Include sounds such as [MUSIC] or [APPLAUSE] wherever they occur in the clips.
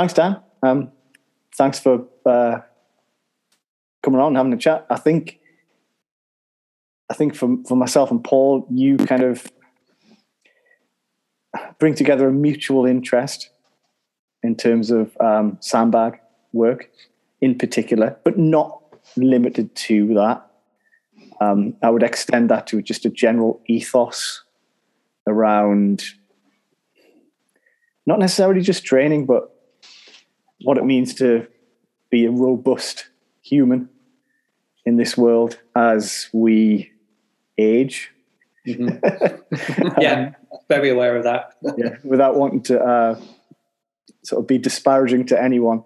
thanks, Dan. Um, thanks for uh, coming on and having a chat. I think, I think for for myself and Paul, you kind of bring together a mutual interest in terms of um, sandbag work, in particular, but not limited to that. Um, I would extend that to just a general ethos around not necessarily just training, but what it means to be a robust human in this world as we age. Mm-hmm. [LAUGHS] [LAUGHS] yeah, very aware of that. yeah, without wanting to uh, sort of be disparaging to anyone.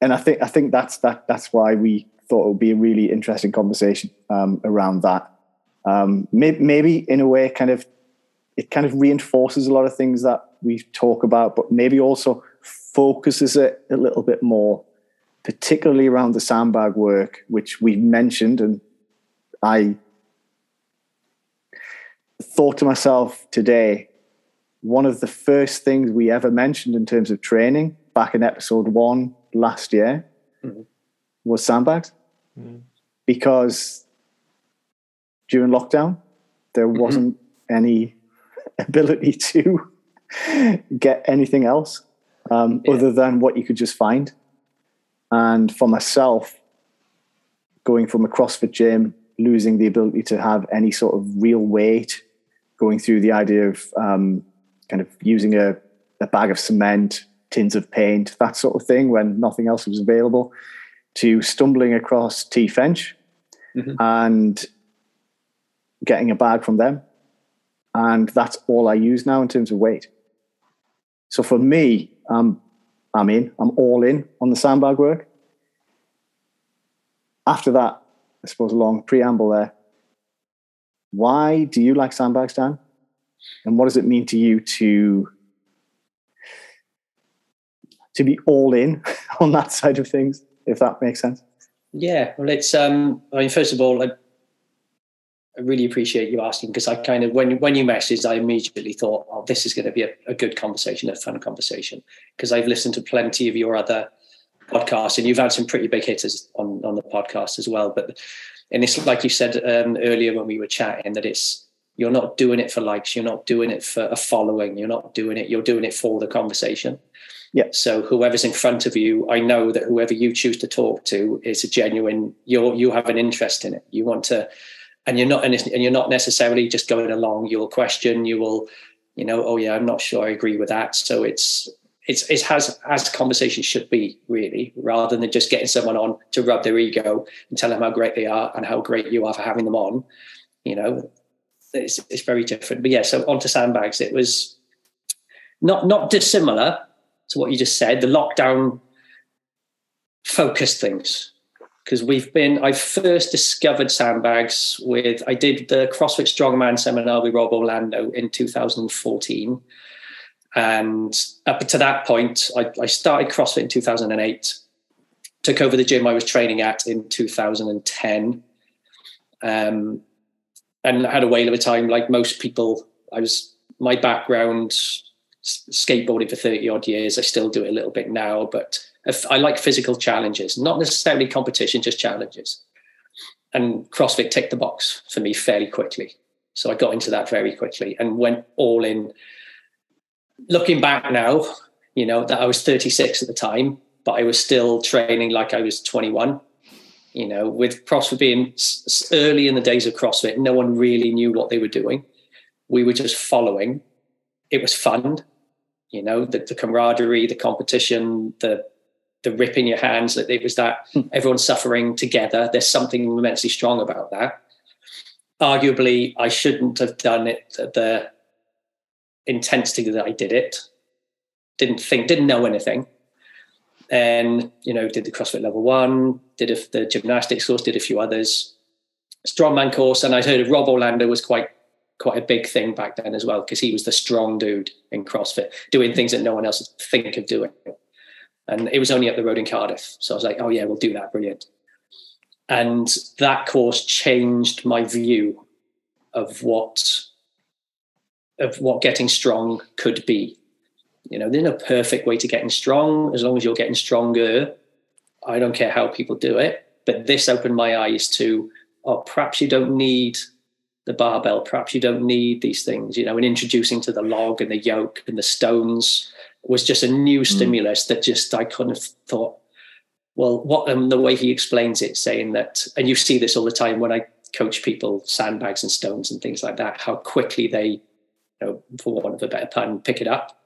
And I think I think that's that that's why we thought it would be a really interesting conversation um, around that. Um, maybe, maybe in a way, kind of it kind of reinforces a lot of things that we talk about, but maybe also focuses it a little bit more, particularly around the sandbag work, which we mentioned. And I thought to myself today, one of the first things we ever mentioned in terms of training back in episode one last year mm-hmm. was sandbags. Mm-hmm. Because during lockdown, there mm-hmm. wasn't any [LAUGHS] ability to get anything else um, yeah. other than what you could just find. And for myself, going from a CrossFit gym, losing the ability to have any sort of real weight, going through the idea of um, kind of using a, a bag of cement, tins of paint, that sort of thing when nothing else was available, to stumbling across T Fench mm-hmm. and getting a bag from them. And that's all I use now in terms of weight. So for me, um, I'm in, I'm all in on the sandbag work. After that, I suppose a long preamble there. Why do you like sandbags, Dan? And what does it mean to you to to be all in [LAUGHS] on that side of things, if that makes sense? Yeah, well, it's um, I mean, first of all, I I really appreciate you asking because I kind of when when you messaged, I immediately thought, "Oh, this is going to be a, a good conversation, a fun conversation." Because I've listened to plenty of your other podcasts, and you've had some pretty big hitters on on the podcast as well. But and it's like you said um, earlier when we were chatting that it's you're not doing it for likes, you're not doing it for a following, you're not doing it, you're doing it for the conversation. Yeah. So whoever's in front of you, I know that whoever you choose to talk to is a genuine. You you have an interest in it. You want to and you're not and you're not necessarily just going along you'll question. You will you know oh yeah i'm not sure i agree with that. So it's it's it has as conversation should be really rather than just getting someone on to rub their ego and tell them how great they are and how great you are for having them on you know. It's, it's very different. But yeah so onto sandbags. It was not not dissimilar to what you just said the lockdown focused things because we've been i first discovered sandbags with i did the crossfit strongman seminar with rob orlando in 2014 and up to that point i, I started crossfit in 2008 took over the gym i was training at in 2010 um, and had a whale of a time like most people. I was my background skateboarding for 30 odd years. I still do it a little bit now but I like physical challenges, not necessarily competition, just challenges. And CrossFit ticked the box for me fairly quickly. So I got into that very quickly and went all in. Looking back now, you know, that I was 36 at the time, but I was still training like I was 21. You know, with CrossFit being early in the days of CrossFit, no one really knew what they were doing. We were just following. It was fun, you know, the, the camaraderie, the competition, the the rip in your hands that it was that hmm. everyone's suffering together. There's something immensely strong about that. Arguably i shouldn't have done it at the intensity that i did it. Didn't think didn't know anything. And you know did the crossfit level one did a, the gymnastics course did a few others. Strongman course and i heard of rob orlando was quite quite a big thing back then as well because he was the strong dude in crossfit doing things that no one else would think of doing and it was only up the road in Cardiff. So I was like, oh, yeah, we'll do that. Brilliant. And that course changed my view of what of what getting strong could be. You know, there's no perfect way to getting strong. As long as you're getting stronger, I don't care how people do it. But this opened my eyes to, oh, perhaps you don't need the barbell. Perhaps you don't need these things, you know, and introducing to the log and the yoke and the stones was just a new mm. stimulus that just I kind of thought. Well, what and um, the way he explains it, saying that, and you see this all the time when I coach people, sandbags and stones and things like that, how quickly they, you know, for want of a better pun, pick it up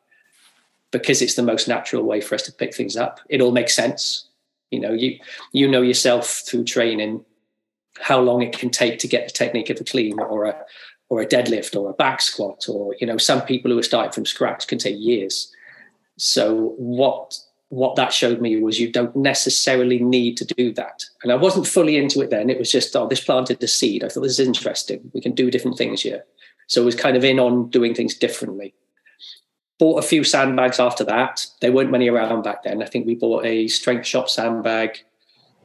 because it's the most natural way for us to pick things up. It all makes sense. You know, you you know yourself through training how long it can take to get the technique of a clean or a or a deadlift or a back squat or you know some people who are starting from scratch can take years so what what that showed me was you don't necessarily need to do that. And i wasn't fully into it then. It was just oh this planted the seed. I thought this is interesting. We can do different things here. So it was kind of in on doing things differently. Bought a few sandbags after that. There weren't many around back then. I think we bought a strength shop sandbag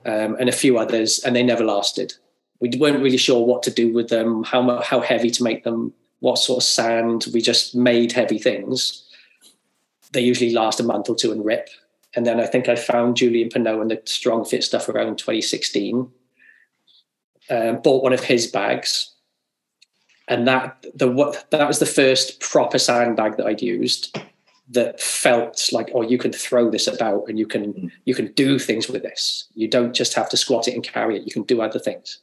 um, and a few others, and they never lasted. We weren't really sure what to do with them, how how heavy to make them, what sort of sand. We just made heavy things. They usually last a month or two and rip. And then I think I found Julian Pineau and the Strong Fit stuff around 2016. Um, bought one of his bags, and that the what that was the first proper sandbag that I'd used that felt like oh you can throw this about and you can mm. you can do things with this you don't just have to squat it and carry it you can do other things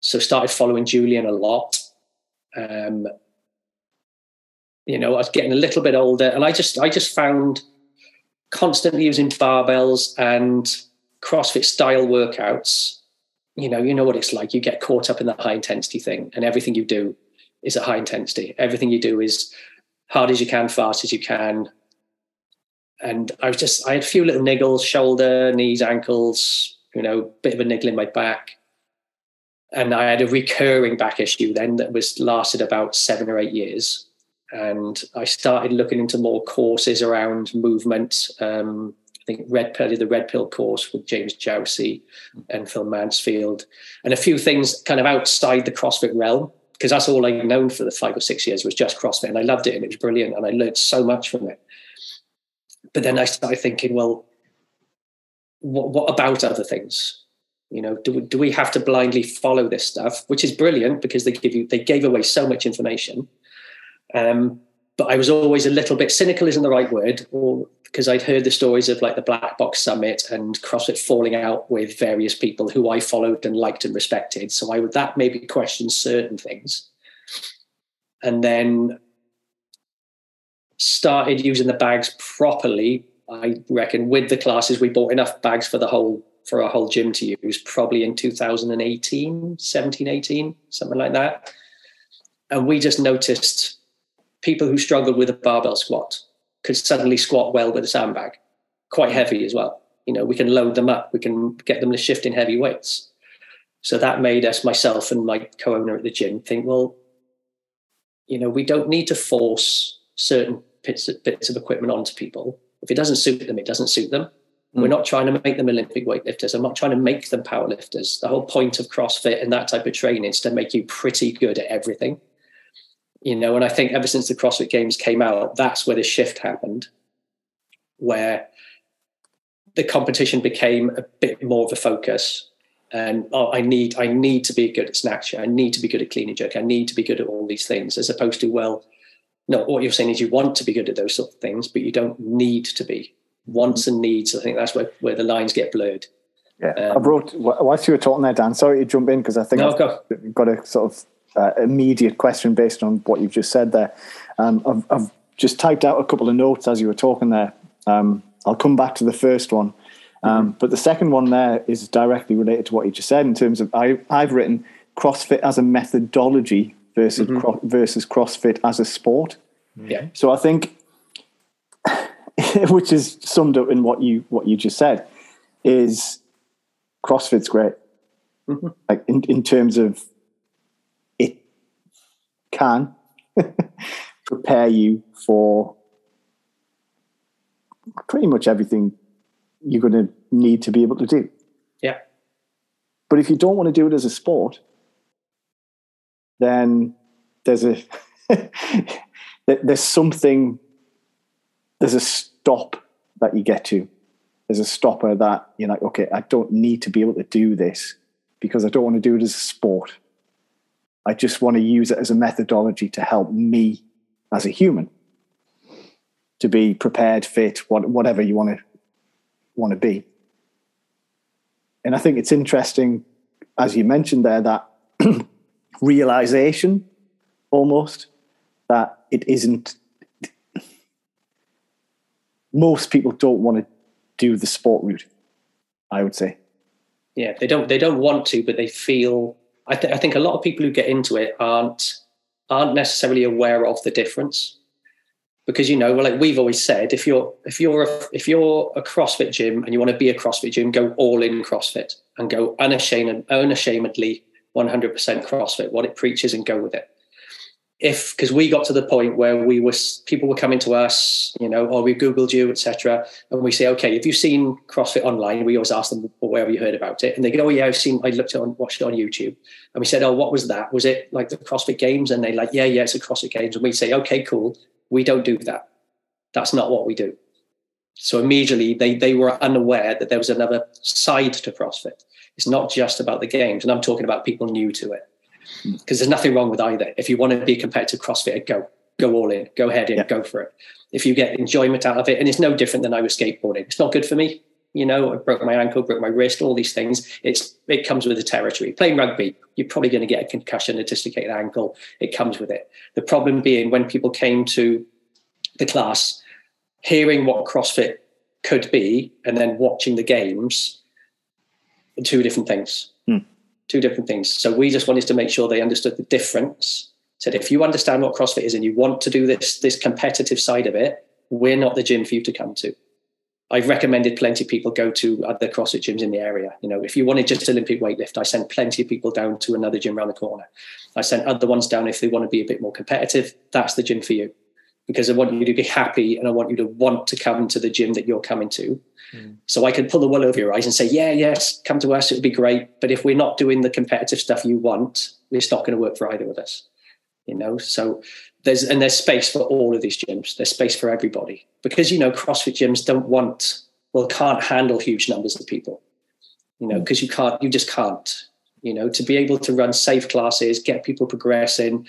so started following julian a lot um, you know i was getting a little bit older and i just i just found constantly using barbells and crossfit style workouts you know you know what it's like you get caught up in the high intensity thing and everything you do is a high intensity everything you do is hard as you can, fast as you can. And I was just, I had a few little niggles, shoulder, knees, ankles, you know, bit of a niggle in my back. And I had a recurring back issue then that was lasted about seven or eight years. And I started looking into more courses around movement. Um, I think Red Pill, the Red Pill course with James Jowsey and Phil Mansfield, and a few things kind of outside the CrossFit realm because that's all I'd known for the five or six years was just CrossFit, and I loved it, and it was brilliant, and I learned so much from it. But then I started thinking, well, what, what about other things? You know, do we, do we have to blindly follow this stuff, which is brilliant because they give you they gave away so much information. Um, but I was always a little bit cynical, isn't the right word, or because I'd heard the stories of like the Black Box Summit and CrossFit falling out with various people who I followed and liked and respected. So I would that maybe question certain things, and then started using the bags properly. I reckon with the classes we bought enough bags for the whole for our whole gym to use probably in 2018 17 18 something like that and we just noticed people who struggled with a barbell squat could suddenly squat well with a sandbag, quite heavy as well. You know, we can load them up, we can get them to shift in heavy weights. So that made us, myself and my co-owner at the gym, think, well, you know, we don't need to force certain bits, bits of equipment onto people. If it doesn't suit them, it doesn't suit them. Mm. We're not trying to make them Olympic weightlifters. I'm not trying to make them powerlifters. The whole point of CrossFit and that type of training is to make you pretty good at everything you know, and I think ever since the CrossFit Games came out, that's where the shift happened, where the competition became a bit more of a focus. And oh, I need, I need to be good at snatch. I need to be good at clean and jerk. I need to be good at all these things, as opposed to well, no. What you're saying is you want to be good at those sort of things, but you don't need to be. Wants and needs. I think that's where where the lines get blurred. Yeah, um, I wrote whilst you were talking there, Dan. Sorry to jump in because I think no, I've go. got a sort of uh, immediate question based on what you've just said there. Um, I've, I've, just typed out a couple of notes as you were talking there. Um, I'll come back to the first one. Um, mm-hmm. but the second one there is directly related to what you just said in terms of I, have written CrossFit as a methodology versus mm-hmm. cro- versus CrossFit as a sport. Yeah. So I think, [LAUGHS] which is summed up in what you what you just said, is CrossFit's great. Mm-hmm. Like in, in terms of can [LAUGHS] prepare you for pretty much everything you're going to need to be able to do. Yeah. But if you don't want to do it as a sport, then there's a [LAUGHS] there's something there's a stop that you get to. There's a stopper that you're like, okay, I don't need to be able to do this because I don't want to do it as a sport. I just want to use it as a methodology to help me as a human to be prepared, fit, what, whatever you want to want to be. And I think it's interesting, as you mentioned there, that [CLEARS THROAT] realization almost that it isn't most people don't want to do the sport route i would say yeah they don't they don't want to but they feel I, th- I think a lot of people who get into it aren't aren't necessarily aware of the difference. Because you know well like we've always said if you're if you're a, if you're a crossfit gym and you want to be a crossfit gym go all in crossfit and go unashamed unashamedly 100% crossfit what it preaches and go with it if because we got to the point where we were people were coming to us you know or we googled you etc and we say okay if you've seen crossfit online we always ask them where have you heard about it? And they go oh yeah i've seen i looked it on watched it on youtube. And we said oh what was that? Was it like the crossfit games? And they like yeah yeah it's a crossfit games. And we say okay cool. We don't do that. That's not what we do. So immediately they they were unaware that there was another side to crossfit. It's not just about the games. And i'm talking about people new to it Mm. because there's nothing wrong with either. If you want to be a competitive CrossFitter, go go all in, go ahead in, yeah. go for it. If you get enjoyment out of it, and it's no different than I was skateboarding. It's not good for me. You know, I broke my ankle, broke my wrist, all these things. It's it comes with the territory. Playing rugby, you're probably going to get a concussion, a dislocated ankle. It comes with it. The problem being when people came to the class, hearing what CrossFit could be, and then watching the games, two different things two different things. So we just wanted to make sure they understood the difference. Said if you understand what CrossFit is and you want to do this this competitive side of it, we're not the gym for you to come to. I've recommended plenty of people go to other CrossFit gyms in the area. You know, if you wanted just Olympic weightlift, I sent plenty of people down to another gym around the corner. I sent other ones down if they want to be a bit more competitive. That's the gym for you because I want you to be happy and I want you to want to come to the gym that you're coming to. Mm. So I can pull the wool over your eyes and say, yeah, yes, come to us. It would be great. But if we're not doing the competitive stuff you want, it's not going to work for either of us. You know, so there's and there's space for all of these gyms. There's space for everybody because you know CrossFit gyms don't want well can't handle huge numbers of people. You know, because mm. you can't, you just can't. You know, to be able to run safe classes, get people progressing,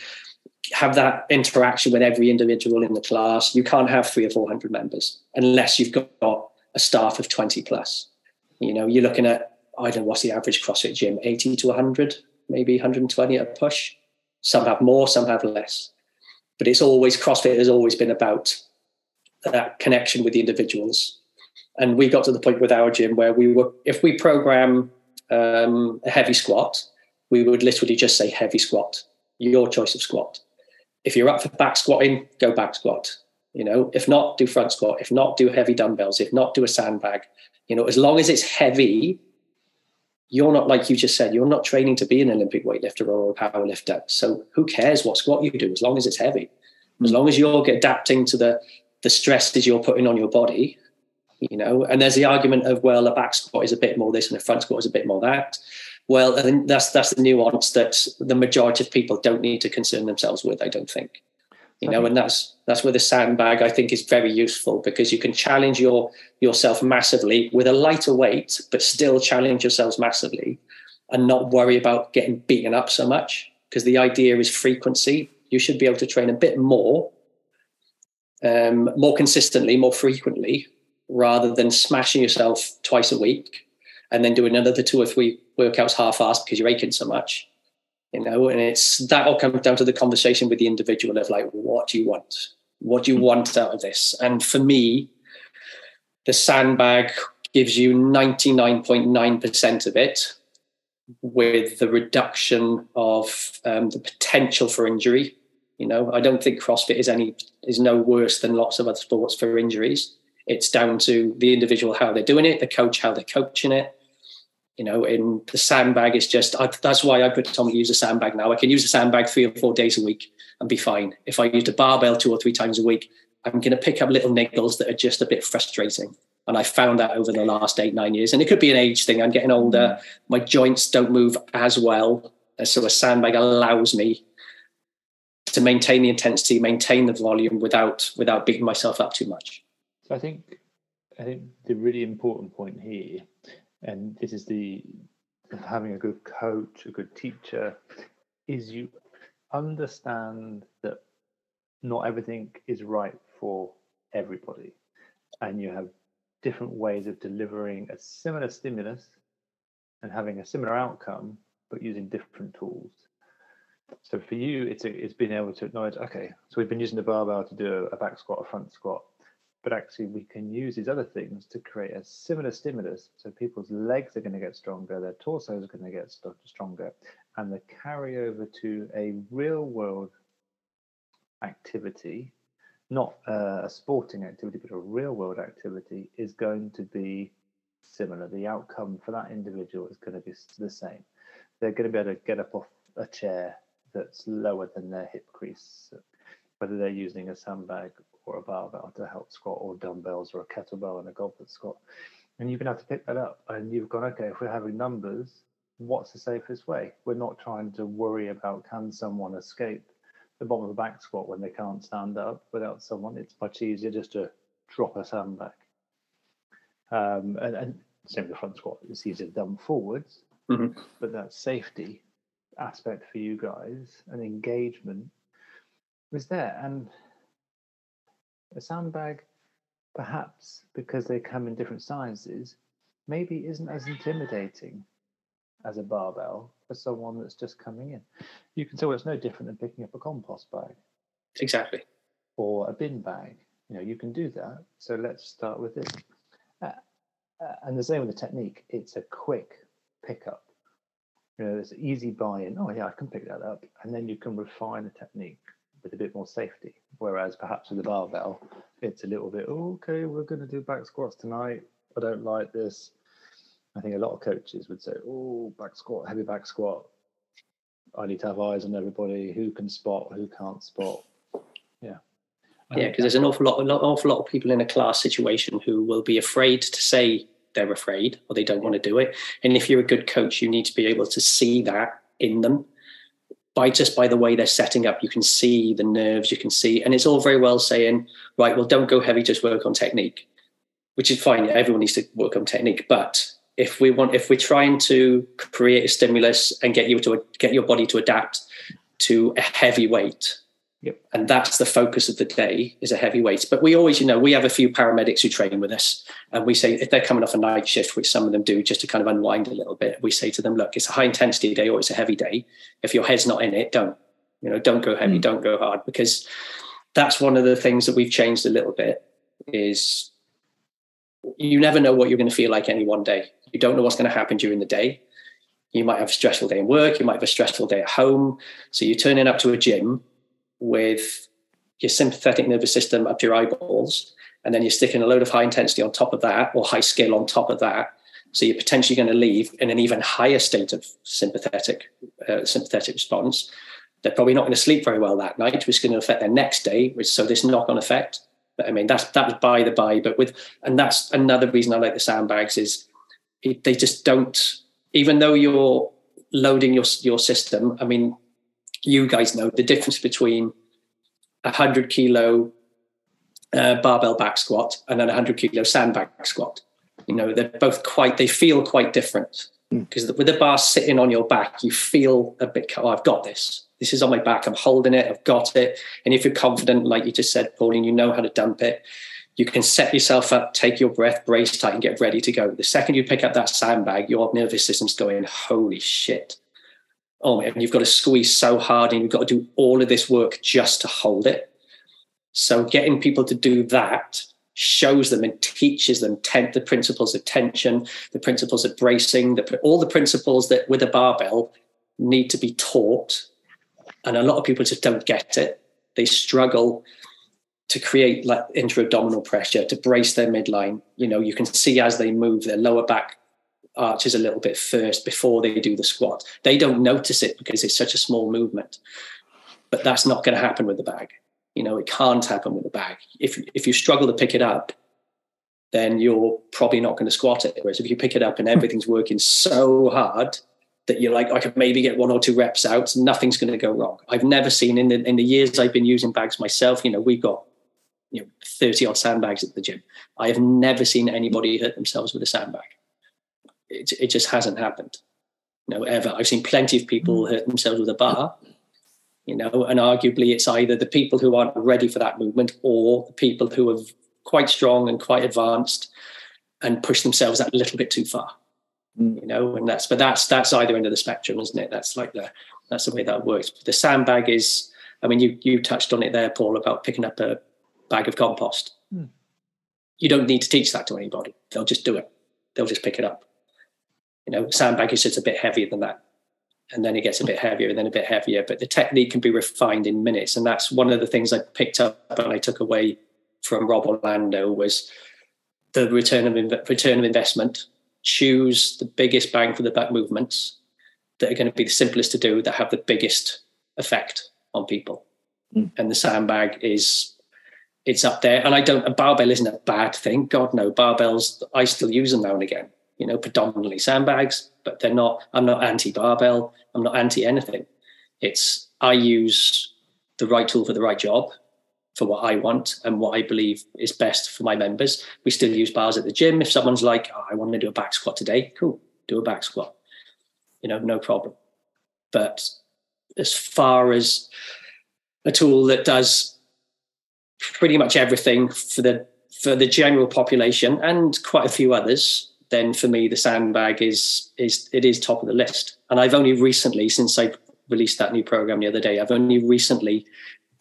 have that interaction with every individual in the class. You can't have three or four hundred members unless you've got a staff of 20 plus. You know, you're looking at, I don't know, what's the average CrossFit gym? 80 to 100, maybe 120 at a push. Some have more, some have less. But it's always, CrossFit has always been about that connection with the individuals. And we got to the point with our gym where we were, if we program um, a heavy squat, we would literally just say heavy squat, your choice of squat. If you're up for back squatting, go back squat. You know, if not, do front squat. If not, do heavy dumbbells. If not, do a sandbag. You know, as long as it's heavy, you're not like you just said. You're not training to be an Olympic weightlifter or a power lifter. So who cares what squat you do as long as it's heavy, as long as you're adapting to the the stresses you're putting on your body. You know, and there's the argument of well, a back squat is a bit more this and a front squat is a bit more that. Well, I think that's that's the nuance that the majority of people don't need to concern themselves with. I don't think you know, and that's that's where the sandbag I think is very useful because you can challenge your yourself massively with a lighter weight, but still challenge yourselves massively and not worry about getting beaten up so much. Because the idea is frequency. You should be able to train a bit more, um, more consistently, more frequently, rather than smashing yourself twice a week and then doing another two or three workouts half-assed because you're aching so much you know and it's that all comes down to the conversation with the individual of like what do you want? What do you want out of this? And for me the sandbag gives you 99.9% of it with the reduction of um, the potential for injury. You know i don't think crossfit is any is no worse than lots of other sports for injuries. It's down to the individual how they're doing it the coach how they're coaching it you know, in the sandbag is just I, that's why I to use a sandbag now. I can use a sandbag three or four days a week and be fine. If I used a barbell two or three times a week, I'm going to pick up little niggles that are just a bit frustrating. And I found that over the last eight, nine years. And it could be an age thing. I'm getting older. Mm-hmm. My joints don't move as well. And so a sandbag allows me to maintain the intensity, maintain the volume without without beating myself up too much. So I think I think the really important point here, and this is the having a good coach, a good teacher, is you understand that not everything is right for everybody, and you have different ways of delivering a similar stimulus and having a similar outcome, but using different tools. So for you, it's a, it's being able to acknowledge, okay, so we've been using the barbell to do a back squat, a front squat, but actually we can use these other things to create a similar stimulus. So people's legs are going to get stronger, their torsos are going to get stronger, and the carryover to a real world activity, not uh, a sporting activity, but a real world activity, is going to be similar. The outcome for that individual is going to be the same. They're going to be able to get up off a chair that's lower than their hip crease, whether they're using a sandbag or a barbell to help squat, or dumbbells, or a kettlebell and a goblet squat. And you're going to have to pick that up. And you've gone, okay, if we're having numbers, what's the safest way? We're not trying to worry about can someone escape the bottom of the back squat when they can't stand up without someone. It's much easier just to drop a sandbag. Um, and, and same with the front squat. It's easier done forwards, mm-hmm. but that safety aspect for you guys and engagement was there. And a sandbag, perhaps because they come in different sizes, maybe isn't as intimidating as a barbell for someone that's just coming in. You can say, well, it's no different than picking up a compost bag. Exactly. Or a bin bag. You know, you can do that. So let's start with this. Uh, uh, and the same with the technique. It's a quick pickup. You know, it's easy buy-in. Oh yeah, I can pick that up, and then you can refine the technique with a bit more safety. Whereas perhaps with the barbell, it's a little bit oh, okay. We're going to do back squats tonight. I don't like this. I think a lot of coaches would say, "Oh, back squat, heavy back squat. I need to have eyes on everybody. Who can spot? Who can't spot?" Yeah. Yeah, because there's an awful lot, an awful lot of people in a class situation who will be afraid to say they're afraid or they don't want to do it. And if you're a good coach, you need to be able to see that in them by just by the way they're setting up. You can see the nerves, you can see, and it's all very well saying, right, well, don't go heavy, just work on technique, which is fine. Everyone needs to work on technique, but if we want, if we're trying to create a stimulus and get you to get your body to adapt to a heavy weight, Yep. And that's the focus of the day is a heavy weight. But we always, you know, we have a few paramedics who train with us. And we say if they're coming off a night shift, which some of them do just to kind of unwind a little bit, we say to them, look, it's a high intensity day or it's a heavy day. If your head's not in it, don't, you know, don't go heavy, mm. don't go hard. Because that's one of the things that we've changed a little bit is you never know what you're going to feel like any one day. You don't know what's going to happen during the day. You might have a stressful day in work, you might have a stressful day at home. So you're turning up to a gym with your sympathetic nervous system up to your eyeballs, and then you're sticking a load of high intensity on top of that or high skill on top of that. So you're potentially going to leave in an even higher state of sympathetic uh, sympathetic response. They're probably not going to sleep very well that night, which is going to affect their next day. Which so this knock-on effect. But I mean, that's that was by the by. But with and that's another reason I like the sandbags is they just don't. Even though you're loading your your system, I mean, you guys know the difference between a 100 kilo uh, barbell back squat and then a 100 kilo sandbag squat. You know, they're both quite, they feel quite different because mm. with the bar sitting on your back, you feel a bit, oh, I've got this. This is on my back. I'm holding it. I've got it. And if you're confident, like you just said, Pauline, you know how to dump it. You can set yourself up, take your breath, brace tight, and get ready to go. The second you pick up that sandbag, your nervous system's going, holy shit oh man, you've got to squeeze so hard and you've got to do all of this work just to hold it. So getting people to do that shows them and teaches them ten, the principles of tension, the principles of bracing, the, all the principles that with a barbell need to be taught. And a lot of people just don't get it. They struggle to create like intra-abdominal pressure, to brace their midline. You know, you can see as they move, their lower back arches a little bit first before they do the squat. They don't notice it because it's such a small movement. But that's not going to happen with the bag. You know, it can't happen with the bag. If if you struggle to pick it up, then you're probably not going to squat it. Whereas if you pick it up and everything's [LAUGHS] working so hard that you're like, I could maybe get one or two reps out, nothing's going to go wrong. I've never seen in the in the years I've been using bags myself. You know, we've got you know 30 odd sandbags at the gym. I have never seen anybody hurt themselves with a sandbag. It, it just hasn't happened. You know, ever. I've seen plenty of people hurt themselves with a bar, you know, and arguably it's either the people who aren't ready for that movement or the people who are quite strong and quite advanced and push themselves that little bit too far. Mm. You know, and that's but that's that's either end of the spectrum, isn't it? That's like the that's the way that works. The sandbag is I mean, you you touched on it there, Paul, about picking up a bag of compost. Mm. You don't need to teach that to anybody. They'll just do it. They'll just pick it up. You know, sandbag is just a bit heavier than that. And then it gets a bit heavier and then a bit heavier. But the technique can be refined in minutes. And that's one of the things I picked up and I took away from Rob Orlando was the return of return of investment. Choose the biggest bang for the buck movements that are going to be the simplest to do that have the biggest effect on people. Mm. And the sandbag is it's up there. And I don't a barbell isn't a bad thing. God no, barbells I still use them now and again. You know, predominantly sandbags, but they're not. I'm not anti-barbell. I'm not anti anything. It's I use the right tool for the right job for what I want and what I believe is best for my members. We still use bars at the gym. If someone's like, oh, I want to do a back squat today, cool, do a back squat. You know, no problem. But as far as a tool that does pretty much everything for the for the general population and quite a few others, then for me the sandbag is is it is top of the list. And I've only recently, since I released that new program the other day, I've only recently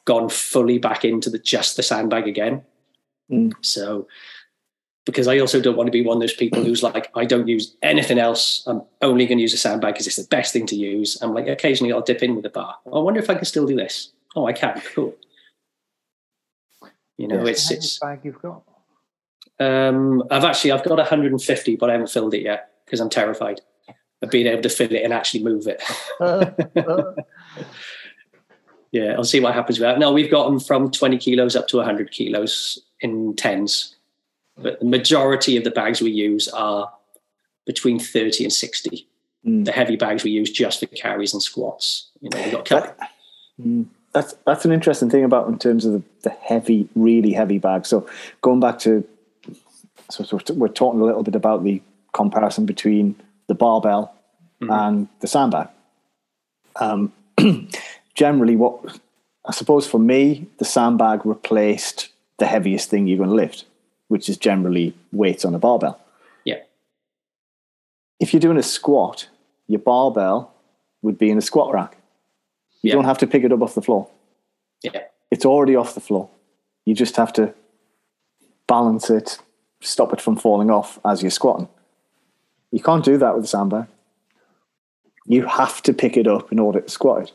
gone fully back into the just the sandbag again. Mm. So because I also don't want to be one of those people who's like, I don't use anything else. I'm only going to use a sandbag because it's the best thing to use. I'm like, occasionally I'll dip in with a bar. I wonder if I can still do this. Oh, I can. Cool. You know, it's it's bag you've got. Um, I've actually I've got 150, but I haven't filled it yet because I'm terrified of being able to fill it and actually move it. uh, [LAUGHS] uh. yeah, I'll see what happens with that. No, we've got them from 20 kilos up to 100 kilos in tens but the majority of the bags we use are between 30 and 60. Mm. The heavy bags we use just for carries and squats. You know, we got that, mm, that's that's an interesting thing about in terms of the, the heavy, really heavy bags. So going back to, so, so we're talking a little bit about the comparison between the barbell mm-hmm. and the sandbag. Um, [CLEARS THROAT] generally, what I suppose for me, the sandbag replaced the heaviest thing you're going to lift which is generally weights on a barbell. Yeah. If you're doing a squat, your barbell would be in a squat rack. You yeah. don't have to pick it up off the floor. Yeah. It's already off the floor. You just have to balance it, stop it from falling off as you're squatting. You can't do that with a sandbag. You have to pick it up in order to squat it.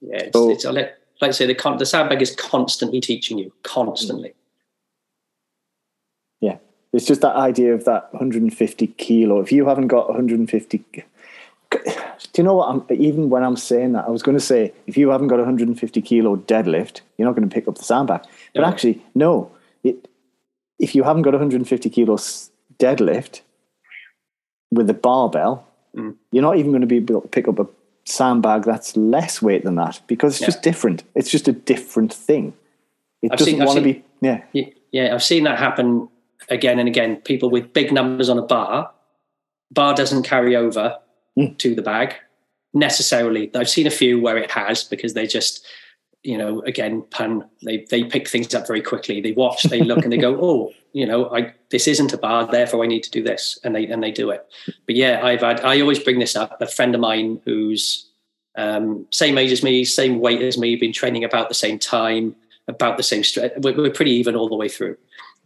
Yeah, it's, so, it's like I say, the, the sandbag is constantly teaching you, constantly. Yeah, it's just that idea of that 150 kilo. If you haven't got 150, do you know what? I'm, even when I'm saying that, I was going to say if you haven't got 150 kilo deadlift, you're not going to pick up the sandbag. But actually, no. It, if you haven't got 150 kilos deadlift with a barbell, mm. you're not even going to be able to pick up a sandbag that's less weight than that because it's yeah. just different. It's just a different thing. It I've doesn't seen, want to be. Yeah. Yeah, I've seen that happen again and again, people with big numbers on a bar, bar doesn't carry over mm. to the bag necessarily. I've seen a few where it has because they just, you know, again, pun, they, they pick things up very quickly. They watch, they look and they go, [LAUGHS] oh, you know, I, this isn't a bar, therefore I need to do this. And they, and they do it. But yeah, I've had, I always bring this up. A friend of mine who's um, same age as me, same weight as me, been training about the same time, about the same strength. We're, we're pretty even all the way through.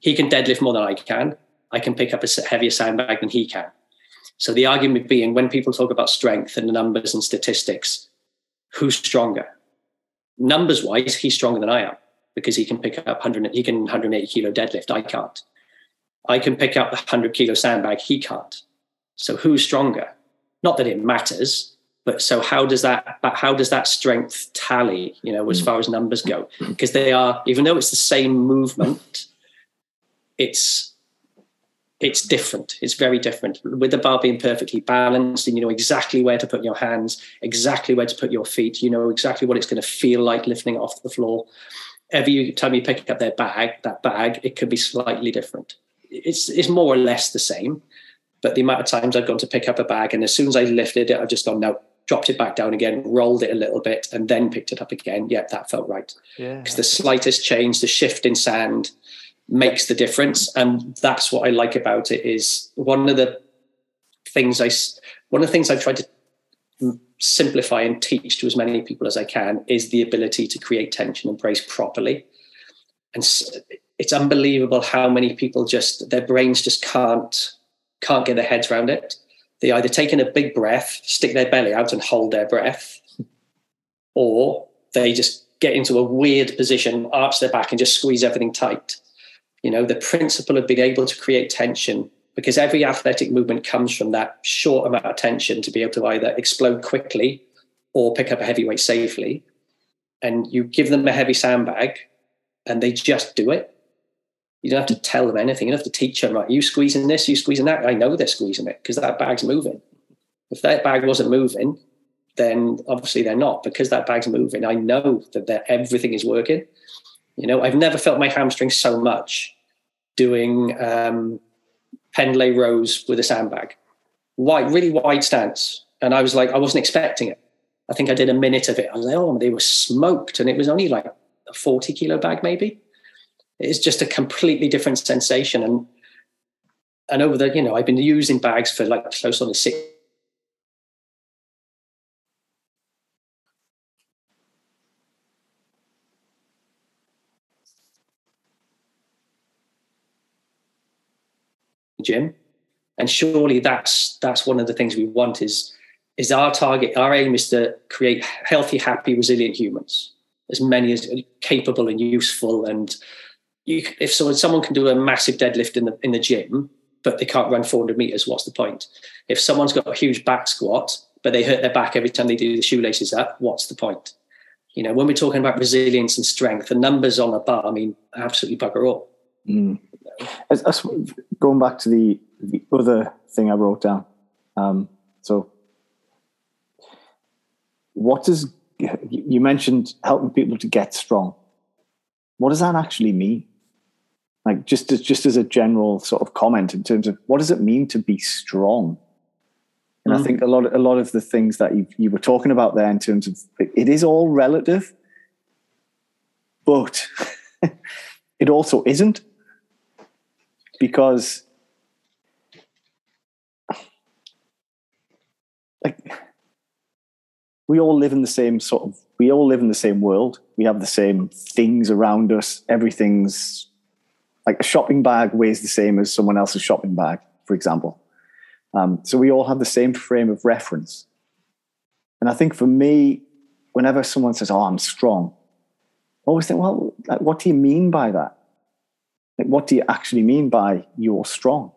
He can deadlift more than I can. I can pick up a heavier sandbag than he can. So the argument being when people talk about strength and the numbers and statistics, who's stronger? Numbers wise, he's stronger than I am because he can pick up 100, he can 180 kilo deadlift. I can't. I can pick up the 100 kilo sandbag. He can't. So who's stronger? Not that it matters, but so how does that how does that strength tally? You know, as mm. far as numbers go, because they are even though it's the same movement, it's it's different. It's very different. With the bar being perfectly balanced and you know exactly where to put your hands, exactly where to put your feet, you know exactly what it's going to feel like lifting it off the floor. every time you pick up their bag, that bag, it could be slightly different. It's it's more or less the same, but the amount of times I've gone to pick up a bag, and as soon as I lifted it, I've just gone no, dropped it back down again, rolled it a little bit, and then picked it up again. Yeah, that felt right. Yeah. Because the slightest change, the shift in sand, makes the difference, and that's what I like about it. Is one of the things I one of the things I try to simplify and teach to as many people as I can is the ability to create tension and brace properly. And it's unbelievable how many people just their brains just can't can't get their heads around it. They either take in a big breath, stick their belly out and hold their breath, or they just get into a weird position, arch their back and just squeeze everything tight. You know, the principle of being able to create tension because every athletic movement comes from that short amount of tension to be able to either explode quickly or pick up a heavy weight safely. And you give them a heavy sandbag and they just do it. You don't have to tell them anything. You don't have to teach them, right? You squeezing this, you squeezing that. I know they're squeezing it because that bag's moving. If that bag wasn't moving, then obviously they're not. Because that bag's moving, I know that everything is working. You know, I've never felt my hamstring so much doing um, Pendlay rows with a sandbag, wide, really wide stance. And I was like, I wasn't expecting it. I think I did a minute of it. I was like, oh, they were smoked. And it was only like a 40 kilo bag, maybe. It's just a completely different sensation. And and over the, you know, I've been using bags for like close on the six gym. And surely that's that's one of the things we want is is our target, our aim is to create healthy, happy, resilient humans, as many as capable and useful. And you, if someone someone can do a massive deadlift in the in the gym, but they can't run 400 meters, what's the point? If someone's got a huge back squat, but they hurt their back every time they do the shoelaces up, what's the point? You know, when we're talking about resilience and strength, the numbers on a bar, I mean, absolutely bugger all. Mm. As, as, going back to the, the other thing I wrote down. Um, so, what does you mentioned helping people to get strong? What does that actually mean? Like just as, just as a general sort of comment in terms of what does it mean to be strong? And mm. I think a lot of, a lot of the things that you, you were talking about there in terms of it is all relative, but [LAUGHS] it also isn't because like we all live in the same sort of we all live in the same world. We have the same things around us. Everything's like a shopping bag weighs the same as someone else's shopping bag for example. Um, so we all have the same frame of reference. And i think for me whenever someone says oh i'm strong I always think well what do you mean by that like, what do you actually mean by you're strong?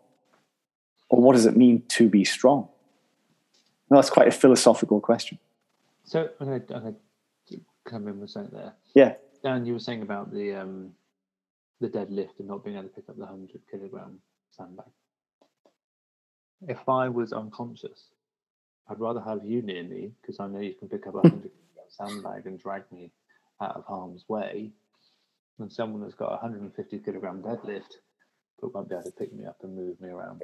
Or what does it mean to be strong? that's quite a philosophical question. So I'm going to come in with something there. Yeah. Dan, you were saying about the um, the deadlift and not being able to pick up the 100 kilogram sandbag. If I was unconscious, I'd rather have you near me because I know you can pick up a 100 kilogram sandbag and drag me out of harm's way than someone that's got a 150 kilogram deadlift but won't be able to pick me up and move me around.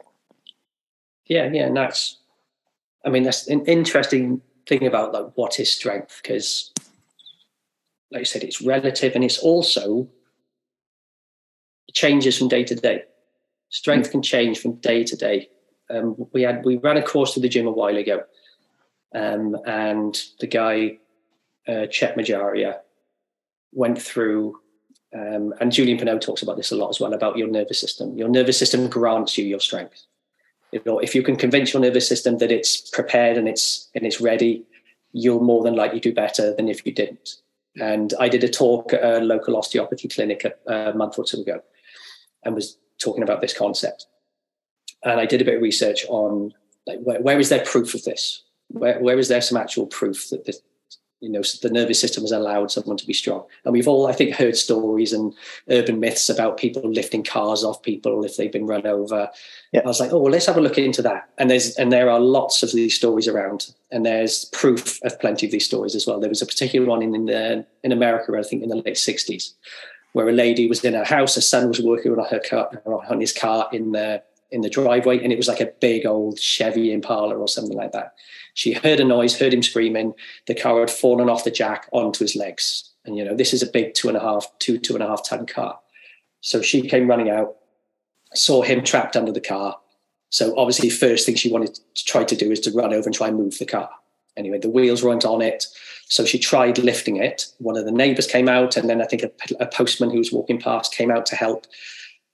Yeah, yeah, and that's, I mean, that's an interesting thing about like what is strength because, like you said, it's relative and it's also changes from day to day. Strength can change from day to day. Um, we had we ran a course to the gym a while ago, um, and the guy uh, Chet Majaria went through um, and Julian Pineau talks about this a lot as well about your nervous system. Your nervous system grants you your strength. If, if you can convince your nervous system that it's prepared and it's and it's ready, you'll more than likely do better than if you didn't. And I did a talk at a local osteopathy clinic a, a month or two ago, and was talking about this concept. And I did a bit of research on like where, where is there proof of this? Where, where is there some actual proof that this, you know the nervous system has allowed someone to be strong. And we've all i think heard stories and urban myths about people lifting cars off people if they've been run over. Yeah. i was like oh well let's have a look into that. And there's and there are lots of these stories around. And there's proof of plenty of these stories as well. There was a particular one in in, the, in america i think in the late 60s where a lady was in her house. Her son was working on her car on his car in the in the driveway. And it was like a big old chevy impala or something like that she heard a noise, heard him screaming. The car had fallen off the jack onto his legs. And, you know, this is a big two and a half, two, two and a half ton car. So she came running out, saw him trapped under the car. So obviously, first thing she wanted to try to do is to run over and try and move the car. Anyway, the wheels weren't on it. So she tried lifting it. One of the neighbors came out, and then I think a, a postman who was walking past came out to help.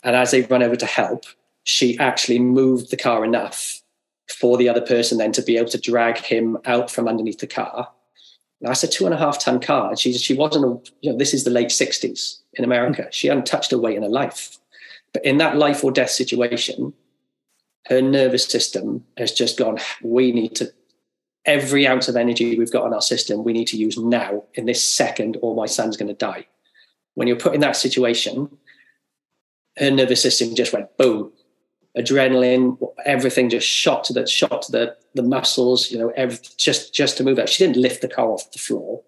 And as they run over to help, she actually moved the car enough for the other person then to be able to drag him out from underneath the car. Now, that's a two and a half ton car. And she, she wasn't, a, you know, this is the late 60s in America. She hadn't touched her weight in her life. But in that life or death situation, her nervous system has just gone, we need to, every ounce of energy we've got in our system, we need to use now in this second, or my son's going to die. When you're put in that situation, her nervous system just went boom, adrenaline, everything just shot to the shot to the the muscles, you know, every, just just to move out. She didn't lift the car off the floor.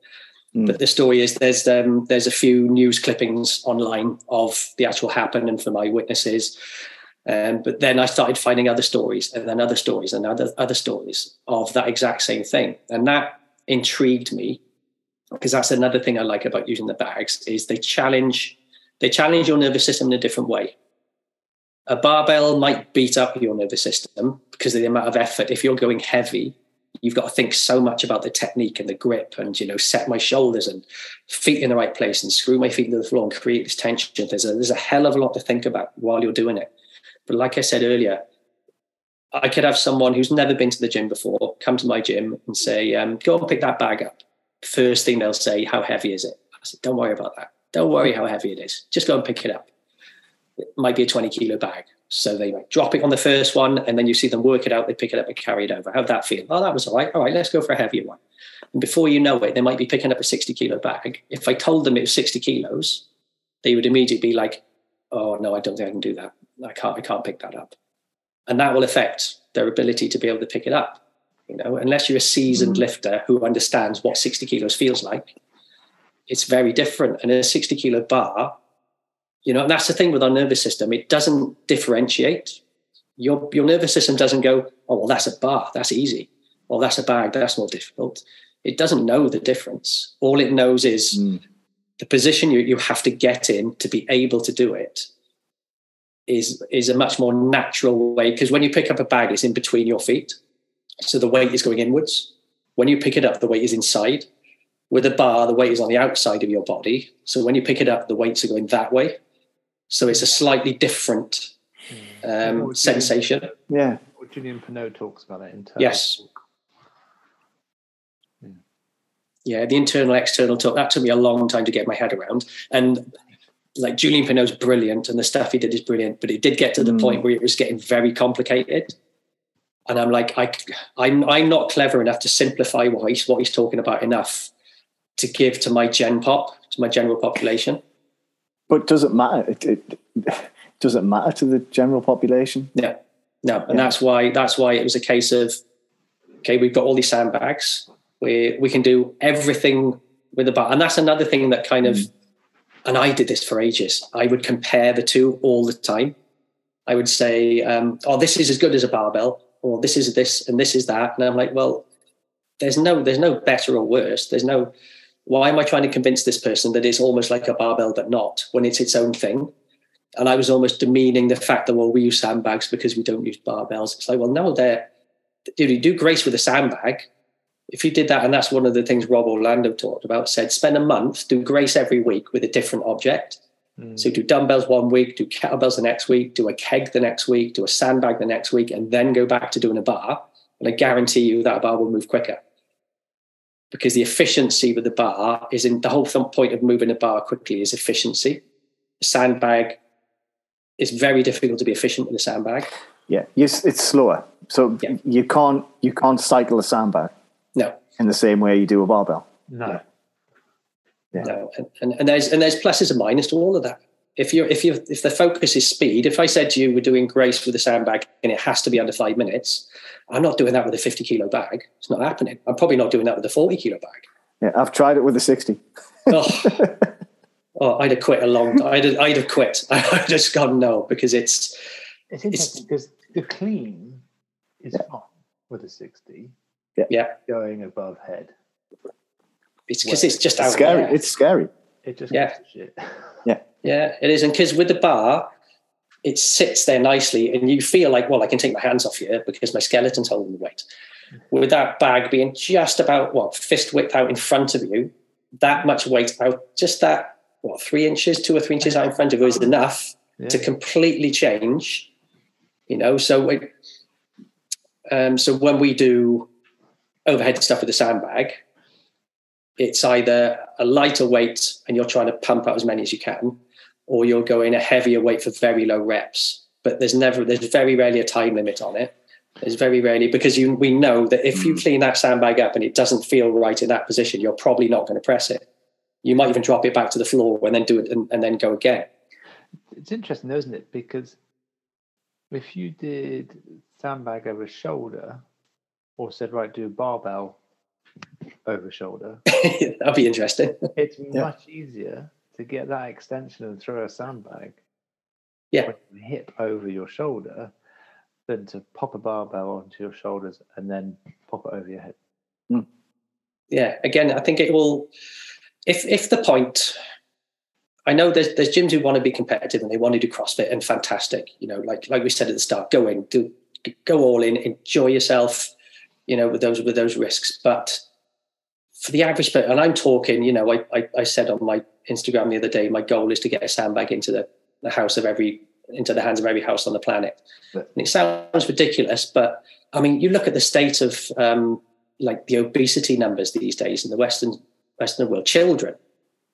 Mm. But the story is there's um, there's a few news clippings online of the actual happen and from eyewitnesses. Um, but then I started finding other stories and then other stories and other other stories of that exact same thing. And that intrigued me because that's another thing I like about using the bags is they challenge they challenge your nervous system in a different way a barbell might beat up your nervous system because of the amount of effort. If you're going heavy, you've got to think so much about the technique and the grip and you know set my shoulders and feet in the right place and screw my feet to the floor and create this tension. There's a there's a hell of a lot to think about while you're doing it. But like i said earlier i could have someone who's never been to the gym before come to my gym and say um, go and pick that bag up. First thing they'll say how heavy is it? I said don't worry about that. Don't worry how heavy it is. Just go and pick it up it might be a 20 kilo bag. So they might drop it on the first one and then you see them work it out, they pick it up and carry it over. How'd that feel? Oh, that was all right. All right, let's go for a heavier one. And before you know it, they might be picking up a 60 kilo bag. If I told them it was 60 kilos, they would immediately be like, oh no, I don't think I can do that. I can't, I can't pick that up. And that will affect their ability to be able to pick it up. You know, unless you're a seasoned mm-hmm. lifter who understands what 60 kilos feels like, it's very different. And a 60 kilo bar you know, that's the thing with our nervous system. It doesn't differentiate. Your your nervous system doesn't go, oh well, that's a bar, that's easy. Well, that's a bag, that's more difficult. It doesn't know the difference. All it knows is mm. the position you, you have to get in to be able to do it is is a much more natural way. Because when you pick up a bag, it's in between your feet. So the weight is going inwards. When you pick it up, the weight is inside. With a bar, the weight is on the outside of your body. So when you pick it up, the weights are going that way. So it's a slightly different um, what sensation. Yeah. What Julien Pineau talks about it in terms. Yes. Yeah. yeah, the internal external talk that took me a long time to get my head around, and like Julien Pineau's brilliant, and the stuff he did is brilliant, but it did get to the mm. point where it was getting very complicated, and I'm like, I, I'm I'm not clever enough to simplify what he's what he's talking about enough to give to my gen pop to my general population. But does it matter? It, it, does it matter to the general population? Yeah, no, and yeah. that's why that's why it was a case of okay, we've got all these sandbags. We we can do everything with the bar, and that's another thing that kind of. Mm. And I did this for ages. I would compare the two all the time. I would say, um, "Oh, this is as good as a barbell," or "This is this and this is that," and I'm like, "Well, there's no there's no better or worse. There's no why am I trying to convince this person that it's almost like a barbell but not when it's its own thing? And I was almost demeaning the fact that well we use sandbags because we don't use barbells. It's like well no, they're you do grace with a sandbag. If you did that, and that's one of the things Rob Orlando talked about, said spend a month, do grace every week with a different object. Mm. So do dumbbells one week, do kettlebells the next week, do a keg the next week, do a sandbag the next week, and then go back to doing a bar. And I guarantee you that a bar will move quicker because the efficiency with the bar is in the whole point of moving a bar quickly is efficiency. The sandbag is very difficult to be efficient with a sandbag. Yeah, yes, it's slower. So yeah. you can't you can't cycle a sandbag. No, in the same way you do a barbell. No. Yeah. No. And, and, and there's and there's pluses and minuses to all of that. If you're if you if the focus is speed, if I said to you we're doing grace with a sandbag and it has to be under five minutes, I'm not doing that with a 50 kilo bag. It's not happening. I'm probably not doing that with a 40 kilo bag. Yeah, I've tried it with a 60. oh, [LAUGHS] oh, I'd have quit a long time. I'd have, I'd have quit. [LAUGHS] I'd just gone no because it's. It's interesting it's, because the clean is yeah. fine with a 60. Yeah. yeah. Going above head. It's because it's just it's scary. There. It's scary. It just yeah. shit. [LAUGHS] Yeah. Yeah, it is. And because with the bar, it sits there nicely and you feel like, well, I can take my hands off here because my skeleton's holding the weight. With that bag being just about what fist width out in front of you, that much weight out, just that what three inches, two or three inches out in front of you is enough yeah. to completely change. You know, so it, um, so when we do overhead stuff with the sandbag, it's either a lighter weight and you're trying to pump out as many as you can, or you're going a heavier weight for very low reps. But there's never, there's very rarely a time limit on it. There's very rarely because you, we know that if you hmm. clean that sandbag up and it doesn't feel right in that position, you're probably not going to press it. You might even drop it back to the floor and then do it and, and then go again. It's interesting, though, isn't it? Because if you did sandbag over shoulder or said, right, do barbell over shoulder, [LAUGHS] that'd be interesting. it's yeah. much easier to get that extension and throw a sandbag yeah. hip over your shoulder than to pop a barbell onto your shoulders and then pop it over your head. Mm. yeah again i think it will if if the point i know there's there's gyms who want to be competitive and they want to do crossfit and fantastic you know like like we said at the start go in do go all in enjoy yourself you know with those with those risks. But for the average person, and I'm talking, you know, I, I, I, said on my Instagram the other day, my goal is to get a sandbag into the, the house of every, into the hands of every house on the planet. And it sounds ridiculous, but I mean, you look at the state of um, like the obesity numbers these days in the Western Western world, children,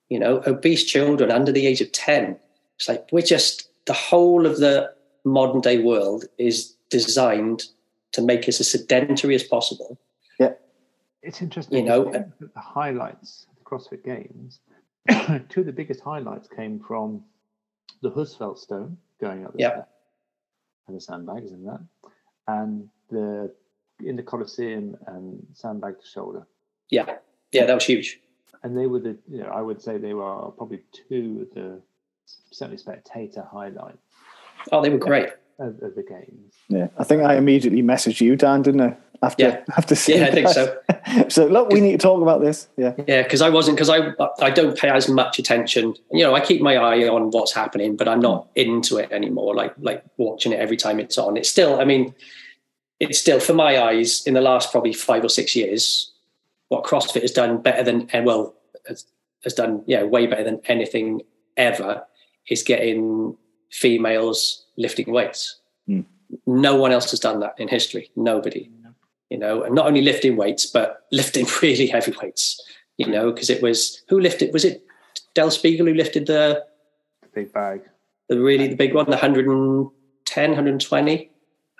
you know, obese children under the age of 10. It's like we're just the whole of the modern day world is designed to make us as sedentary as possible Yeah, it's interesting. You know, the highlights, the CrossFit Games, [COUGHS] two of the biggest highlights came from the Husafell stone going up the yep. and the sandbags in that, and the in the Colosseum and sandbag to shoulder. Yeah, yeah, that was huge. And they were the, you know, I would say they were probably two of the certainly spectator highlights. Oh, they were great of, of the games. Yeah, I think I immediately messaged you, Dan, didn't I? after yeah. after seeing yeah, I think so. [LAUGHS] so look, we need to talk about this. Yeah, yeah, because I wasn't because I I don't pay as much attention. You know, I keep my eye on what's happening, but I'm not into it anymore. Like like watching it every time it's on. It's still, I mean, it's still for my eyes in the last probably five or six years. What CrossFit has done better than and well has, has done yeah way better than anything ever is getting females lifting weights. Mm. No one else has done that in history. Nobody you know, and not only lifting weights, but [LAUGHS] lifting really heavy weights, you know, because it was who lifted, was it Dani Speegle who lifted the, the big bag, the really the big one, the 110, 120.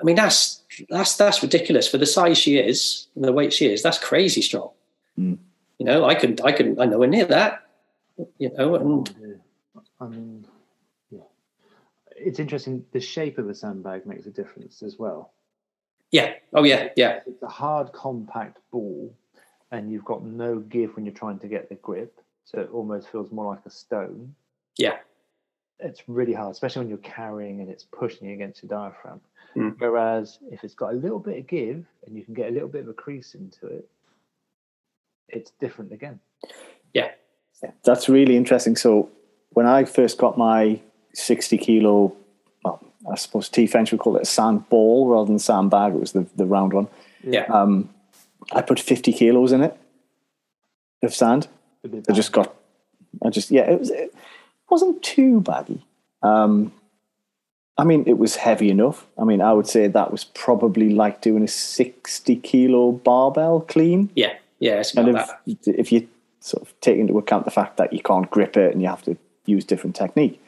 I mean, that's that's that's ridiculous for the size she is and the weight she is. That's crazy strong. Mm. You know, I couldn't, I couldn't, I nowhere near that. You know, and I mean, it's interesting. The shape of a sandbag makes a difference as well. Yeah. Oh, yeah. Yeah. It's a hard, compact ball, and you've got no give when you're trying to get the grip. So it almost feels more like a stone. Yeah. It's really hard, especially when you're carrying and it's pushing against your diaphragm. Mm. Whereas if it's got a little bit of give and you can get a little bit of a crease into it, it's different again. Yeah. yeah. That's really interesting. So when I first got my 60 kilo well, I suppose T French would call it a sand ball rather than sandbag. It was the, the round one. Yeah. Um, I put 50 kilos in it of sand. I just got, I just, yeah, it, was, it wasn't too baggy. Um, I mean, it was heavy enough. I mean, I would say that was probably like doing a 60 kilo barbell clean. Yeah. Yeah. And if, if you sort of take into account the fact that you can't grip it and you have to use different technique.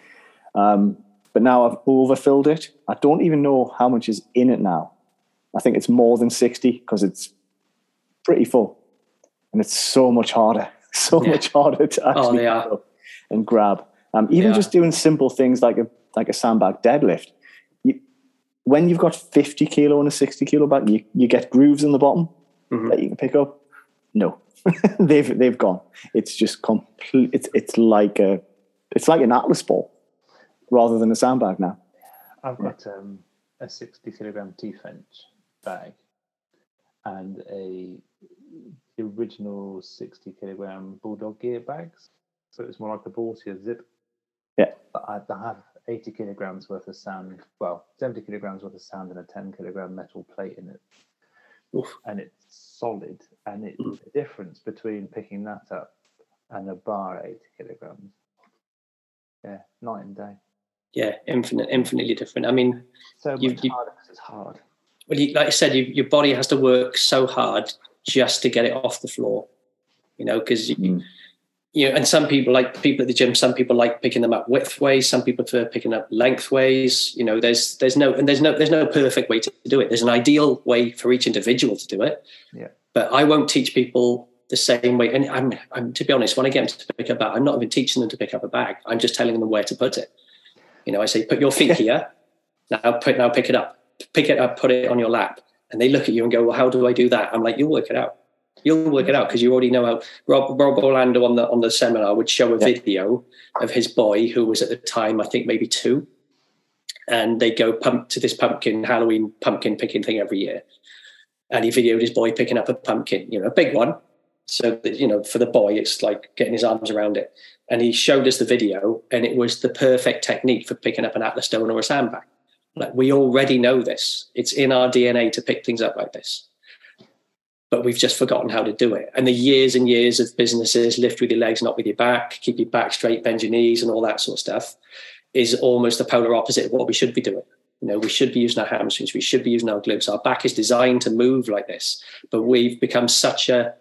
Um, but now I've overfilled it. I don't even know how much is in it now. I think it's more than 60 because it's pretty full and it's so much harder. [LAUGHS] so yeah. much harder to oh, actually oh, and grab. Um, even just doing simple things like a like a sandbag deadlift. You, when you've got 50 kilo and a 60 kilo bag, you, you get grooves in the bottom mm-hmm. that you can pick up. No, [LAUGHS] they've they've gone. It's just complete. It's it's like a it's like an atlas ball rather than a sandbag now. I've got um, a 60 kilogram T-French bag and a the original 60 kilogram bulldog gear bags. So it's more like a Baltia zip. Yeah. But I, I have 80 kilograms worth of sand, well, 70 kilograms worth of sand and a 10 kilogram metal plate in it. Oof. And it's solid. And it's mm. the difference between picking that up and a bar 80 kilograms. Yeah, night and day. Yeah, infinite, infinitely different. I mean, so much you, harder because it's hard. Well, you, like I said, you, your body has to work so hard just to get it off the floor. You know, because mm you know, and some people like people at the gym. Some people like picking them up widthways. Some people prefer picking up lengthways. You know, there's there's no and there's no there's no perfect way to do it. There's an ideal way for each individual to do it. Yeah. But I won't teach people the same way. And I'm, I'm to be honest, when I get them to pick up a bag, I'm not even teaching them to pick up a bag. I'm just telling them where to put it. You know, I say, put your feet here. Now put now pick it up. Pick it up, put it on your lap. And they look at you and go, Well, how do I do that? I'm like, you'll work it out. You'll work it out because you already know how Rob, Rob Orlando on the on the seminar would show a yeah. video of his boy who was at the time I think maybe two, and they go pump to this pumpkin Halloween pumpkin picking thing every year, and he videoed his boy picking up a pumpkin, you know, a big one. So that you know, for the boy, it's like getting his arms around it, and he showed us the video, and it was the perfect technique for picking up an atlas stone or a sandbag. Like we already know this; it's in our DNA to pick things up like this but we've just forgotten how to do it. And the years and years of businesses lift with your legs, not with your back, keep your back straight, bend your knees, and all that sort of stuff is almost the polar opposite of what we should be doing. You know, we should be using our hamstrings, we should be using our glutes. Our back is designed to move like this, but we've become such a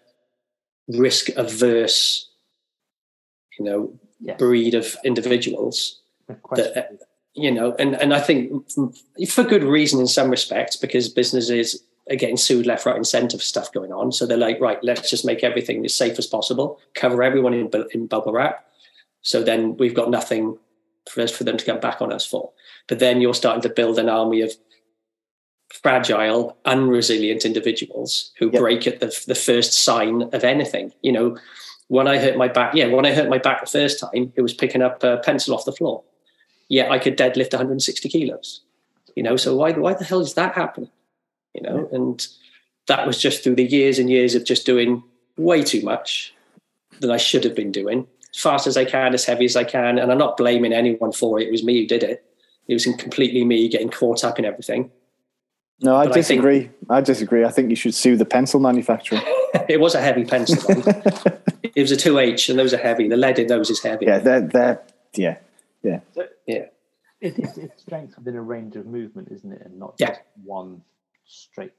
risk averse, you know, yes. breed of individuals that uh, you know, and and I think for good reason in some respects because businesses are getting sued left, right, and centre for stuff going on. So they're like, right, let's just make everything as safe as possible, cover everyone in, in bubble wrap. So then we've got nothing for us for them to come back on us for. But then you're starting to build an army of fragile, unresilient individuals who yep. break at the, the first sign of anything. You know, when I hurt my back, yeah, when I hurt my back the first time, it was picking up a pencil off the floor. Yeah, I could deadlift 160 kilos. You know, so why why the hell is that happening? you know, and that was just through the years and years of just doing way too much than I should have been doing, as fast as I can, as heavy as I can. And I'm not blaming anyone for it. It was me who did it. It was completely me getting caught up in everything. No, I but disagree. I, think, I, disagree. I think you should sue the pencil manufacturer. [LAUGHS] it was a heavy pencil. [LAUGHS] it was a 2H and those are heavy. The lead in those is heavy. Yeah, they're, they're yeah, yeah. yeah. It, it's, it's strength within a range of movement, isn't it? And not just yeah. one straight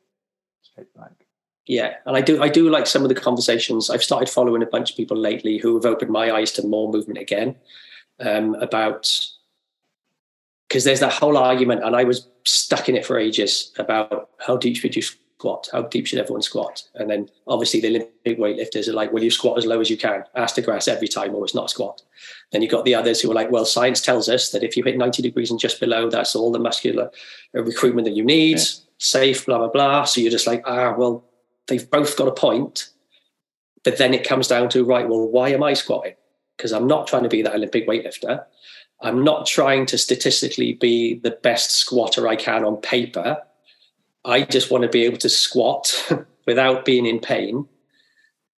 straight back yeah and i do i do like some of the conversations i've started following a bunch of people lately who have opened my eyes to more movement again um, about because there's that whole argument and i was stuck in it for ages about how deep should you squat how deep should everyone squat and then obviously the olympic weightlifters are like well you squat as low as you can ass to grass every time or it's not a squat then you've got the others who are like well science tells us that if you hit 90 degrees and just below that's all the muscular recruitment that you need yeah safe, blah, blah, blah. So you're just like, ah, well, they've both got a point. But then it comes down to, right, well, why am I squatting? Because I'm not trying to be that Olympic weightlifter. I'm not trying to statistically be the best squatter I can on paper. I just want to be able to squat [LAUGHS] without being in pain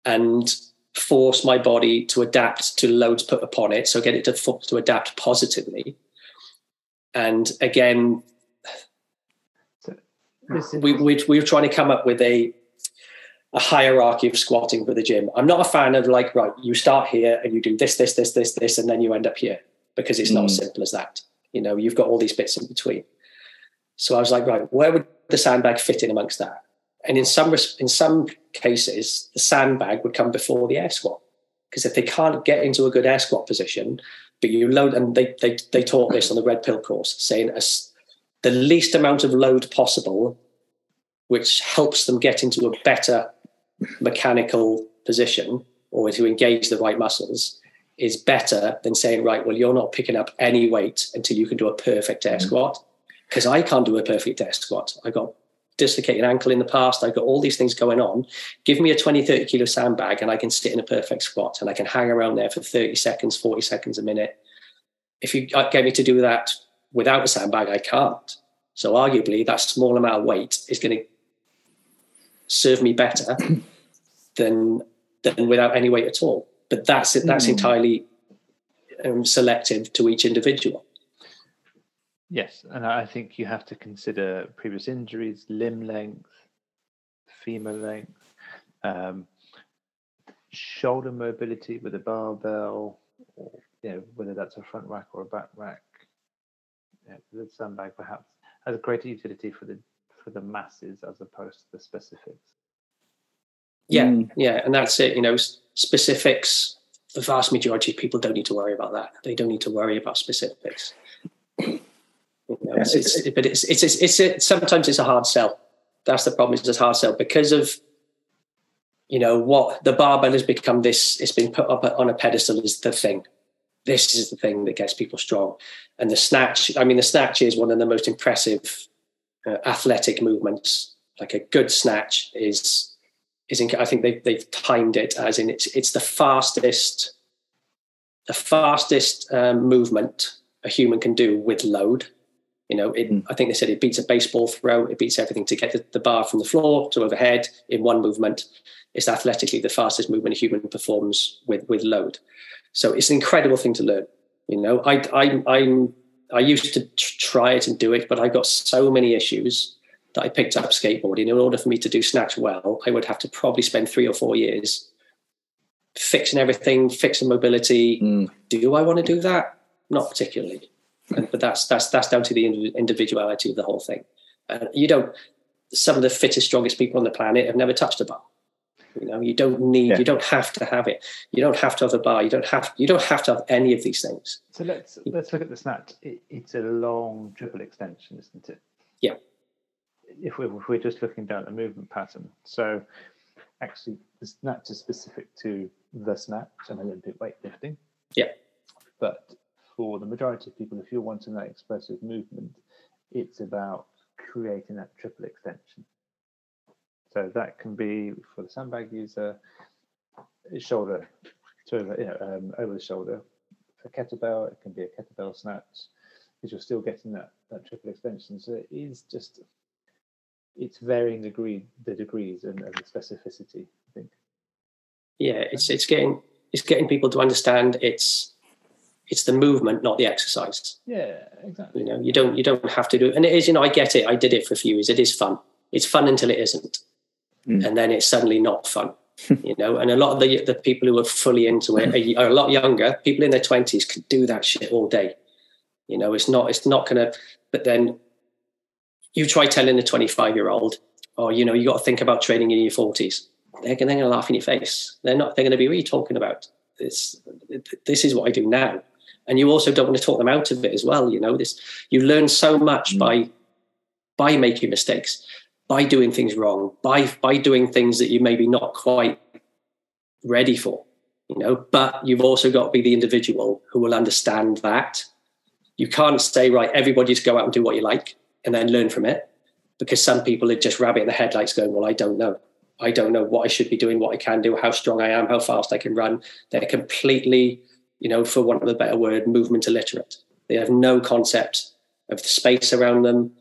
and force my body to adapt to loads put upon it. So get it to, to adapt positively. And again, we, we, we were trying to come up with a a hierarchy of squatting for the gym. I'm not a fan of like, right, you start here and you do this, this, this, this, this, and then you end up here because it's not as mm. simple as that. You know, you've got all these bits in between. So I was like, right, where would the sandbag fit in amongst that? And in some in some cases, the sandbag would come before the air squat because if they can't get into a good air squat position, but you load, and they they they taught this on the red pill course, saying a, the least amount of load possible, which helps them get into a better mechanical position or to engage the right muscles is better than saying, right, well, you're not picking up any weight until you can do a perfect air mm-hmm. squat. Because I can't do a perfect air squat. I got dislocated ankle in the past. I've got all these things going on. Give me a 20, 30 kilo sandbag and I can sit in a perfect squat and I can hang around there for 30 seconds, 40 seconds a minute. If you get me to do that without a sandbag, I can't. So arguably that small amount of weight is going to serve me better [COUGHS] than than without any weight at all. But that's that's mm. entirely um, selective to each individual. Yes, and I think you have to consider previous injuries, limb length, femur length, um, shoulder mobility with a barbell, or you know whether that's a front rack or a back rack. Yeah, the sandbag perhaps has a greater utility for the for the masses as opposed to the specifics. Yeah, mm. yeah, and that's it. You know, specifics. The vast majority of people don't need to worry about that. They don't need to worry about specifics. You know, yeah, it's, it's, but it's, it's it's it's sometimes it's a hard sell. That's the problem. It's a hard sell because of you know what the barbell has become. This it's been put up on a pedestal as the thing. This is the thing that gets people strong. And the snatch. I mean, the snatch is one of the most impressive uh, athletic movements. Like a good snatch is is in, I think they've, they've timed it as in it's it's the fastest the fastest um, movement a human can do with load. You know, it, mm. I think they said it beats a baseball throw. It beats everything to get the, the, bar from the floor to overhead in one movement. It's athletically the fastest movement a human performs with with load. So it's an incredible thing to learn. You know, I I I'm I used to try it and do it, but I got so many issues that I picked up skateboarding, in order for me to do snatch well, I would have to probably spend three or four years fixing everything, fixing mobility. Mm. Do I want to do that? Not particularly, but that's that's that's down to the individuality of the whole thing. Uh, you don't. Some of the fittest, strongest people on the planet have never touched a bar. You know, you don't need, yeah. you don't have to have it. You don't have to have a bar. You don't have, you don't have to have any of these things. So let's let's look at the snatch. It, it's a long triple extension, isn't it? Yeah if we're, if we're just looking down the movement pattern. So actually, the snatch is specific to the snatch and Olympic weightlifting. Yeah. But for the majority of people, if you're wanting that expressive movement, it's about creating that triple extension. So that can be for the sandbag user, shoulder to you know um, over the shoulder. For kettlebell, it can be a kettlebell snatch because you're still getting that that triple extension. So it is just it's varying degree the degrees and, and the specificity. I think. Yeah, it's it's getting it's getting people to understand it's it's the movement, not the exercise. Yeah, exactly. You know, you don't you don't have to do it. And it is, you know, I get it. I did it for a few years. It is fun. It's fun until it isn't. Mm. And then it's suddenly not fun. [LAUGHS] you know, and a lot of the the people who are fully into it are, are a lot younger. People in their twenties could do that shit all day. You know, it's not it's not gonna but then you try telling a 25 year old, oh, you know, you got to think about training in your 40s. They're going to laugh in your face. They're not. They're going to be really talking about this. This is what I do now, and you also don't want to talk them out of it as well. You know, this you learn so much mm. by by making mistakes, by doing things wrong, by by doing things that you maybe not quite ready for. You know, but you've also got to be the individual who will understand that. You can't say, right, everybody just go out and do what you like and then learn from it. Because some people are just rabbit in the headlights going, well, I don't know. I don't know what I should be doing, what I can do, how strong I am, how fast I can run. They're completely, you know, for want of a better word, movement illiterate. They have no concept of the space around them,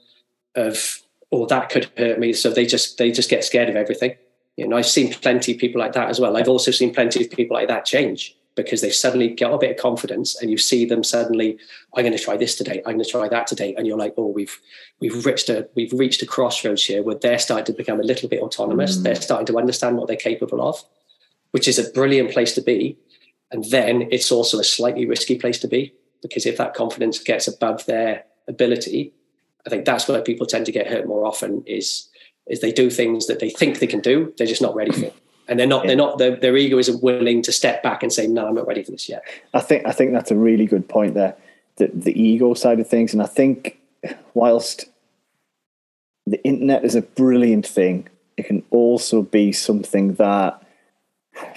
of oh that could hurt me. So they just they just get scared of everything. You know, I've seen plenty of people like that as well. I've also seen plenty of people like that change because they've suddenly got a bit of confidence and you see them suddenly i'm going to try this today i'm going to try that today and you're like oh we've we've reached a we've reached a crossroads here where they're starting to become a little bit autonomous mm. they're starting to understand what they're capable of which is a brilliant place to be and then it's also a slightly risky place to be because if that confidence gets above their ability i think that's where people tend to get hurt more often is is they do things that they think they can do they're just not ready for and they're not yeah. they're not their, their ego isn't willing to step back and say no i'm not ready for this yet i think i think that's a really good point there the, the ego side of things and i think whilst the internet is a brilliant thing it can also be something that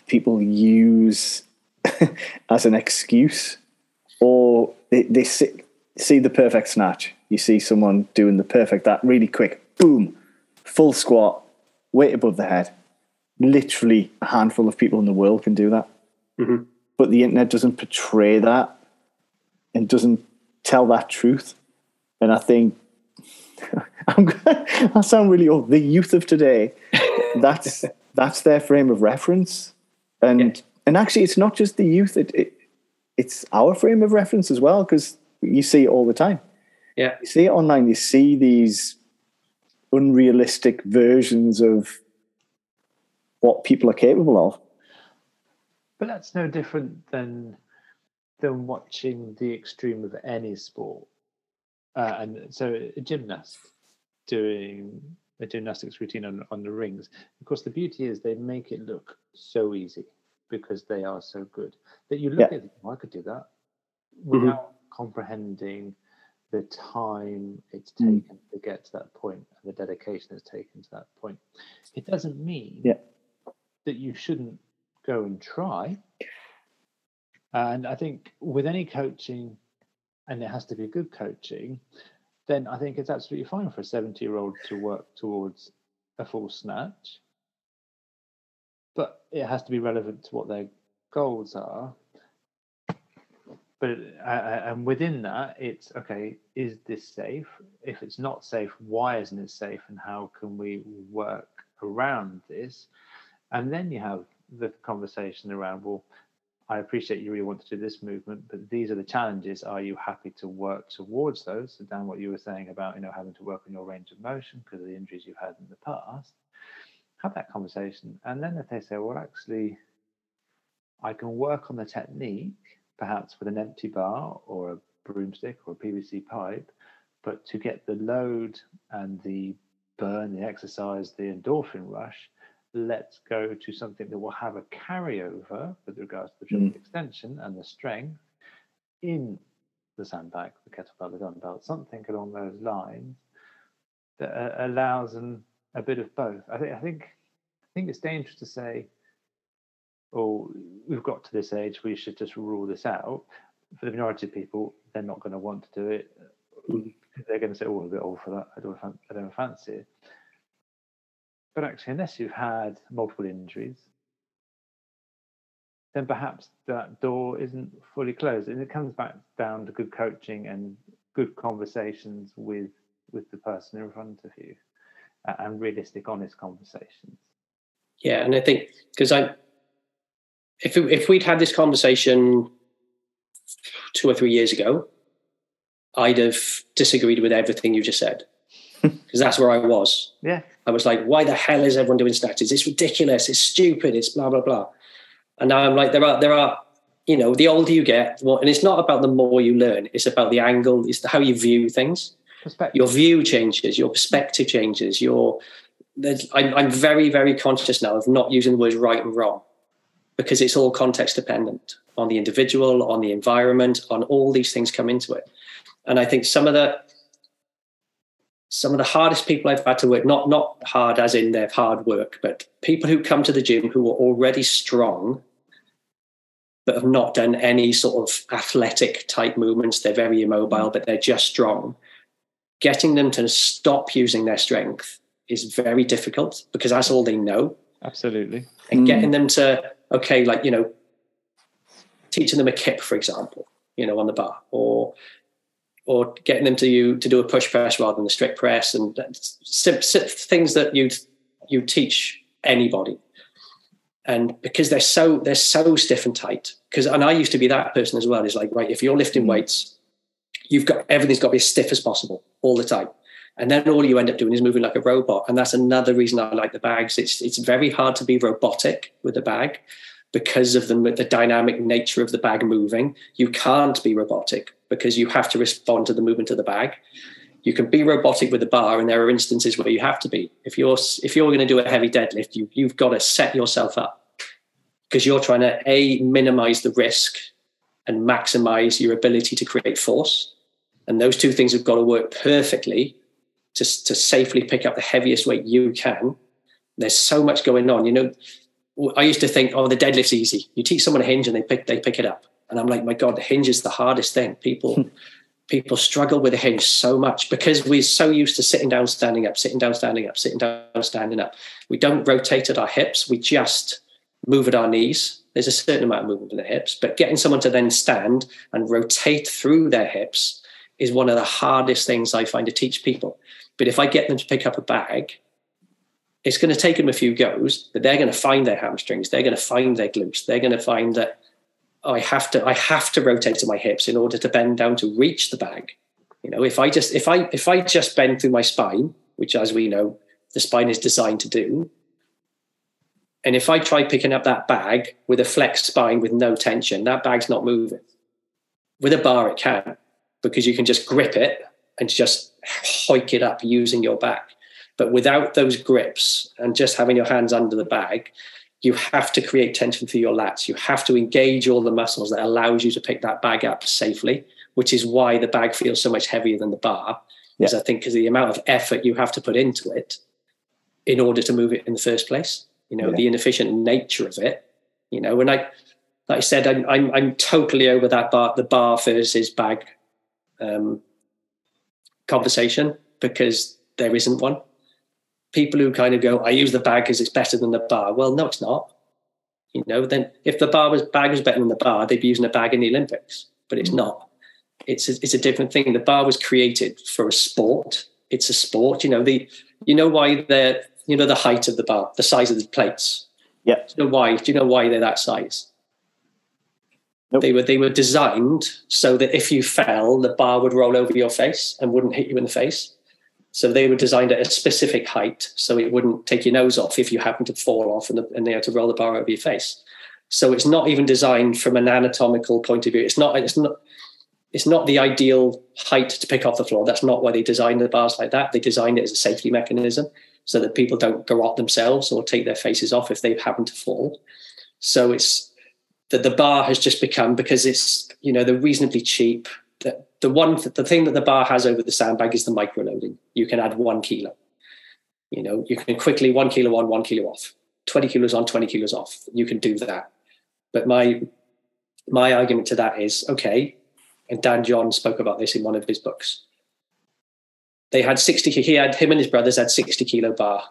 people use [LAUGHS] as an excuse, or they, they see, see the perfect snatch. You see someone doing the perfect that really quick, boom, full squat, weight above the head. Literally, a handful of people in the world can do that. Mm-hmm. But the internet doesn't portray that and doesn't tell that truth. And I think [LAUGHS] I'm, [LAUGHS] I sound really old. The youth of today, [LAUGHS] that's that's their frame of reference, and yeah. and actually, it's not just the youth. It, it it's our frame of reference as well because you see it all the time. Yeah, you see it online. You see these unrealistic versions of what people are capable of. But that's no different than than watching the extreme of any sport. Uh, and so a gymnast doing a gymnastics routine on, on the rings. Of course, the beauty is they make it look so easy because they are so good that you look yeah. at it, oh, I could do that mm-hmm. without mm-hmm. comprehending the time it's mm. taken mm. to get to that point and the dedication it's taken to that point. It doesn't mean yeah. That you shouldn't go and try. And I think with any coaching, and it has to be good coaching, then I think it's absolutely fine for a 70 year old to work towards a full snatch. But it has to be relevant to what their goals are. But uh, and within that, it's okay. Is this safe? If it's not safe, why isn't it safe? And how can we work around this? And then you have the conversation around well, I appreciate you really want to do this movement, but these are the challenges. Are you happy to work towards those? So, Dan, what you were saying about you know having to work on your range of motion because of the injuries you've had in the past, have that conversation, and then if they say, well, actually, I can work on the technique, perhaps with an empty bar or a broomstick or a PVC pipe, but to get the load and the burn, the exercise, the endorphin rush, let's go to something that will have a carryover with regards to the joint mm. extension and the strength in the sandbag, the kettlebell, the dumbbell, something along those lines that uh, allows an, a bit of both. I think I think I think it's dangerous to say, "Oh, we've got to this age, we should just rule this out." For the majority of people, they're not going to want to do it. Mm. They're going to say, "Oh, I'm a bit old for that. I don't, I don't fancy it." But actually, unless you've had multiple injuries, then perhaps that door isn't fully closed. And it comes back down to good coaching and good conversations with with the person in front of you uh, and realistic, honest conversations. Yeah, and I think because I, if if we'd had this conversation two or three years ago, I'd have disagreed with everything you just said because that's where I was. Yeah. I was like, why the hell is everyone doing snatches? It's ridiculous. It's stupid. It's blah blah blah. And now I'm like, there are there are, you know, the older you get, more, and it's not about the more you learn. It's about the angle. It's how you view things. Your view changes. Your perspective changes. Your I'm, I'm very very conscious now of not using the words right and wrong because it's all context dependent on the individual, on the environment, on all these things come into it. And I think some of the some of the hardest people I've had to work, not not hard as in their hard work, but people who come to the gym who are already strong, but have not done any sort of athletic type movements. They're very immobile, but they're just strong. Getting them to stop using their strength is very difficult because that's all they know. Absolutely. And mm. getting them to, okay, like, you know, teaching them a kip, for example, you know, on the bar, or or getting them to you to do a push press rather than a strict press, and things that you you teach anybody. And because they're so they're so stiff and tight, because and I used to be that person as well. Is like right, if you're lifting mm. weights, you've got everything's got to be as stiff as possible all the time. And then all you end up doing is moving like a robot. And that's another reason I like the bags. It's it's very hard to be robotic with a bag because of the, the dynamic nature of the bag moving. You can't be robotic because you have to respond to the movement of the bag. You can be robotic with the bar, and there are instances where you have to be. If you're if you're going to do a heavy deadlift, you you've got to set yourself up because you're trying to a minimize the risk and maximize your ability to create force, and those two things have got to work perfectly to to safely pick up the heaviest weight you can. There's so much going on, you know I used to think, oh, the deadlift's easy. You teach someone a hinge and they pick they pick it up. And I'm like, my God, the hinge is the hardest thing. People hmm. people struggle with a hinge so much because we're so used to sitting down, standing up, sitting down, standing up, sitting down, standing up. We don't rotate at our hips. We just move at our knees. There's a certain amount of movement in the hips, but getting someone to then stand and rotate through their hips is one of the hardest things I find to teach people. But if I get them to pick up a bag, it's going to take them a few goes, but they're going to find their hamstrings, they're going to find their glutes, they're going to find that I have to I have to rotate to my hips in order to bend down to reach the bag. You know, if I just if I if I just bend through my spine, which as we know the spine is designed to do, and if I try picking up that bag with a flexed spine with no tension, that bag's not moving. With a bar, it can because you can just grip it and just hike it up using your back. But without those grips and just having your hands under the bag, you have to create tension through your lats. You have to engage all the muscles that allows you to pick that bag up safely, which is why the bag feels so much heavier than the bar. Yeah. Is I think because the amount of effort you have to put into it in order to move it in the first place. You know, yeah. the inefficient nature of it. You know, when I like I said, I'm I'm, I'm totally over that bar the bar versus bag um, conversation because there isn't one people who kind of go, I use the bag because it's better than the bar. Well, no, it's not. You know, then if the bar was bag was better than the bar, they'd be using a bag in the Olympics, but it's mm. not. It's a, it's a different thing. The bar was created for a sport. It's a sport. You know the you know why the you know the height of the bar, the size of the plates. Yeah. Do you know why? Do you know why they're that size? Nope. They were they were designed so that if you fell, the bar would roll over your face and wouldn't hit you in the face. So they were designed at a specific height, so it wouldn't take your nose off if you happened to fall off and, the, and they had to roll the bar over your face. So it's not even designed from an anatomical point of view. It's not. It's not. It's not the ideal height to pick off the floor. That's not why they designed the bars like that. They designed it as a safety mechanism so that people don't garrot themselves or take their faces off if they happen to fall. So it's that the bar has just become because it's you know they're reasonably cheap the, the one the thing that the bar has over the sandbag is the micro loading. You can add one kilo. You know, you can quickly one kilo on, one kilo off. 20 kilos on, 20 kilos off. You can do that. But my my argument to that is okay, and Dan John spoke about this in one of his books. They had 60, he had him and his brothers had 60 kilo bar.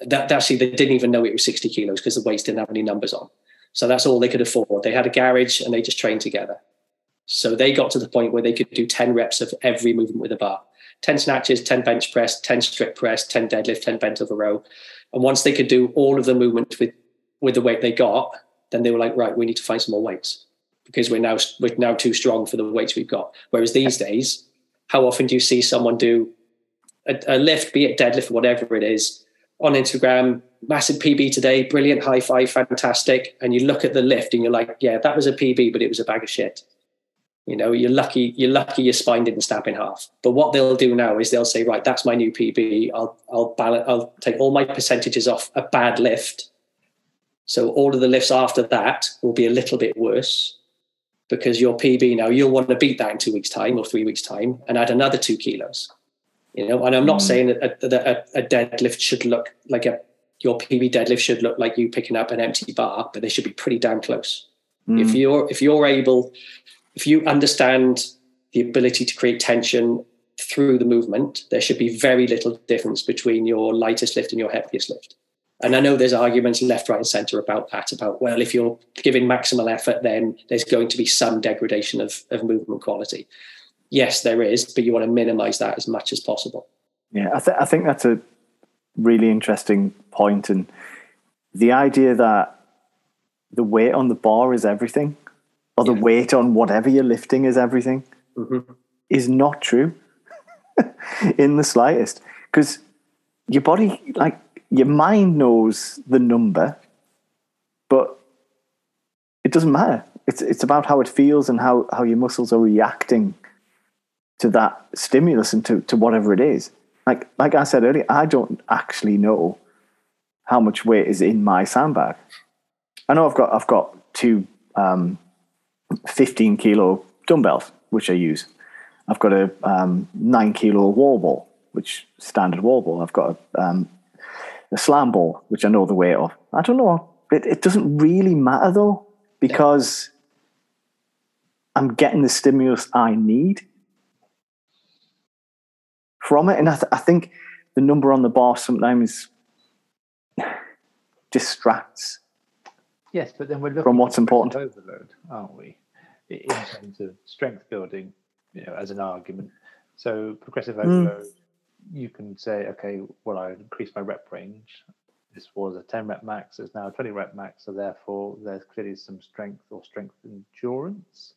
That actually they didn't even know it was 60 kilos because the weights didn't have any numbers on. So that's all they could afford. They had a garage and they just trained together. So they got to the point where they could do 10 reps of every movement with a bar 10 snatches, 10 bench press, 10 strict press, 10 deadlift, 10 bent over row. And once they could do all of the movement with, with the weight they got, then they were like, right, we need to find some more weights because we're now we're now too strong for the weights we've got. Whereas these days, how often do you see someone do a, a lift, be it deadlift, or whatever it is, on Instagram, massive PB today, brilliant, high five, fantastic. And you look at the lift and you're like, yeah, that was a PB, but it was a bag of shit. You know, you're lucky. You're lucky your spine didn't snap in half. But what they'll do now is they'll say, right, that's my new PB. I'll I'll balance. I'll take all my percentages off a bad lift. So all of the lifts after that will be a little bit worse because your PB now you'll want to beat that in two weeks' time or three weeks' time and add another two kilos. You know, and I'm not mm. saying that a, that a, a deadlift should look like a your PB deadlift should look like you picking up an empty bar, but they should be pretty damn close. Mm. If you're if you're able if you understand the ability to create tension through the movement, there should be very little difference between your lightest lift and your heaviest lift. And I know there's arguments left, right, and center about that. About well, if you're giving maximal effort, then there's going to be some degradation of, of movement quality. Yes, there is, but you want to minimize that as much as possible. Yeah, I, th- I think that's a really interesting point, and the idea that the weight on the bar is everything or the yeah. weight on whatever you're lifting is everything mm-hmm. is not true [LAUGHS] in the slightest. Because your body, like your mind knows the number, but it doesn't matter. It's it's about how it feels and how, how your muscles are reacting to that stimulus and to, to whatever it is. Like like I said earlier, I don't actually know how much weight is in my sandbag. I know I've got I've got two um, 15 kilo dumbbells, which I use. I've got a um, nine kilo wall ball, which standard wall ball. I've got a, um, a slam ball, which I know the weight of. I don't know it, it doesn't really matter though, because I'm getting the stimulus I need from it. And I, th- I think the number on the bar sometimes [SIGHS] distracts. Yes, but then we're looking from what's important. Overload, aren't we? In terms of strength building, you know, as an argument. So progressive hmm. overload, mm. you can say, okay, well, I increased my rep range. This was a 10 rep max, it's now a 20 rep max. So therefore, there's clearly some strength or strength endurance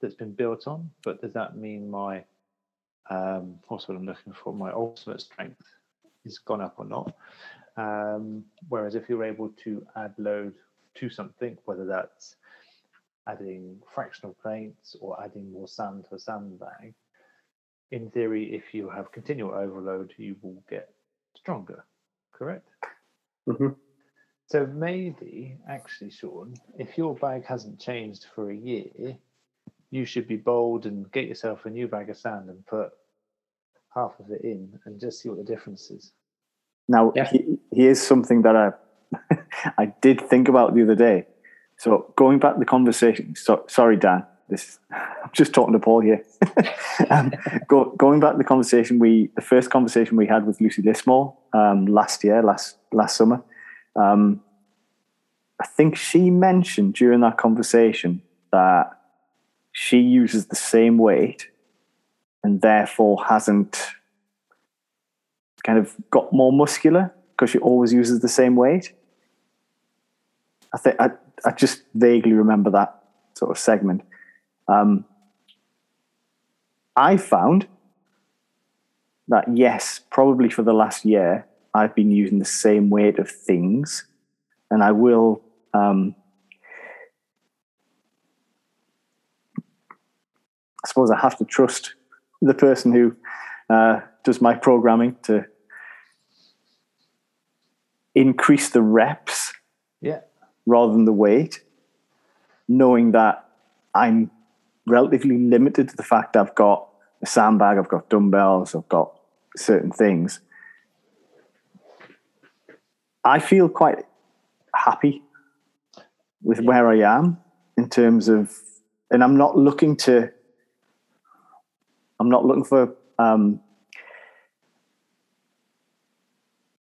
that's been built on. But does that mean my um, what's what I'm looking for? My ultimate strength is gone up or not? Um, whereas if you're able to add load to something, whether that's adding fractional plates or adding more sand to a sandbag, in theory, if you have continual overload, you will get stronger. Correct. Mm-hmm. So maybe, actually, Sean, if your bag hasn't changed for a year, you should be bold and get yourself a new bag of sand and put half of it in and just see what the difference is. Now, yeah. here's something that I I did think about the other day. So going back to the conversation, so, sorry, Dan, this [LAUGHS] I'm just talking to Paul here. [LAUGHS] um, go, going back to the conversation we, the first conversation we had with Lucy Lismore um, last year, last last summer. Um, I think she mentioned during that conversation that she uses the same weight and therefore hasn't kind of got more muscular because she always uses the same weight. I think I, I just vaguely remember that sort of segment. Um, I found that yes, probably for the last year, I've been using the same weight of things, and I will um, I suppose I have to trust the person who uh, does my programming to increase the reps yeah. Rather than the weight, knowing that I'm relatively limited to the fact I've got a sandbag, I've got dumbbells, I've got certain things. I feel quite happy with where I am in terms of, and I'm not looking to I'm not looking for um,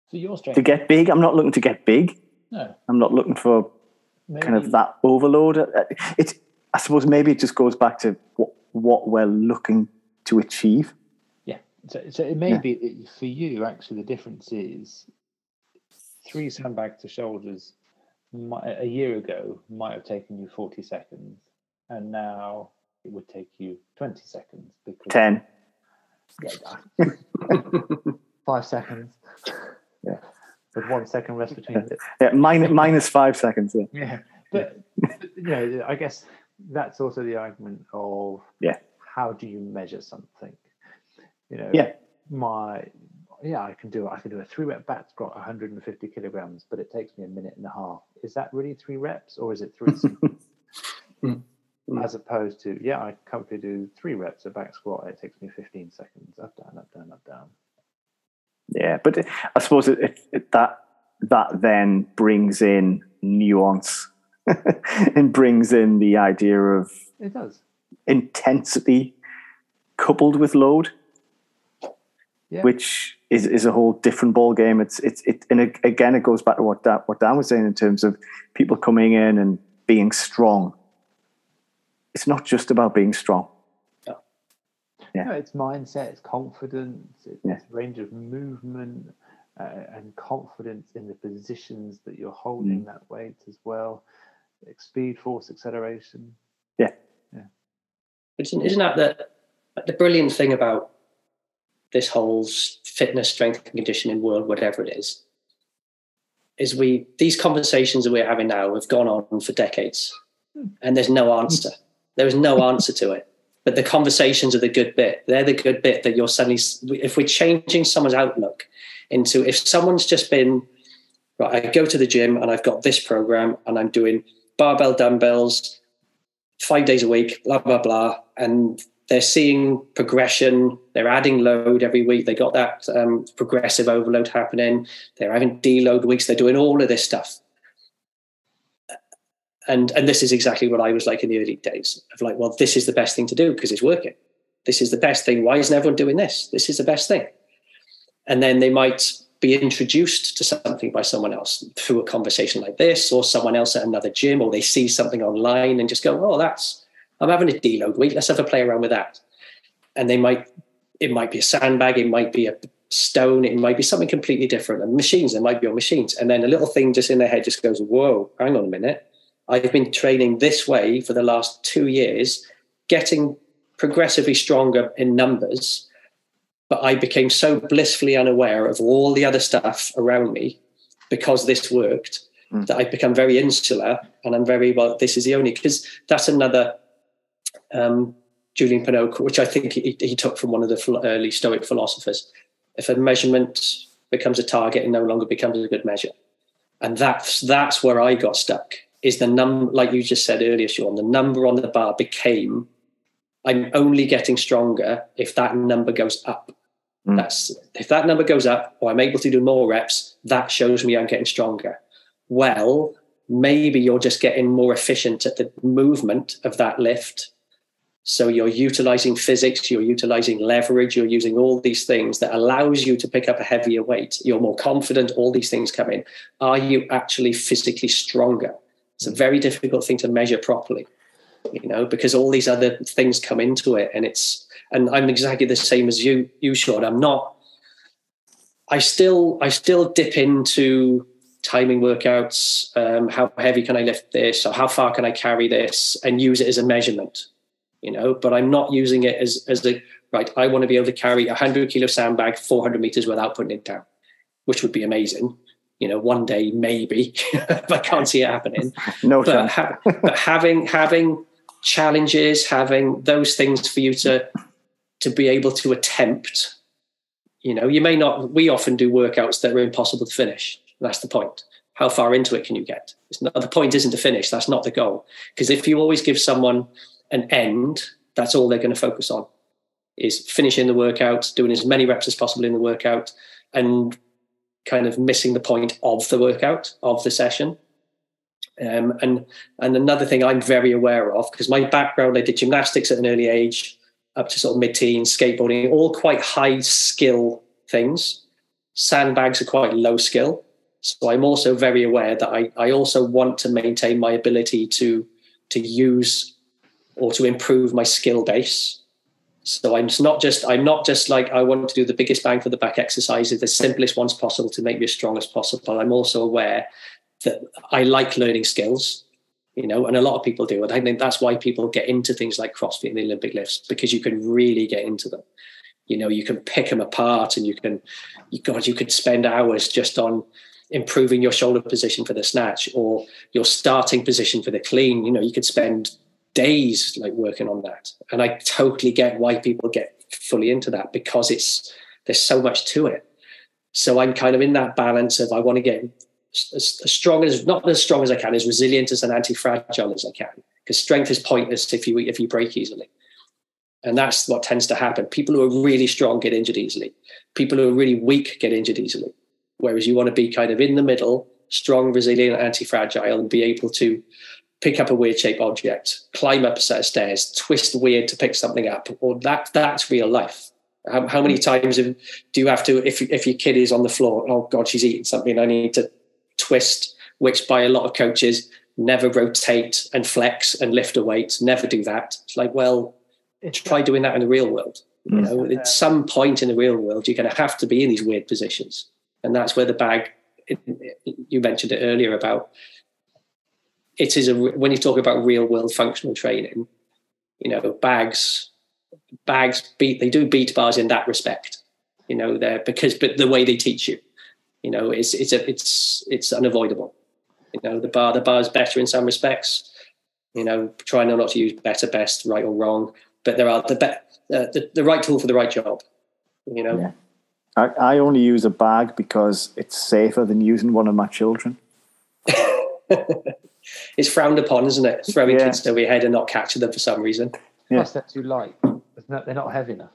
so your strength to get big. I'm not looking to get big. No, I'm not looking for maybe. kind of that overload. Uh, it's I suppose maybe it just goes back to what what we're looking to achieve. Yeah. So, so it may yeah. be for you, actually, the difference is three sandbags to shoulders a year ago might have taken you 40 seconds, and now it would take you 20 seconds. Because, 10. Yeah, [LAUGHS] [LAUGHS] five seconds. Yeah. With one second rest between [LAUGHS] it. Yeah, minus, minus five seconds. Yeah. yeah. But, but, you know, I guess that's also the argument of yeah. how do you measure something? You know, yeah. my yeah, I can do I can do a three rep back squat 150 kilograms, but it takes me a minute and a half. Is that really three reps or is it three? [LAUGHS] mm. as opposed to yeah i comfortably do three reps of back squat it takes me 15 seconds up down up down up down yeah but i suppose it, it, that that then brings in nuance [LAUGHS] and brings in the idea of it does intensity coupled with load yeah. which is, is a whole different ball game. It's it's it, and it, again it goes back to what Dan, what Dan was saying in terms of people coming in and being strong it's not just about being strong. No. Yeah. No, it's mindset, it's confidence, it's yeah. range of movement, uh, and confidence in the positions that you're holding mm. that weight as well. Like speed, force, acceleration. Yeah. Yeah. Isn't, isn't that the, the brilliant thing about this whole fitness, strength, and conditioning world, whatever it is, is we these conversations that we're having now have gone on for decades, hmm. and there's no answer. There is no [LAUGHS] answer to it. But the conversations are the good bit. They're the good bit that you're suddenly, if we're changing someone's outlook into, if someone's just been, right, I go to the gym and I've got this program and I'm doing barbell dumbbells five days a week, blah, blah, blah. And they're seeing progression. They're adding load every week. They got that um, progressive overload happening. They're having deload weeks. They're doing all of this stuff. And and this is exactly what I was like in the early days of like, well, this is the best thing to do because it's working. This is the best thing. Why isn't everyone doing this? This is the best thing. And then they might be introduced to something by someone else through a conversation like this, or someone else at another gym, or they see something online and just go, "Oh, that's I'm having a deload week. Let's have a play around with that." And they might it might be a sandbag, it might be a stone, it might be something completely different. And machines, it might be on machines. And then a little thing just in their head just goes, "Whoa, hang on a minute." I've been training this way for the last two years, getting progressively stronger in numbers but I became so blissfully unaware of all the other stuff around me because this worked mm. that I've become very insular and I'm very well. This is the only because that's another um, Julien Pineau, which I think he, he, took from one of the early Stoic philosophers. If a measurement becomes a target, it no longer becomes a good measure, and that's that's where I got stuck. Is the number, like you just said earlier, Sean, the number on the bar became I'm only getting stronger if that number goes up. Mm. That's if that number goes up or I'm able to do more reps, that shows me I'm getting stronger. Well, maybe you're just getting more efficient at the movement of that lift. So you're utilizing physics, you're utilizing leverage, you're using all these things that allows you to pick up a heavier weight. You're more confident, all these things come in. Are you actually physically stronger? It's a very difficult thing to measure properly, you know, because all these other things come into it and it's and I'm exactly the same as you, you Sean. I'm not. I still, I still dip into timing workouts. Um, how heavy can I lift this, or how far can I carry this, and use it as a measurement. You know, but I'm not using it as as the right. I want to be able to carry a hundred kilo sandbag 400 meters without putting it down, which would be amazing. You know, one day maybe, [LAUGHS] but I can't see it happening. [LAUGHS] no, but, ha- [LAUGHS] but having having challenges, having those things for you to to be able to attempt you know you may not we often do workouts that are impossible to finish. That's the point. How far into it can you get? Not, the point isn't to finish. That's not the goal. Because if you always give someone an end that's all they're going to focus on is finishing the workout doing as many reps as possible in the workout and kind of missing the point of the workout of the session um, and and another thing i'm very aware of because my background i did gymnastics at an early age up to sort of mid-teens, skateboarding, all quite high skill things. Sandbags are quite low skill. So I'm also very aware that I, I also want to maintain my ability to to use or to improve my skill base. So I'm not just I'm not just like I want to do the biggest bang for the buck exercises, the simplest ones possible to make me as strong as possible. I'm also aware that I like learning skills you know, and a lot of people do. And I think that's why people get into things like CrossFit and the Olympic lifts because you can really get into them. You know, you can pick them apart, and you can, you, God, you could spend hours just on improving your shoulder position for the snatch or your starting position for the clean. You know, you could spend days like working on that. And I totally get why people get fully into that because it's there's so much to it. So I'm kind of in that balance of I want to get as, as, strong as not as strong as I can, as resilient as an anti-fragile as I can. Because strength is pointless if you if you break easily, and that's what tends to happen. People who are really strong get injured easily. People who are really weak get injured easily. Whereas you want to be kind of in the middle, strong, resilient, anti-fragile, and be able to pick up a weird shaped object, climb up a set of stairs, twist weird to pick something up. Or that that's real life. How, how many times do you have to if if your kid is on the floor? Oh God, she's eating something. I need to twist, which by a lot of coaches never rotate and flex and lift a weight, never do that. It's like, well, try doing that in the real world. You mm. know, at some point in the real world, you're going to have to be in these weird positions. And that's where the bag, you mentioned it earlier about it is a, when you talk about real world functional training, you know, bags, bags beat, they do beat bars in that respect, you know, they're because, but the way they teach you, you know, it's it's a, it's it's unavoidable. You know, the bar the bar is better in some respects. You know, try not to use better, best, right or wrong, but there are the be- uh, the, the right tool for the right job. You know. Yeah. I, I only use a bag because it's safer than using one of my children. [LAUGHS] it's frowned upon, isn't it? Throwing yeah. kids over your head and not catching them for some reason. Yeah. Plus, they're too light. They're not heavy enough.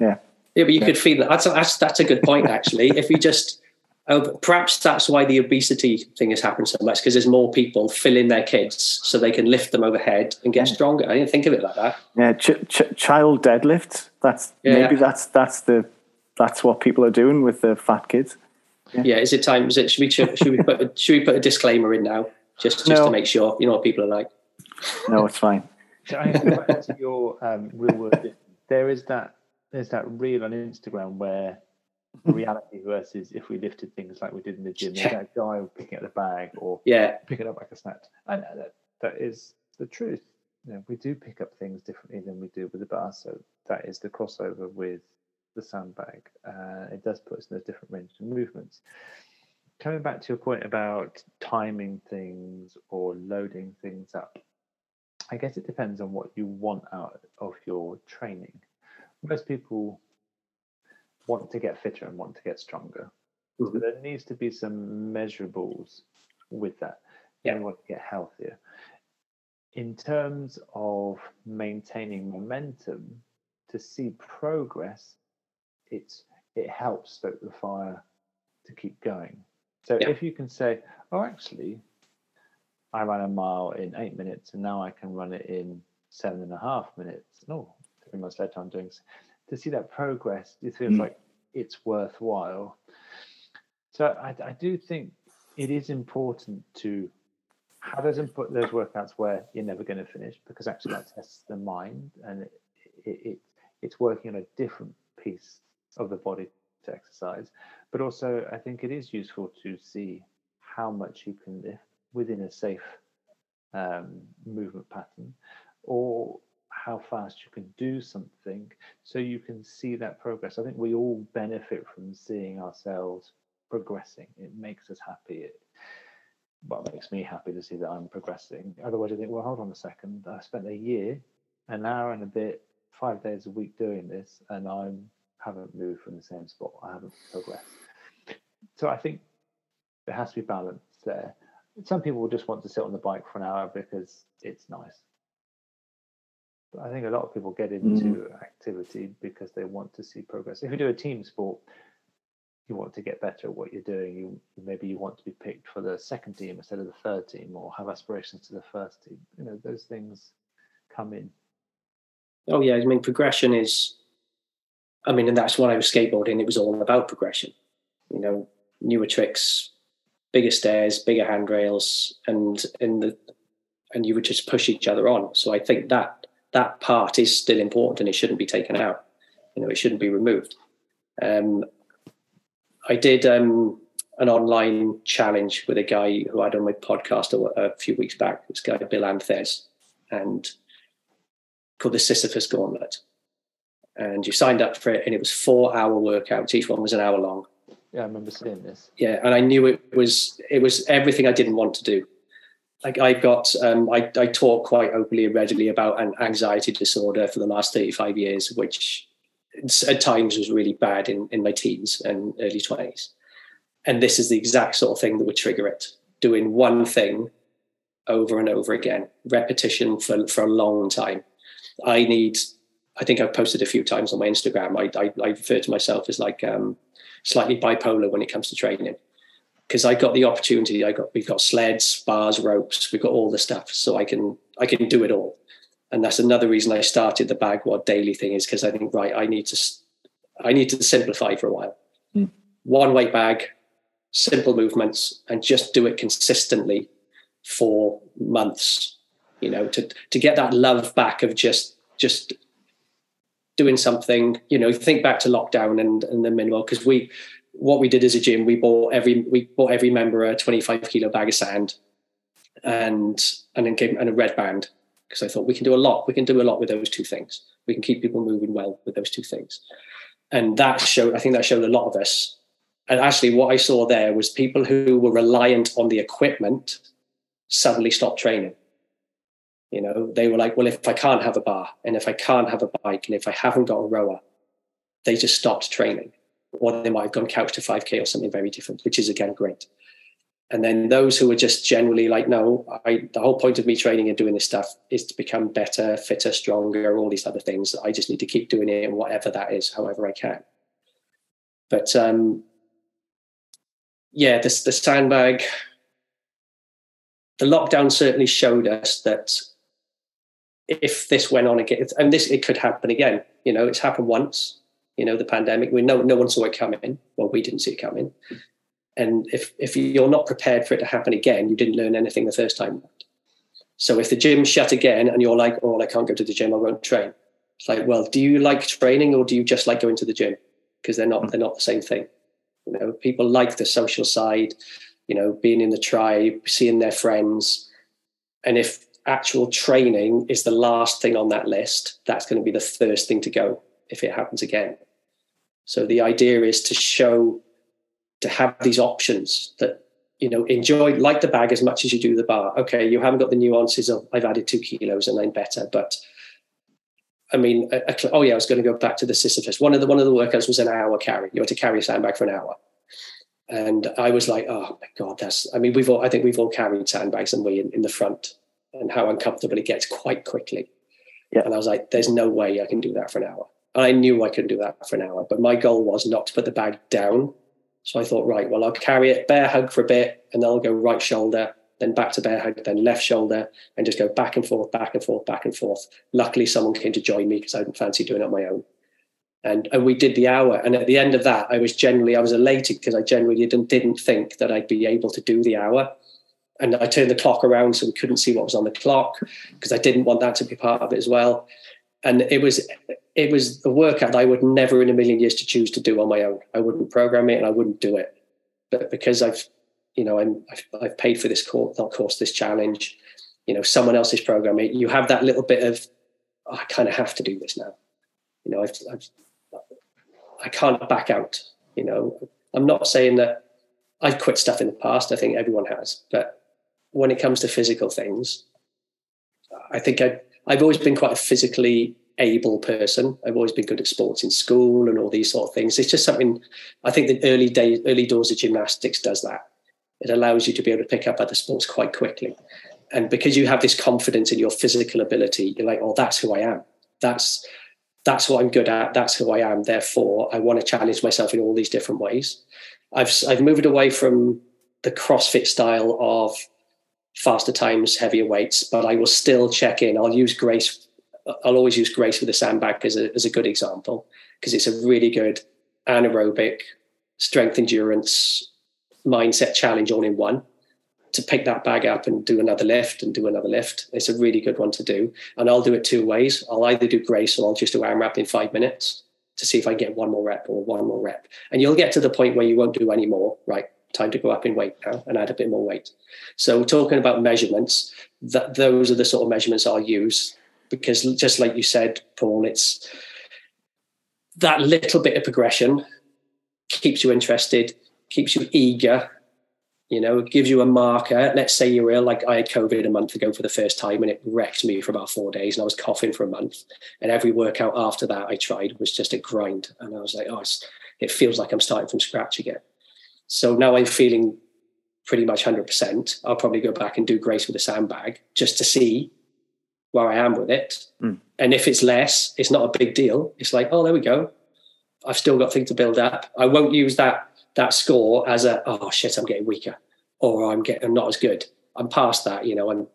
Yeah. Yeah, but you yeah. could feel that. That's a, that's that's a good point actually. if you just Oh, perhaps that's why the obesity thing has happened so much because there's more people filling their kids so they can lift them overhead and get stronger. I didn't think of it like that. Yeah, ch- ch- child deadlifts. That's yeah. maybe that's that's the that's what people are doing with the fat kids. Yeah, yeah is it time? Is it should we should we put a, should we put a disclaimer in now just just no. to make sure you know what people are like? No, it's fine. [LAUGHS] So I to your um, real world. There is that there's that reel on Instagram where reality versus if we lifted things like we did in the gym. Yeah. That guy picking up the bag or yeah, pick it up like a snatch. And that, that is the truth. You know, we do pick up things differently than we do with the bar. So that is the crossover with the sandbag. Uh, it does put us in a different range of movements. Coming back to your point about timing things or loading things up, I guess it depends on what you want out of your training. Most people want to get fitter and want to get stronger. Mm-hmm. So there needs to be some measurables with that. Yeah. You want to get healthier. In terms of maintaining momentum, to see progress, it's it helps stoke the fire to keep going. So yeah. if you can say, oh, actually, I ran a mile in eight minutes and now I can run it in seven and a half minutes. No, three months later I'm doing so. to see that progress, it feels mm. like it's worthwhile. So I, I, do think it is important to have those input those workouts where you're never going to finish because actually that tests the mind and it, it, it, it's working on a different piece of the body to exercise. But also, I think it is useful to see how much you can lift within a safe um, movement pattern or how fast you can do something so you can see that progress. I think we all benefit from seeing ourselves progressing. It makes us happy. It, well, makes me happy to see that I'm progressing. Otherwise, I think, well, hold on a second. I spent a year, an hour and a bit, five days a week doing this, and I haven't moved from the same spot. I haven't progressed. So I think there has to be balance there. Some people just want to sit on the bike for an hour because it's nice I think a lot of people get into mm. activity because they want to see progress. If you do a team sport, you want to get better at what you're doing. You maybe you want to be picked for the second team instead of the third team, or have aspirations to the first team. You know, those things come in. Oh yeah, I mean progression is. I mean, and that's when I was skateboarding. It was all about progression. You know, newer tricks, bigger stairs, bigger handrails, and in the and you would just push each other on. So I think that that part is still important and it shouldn't be taken out. You know, it shouldn't be removed. Um, I did um, an online challenge with a guy who I had on my podcast a, a few weeks back. This guy Bill Anthes, and called the Sisyphus Gauntlet. And you signed up for it, and it was four hour workouts. Each one was an hour long. Yeah, I remember seeing this. Yeah, and I knew it was it was everything I didn't want to do like I've got, um, I, I talk quite openly and readily about an anxiety disorder for the last 35 years, which at times was really bad in, in my teens and early 20s. And this is the exact sort of thing that would trigger it. Doing one thing over and over again, repetition for, for a long time. I need, I think I've posted a few times on my Instagram. I, I, I refer to myself as like um, slightly bipolar when it comes to training because I got the opportunity. I got we've got sleds, bars, ropes. We've got all the stuff, so I can I can do it all. And that's another reason I started the BagWOD daily thing is because I think right, I need to I need to simplify for a while. Mm. One weight bag, simple movements, and just do it consistently for months. You know, to to get that love back of just just doing something. You know, think back to lockdown and and the minimal because we what we did as a gym, we bought every we bought every member a 25 kilo bag of sand and and then came and a red band because I thought we can do a lot. We can do a lot with those two things. We can keep people moving well with those two things. And that showed, I think that showed a lot of us. And actually, what I saw there was people who were reliant on the equipment suddenly stopped training. You know, they were like, well, if I can't have a bar and if I can't have a bike and if I haven't got a rower, they just stopped training. Or they might have gone couch to 5k or something very different which is again great. And then those who are just generally like no I, the whole point of me training and doing this stuff is to become better fitter stronger all these other things. I just need to keep doing it and whatever that is however i can. But um yeah, this the sandbag. The lockdown certainly showed us that if this went on again, and this it could happen again. You know, it's happened once. You know, the pandemic. We know no one saw it coming. Well, we didn't see it coming. And if if you're not prepared for it to happen again, you didn't learn anything the first time. So if the gym shut again and you're like, oh, I can't go to the gym, I won't train. It's like, well, do you like training or do you just like going to the gym? Because they're not they're not the same thing. You know, people like the social side, you know, being in the tribe, seeing their friends. And if actual training is the last thing on that list, that's going to be the first thing to go if it happens again. So the idea is to show, to have these options that you know enjoy like the bag as much as you do the bar. Okay, you haven't got the nuances of I've added two kilos and I'm better, but I mean, a, a, oh yeah, I was going to go back to the Sisyphus. One of the one of the workouts was an hour carry. You had to carry a sandbag for an hour, and I was like, oh my god, that's. I mean, we've all. I think we've all carried sandbags, and we in, in the front and how uncomfortable it gets quite quickly. Yeah. And I was like, there's no way I can do that for an hour. I knew I couldn't do that for an hour, but my goal was not to put the bag down. So I thought, right, well, I'll carry it bear hug for a bit and then I'll go right shoulder, then back to bear hug, then left shoulder, and just go back and forth, back and forth, back and forth. Luckily, someone came to join me because I didn't fancy doing it on my own. And, and we did the hour. And at the end of that, I was generally, I was elated because I generally didn't, didn't think that I'd be able to do the hour and I turned the clock around so we couldn't see what was on the clock because I didn't want that to be part of it as well. And it was it was a workout I would never in a million years to choose to do on my own. I wouldn't program it and I wouldn't do it. But because I've you know I'm I've, I've paid for this course, course, this challenge. You know, someone else is programming. You have that little bit of oh, I kind of have to do this now. You know, I've, I've I can't back out. You know, I'm not saying that I've quit stuff in the past. I think everyone has, but when it comes to physical things, I think I, I've always been quite a physically able person. I've always been good at sports in school and all these sort of things. It's just something I think the early days, early doors of gymnastics does that. It allows you to be able to pick up other sports quite quickly. And because you have this confidence in your physical ability, you're like, oh, that's who I am. That's that's what I'm good at. That's who I am. Therefore, I want to challenge myself in all these different ways. I've I've moved away from the CrossFit style of faster times, heavier weights, but I will still check in. I'll use Grace. I'll always use Grace with a sandbag as a, as a good example because it's a really good anaerobic strength endurance mindset challenge all in one to pick that bag up and do another lift and do another lift. It's a really good one to do. And I'll do it two ways. I'll either do Grace or I'll just do AMRAP in five minutes to see if I get one more rep or one more rep. And you'll get to the point where you won't do any more, right? Time to go up in weight now and add a bit more weight. So talking about measurements, that those are the sort of measurements I'll use because just like you said, Paul, it's that little bit of progression keeps you interested, keeps you eager. You know, gives you a marker. Let's say you're ill, like I had COVID a month ago for the first time, and it wrecked me for about four days, and I was coughing for a month. And every workout after that I tried was just a grind, and I was like, oh, it feels like I'm starting from scratch again. So now I'm feeling pretty much 100%. I'll probably go back and do Grace with a sandbag just to see where I am with it. Mm. And if it's less, it's not a big deal. It's like, oh, there we go. I've still got things to build up. I won't use that that score as a oh shit, I'm getting weaker or I'm getting I'm not as good. I'm past that. You know, I'm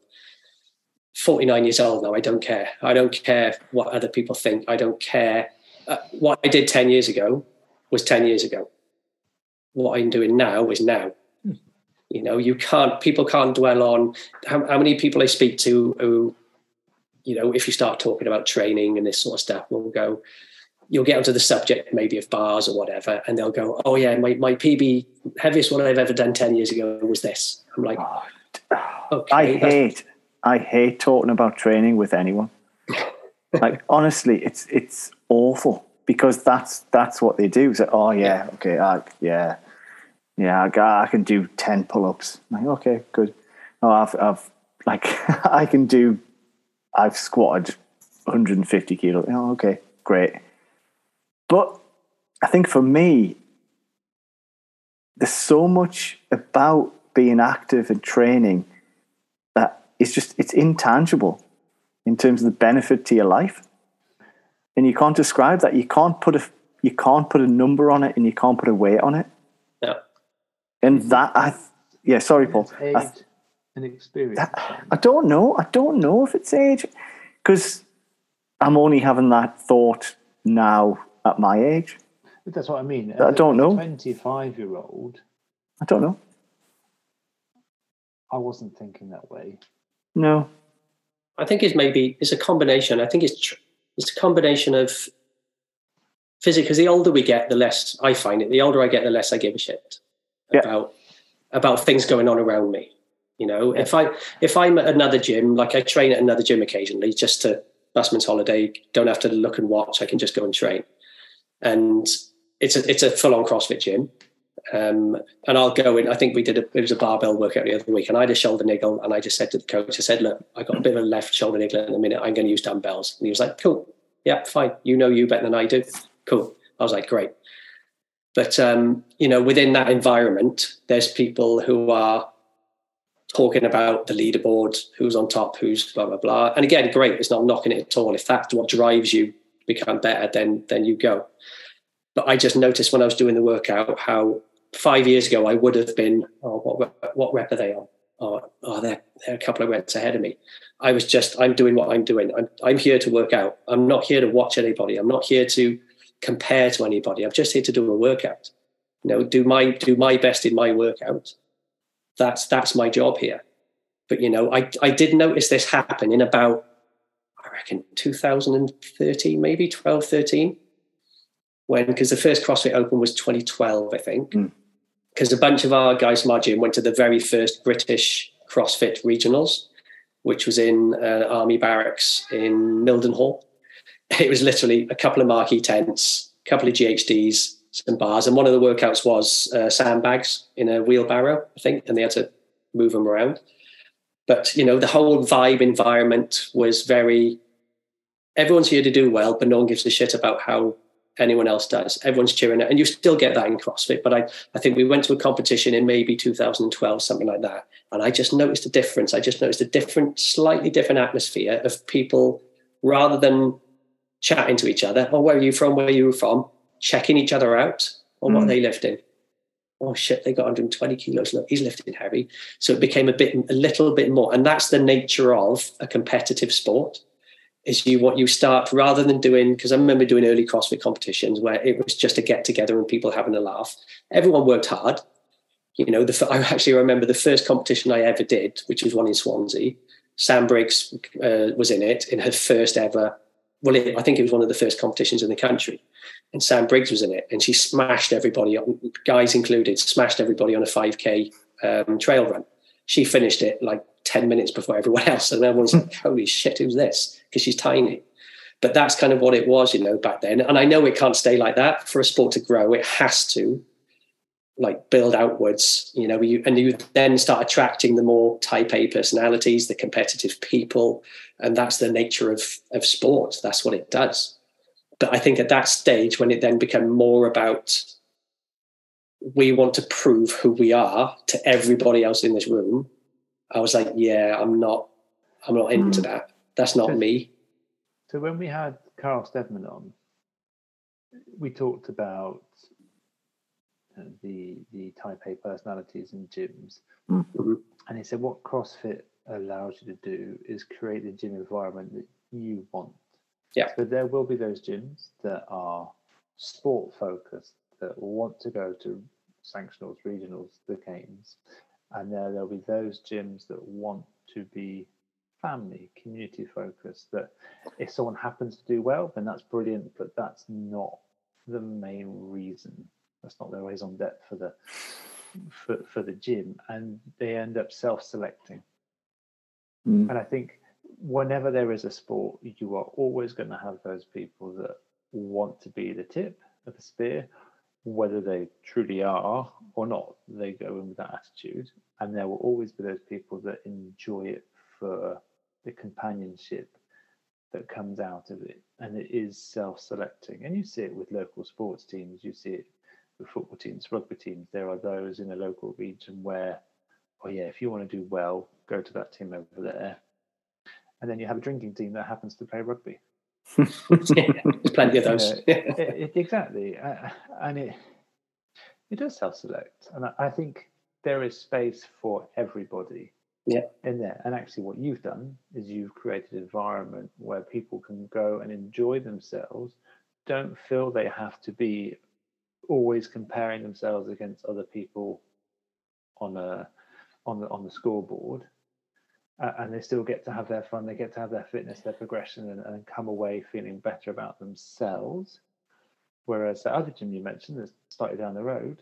49 years old now. I don't care. I don't care what other people think. I don't care. Uh, what I did 10 years ago was 10 years ago what I'm doing now is now. Hmm. You know, you can't, people can't dwell on how, how, many people I speak to who, you know, if you start talking about training and this sort of stuff, will go, you'll get onto the subject maybe of bars or whatever, and they'll go, oh yeah, my, my PB, heaviest one I've ever done 10 years ago was this. I'm like, okay, I hate, I hate talking about training with anyone. [LAUGHS] like honestly, it's, it's awful because that's that's what they do. So, oh yeah, okay, I, yeah, yeah, I, I can do ten pull-ups. I'm like, okay, good. Oh, I've, I've like [LAUGHS] I can do. I've squatted 150 kilos. Oh, okay, great. But I think for me, there's so much about being active and training that it's just it's intangible in terms of the benefit to your life and you can't describe that. You can't put a you can't put a number on it, and you can't put a weight on it. Yeah. And that, I, yeah, sorry, Paul. Age I, and experience. I don't know. I don't know if it's age because I'm only having that thought now at my age. But that's what I mean. I don't know. 25 year old, I don't know. I wasn't thinking that way. No. I think it's maybe it's a combination. I think it's tr- it's a combination of physics. Because the older we get, the less I find it. The older I get, the less I give a shit Yeah. about about things going on around me. You know, if I if I'm at another gym, like I train at another gym occasionally, just to last busman's holiday, don't have to look and watch. I can just go and train, and it's a it's a full on CrossFit gym. Um, and I'll go in. I think we did a, it was a barbell workout the other week, and I had a shoulder niggle, and I just said to the coach, I said, "Look, I got a bit of a left shoulder niggle in a minute. I'm going to use dumbbells." And he was like, "Cool, yeah, fine. You know you better than I do. Cool." I was like, "Great." But um, you know, within that environment, there's people who are talking about the leaderboard, who's on top, who's blah blah blah. And again, great. It's not knocking it at all. If that's what drives you become better, then then you go. But I just noticed when I was doing the workout how five years ago I would have been, oh, what what rep are they on? Oh, oh they're, they're a couple of reps ahead of me. I was just, I'm doing what I'm doing. I'm, I'm here to work out. I'm not here to watch anybody. I'm not here to compare to anybody. I'm just here to do a workout. You know, do my do my best in my workout. That's that's my job here. But you know, I I did notice this happen in about I reckon 2013, maybe 12, 13 when because the first CrossFit Open was 2012, I think. Mm. Because a bunch of our guys from our gym went to the very first British CrossFit regionals, which was in uh, Army Barracks in Mildenhall. [LAUGHS] It was literally a couple of marquee tents, a couple of GHDs, some bars, and one of the workouts was uh, sandbags in a wheelbarrow, I think, and they had to move them around. But you know, the whole vibe environment was very. Everyone's here to do well, but no one gives a shit about how anyone else does. Everyone's cheering it. And you still get that in CrossFit. But I, I think we went to a competition in maybe 2012, something like that. And I just noticed a difference. I just noticed a different, slightly different atmosphere of people rather than chatting to each other. Oh, where are you from? Where are you from? Checking each other out. Or what Mm. are they lifting? Oh shit, they got 120 kilos. Look, he's lifting heavy. So it became a bit, a little bit more. And that's the nature of a competitive sport is you what you start rather than doing because I remember doing early CrossFit competitions where it was just a get together and people having a laugh. Everyone worked hard. You know, the, [LAUGHS] I actually remember the first competition I ever did, which was one in Swansea. Sam Briggs uh, was in it in her first ever. Well, it, I think it was one of the first competitions in the country, and Sam Briggs was in it, and she smashed everybody, guys included, smashed everybody on a 5k um, trail run. She finished it like 10 minutes before everyone else. And everyone's like, [LAUGHS] holy shit, who's this? Because she's tiny. But that's kind of what it was, you know, back then. And I know it can't stay like that. For a sport to grow, it has to like build outwards, you know, you, and you then start attracting the more type A personalities, the competitive people. And that's the nature of, of sport. That's what it does. But I think at that stage, when it then became more about we want to prove who we are to everybody else in this room, I was like, yeah, I'm not, I'm not into that. That's not me. So when we had Carl Stedman on, we talked about uh, the the Type A personalities in gyms, Mhm. and he said what CrossFit allows you to do is create the gym environment that you want. Yeah. So there will be those gyms that are sport focused that want to go to sanctionals, regionals, the games, and there there'll be those gyms that want to be family, community focused. That if someone happens to do well, then that's brilliant, but that's not the main reason. That's not their raison d'etre for the for, for the gym, and they end up self-selecting. Mm. And I think whenever there is a sport, you are always going to have those people that want to be the tip of the spear, whether they truly are or not. They go in with that attitude, and there will always be those people that enjoy it for the companionship that comes out of it, and it is self-selecting. And you see it with local sports teams. You see it with football teams, rugby teams. There are those in a local region where, oh yeah, if you want to do well, go to that team over there. And then you have a drinking team that happens to play rugby. [LAUGHS] There's plenty of those. Yeah, it, it- exactly, uh, and it it does self-select, and I, I think there is space for everybody yeah. in there. And actually, what you've done is you've created an environment where people can go and enjoy themselves, don't feel they have to be always comparing themselves against other people on a on the on the scoreboard. Uh, and they still get to have their fun. They get to have their fitness, their progression, and, and come away feeling better about themselves. Whereas the other gym you mentioned, that's slightly down the road,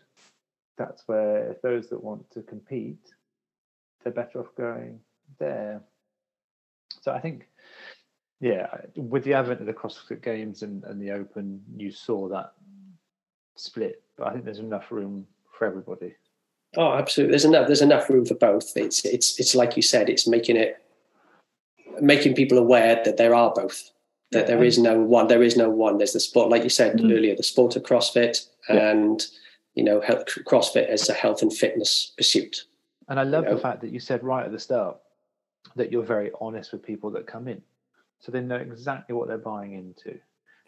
that's where if those that want to compete they're better off going there. So I think, yeah, with the advent of the CrossFit Games and, and the Open, you saw that split. But I think there's enough room for everybody. Oh, absolutely. There's enough. There's enough room for both. It's it's it's like you said. It's making it making people aware that there are both. That yeah. there is no one. There is no one. There's the sport, like you said mm-hmm. earlier, the sport of CrossFit, yeah. and you know, health, CrossFit as a health and fitness pursuit. And I love you know? the fact that you said right at the start that you're very honest with people that come in. So they know exactly what they're buying into.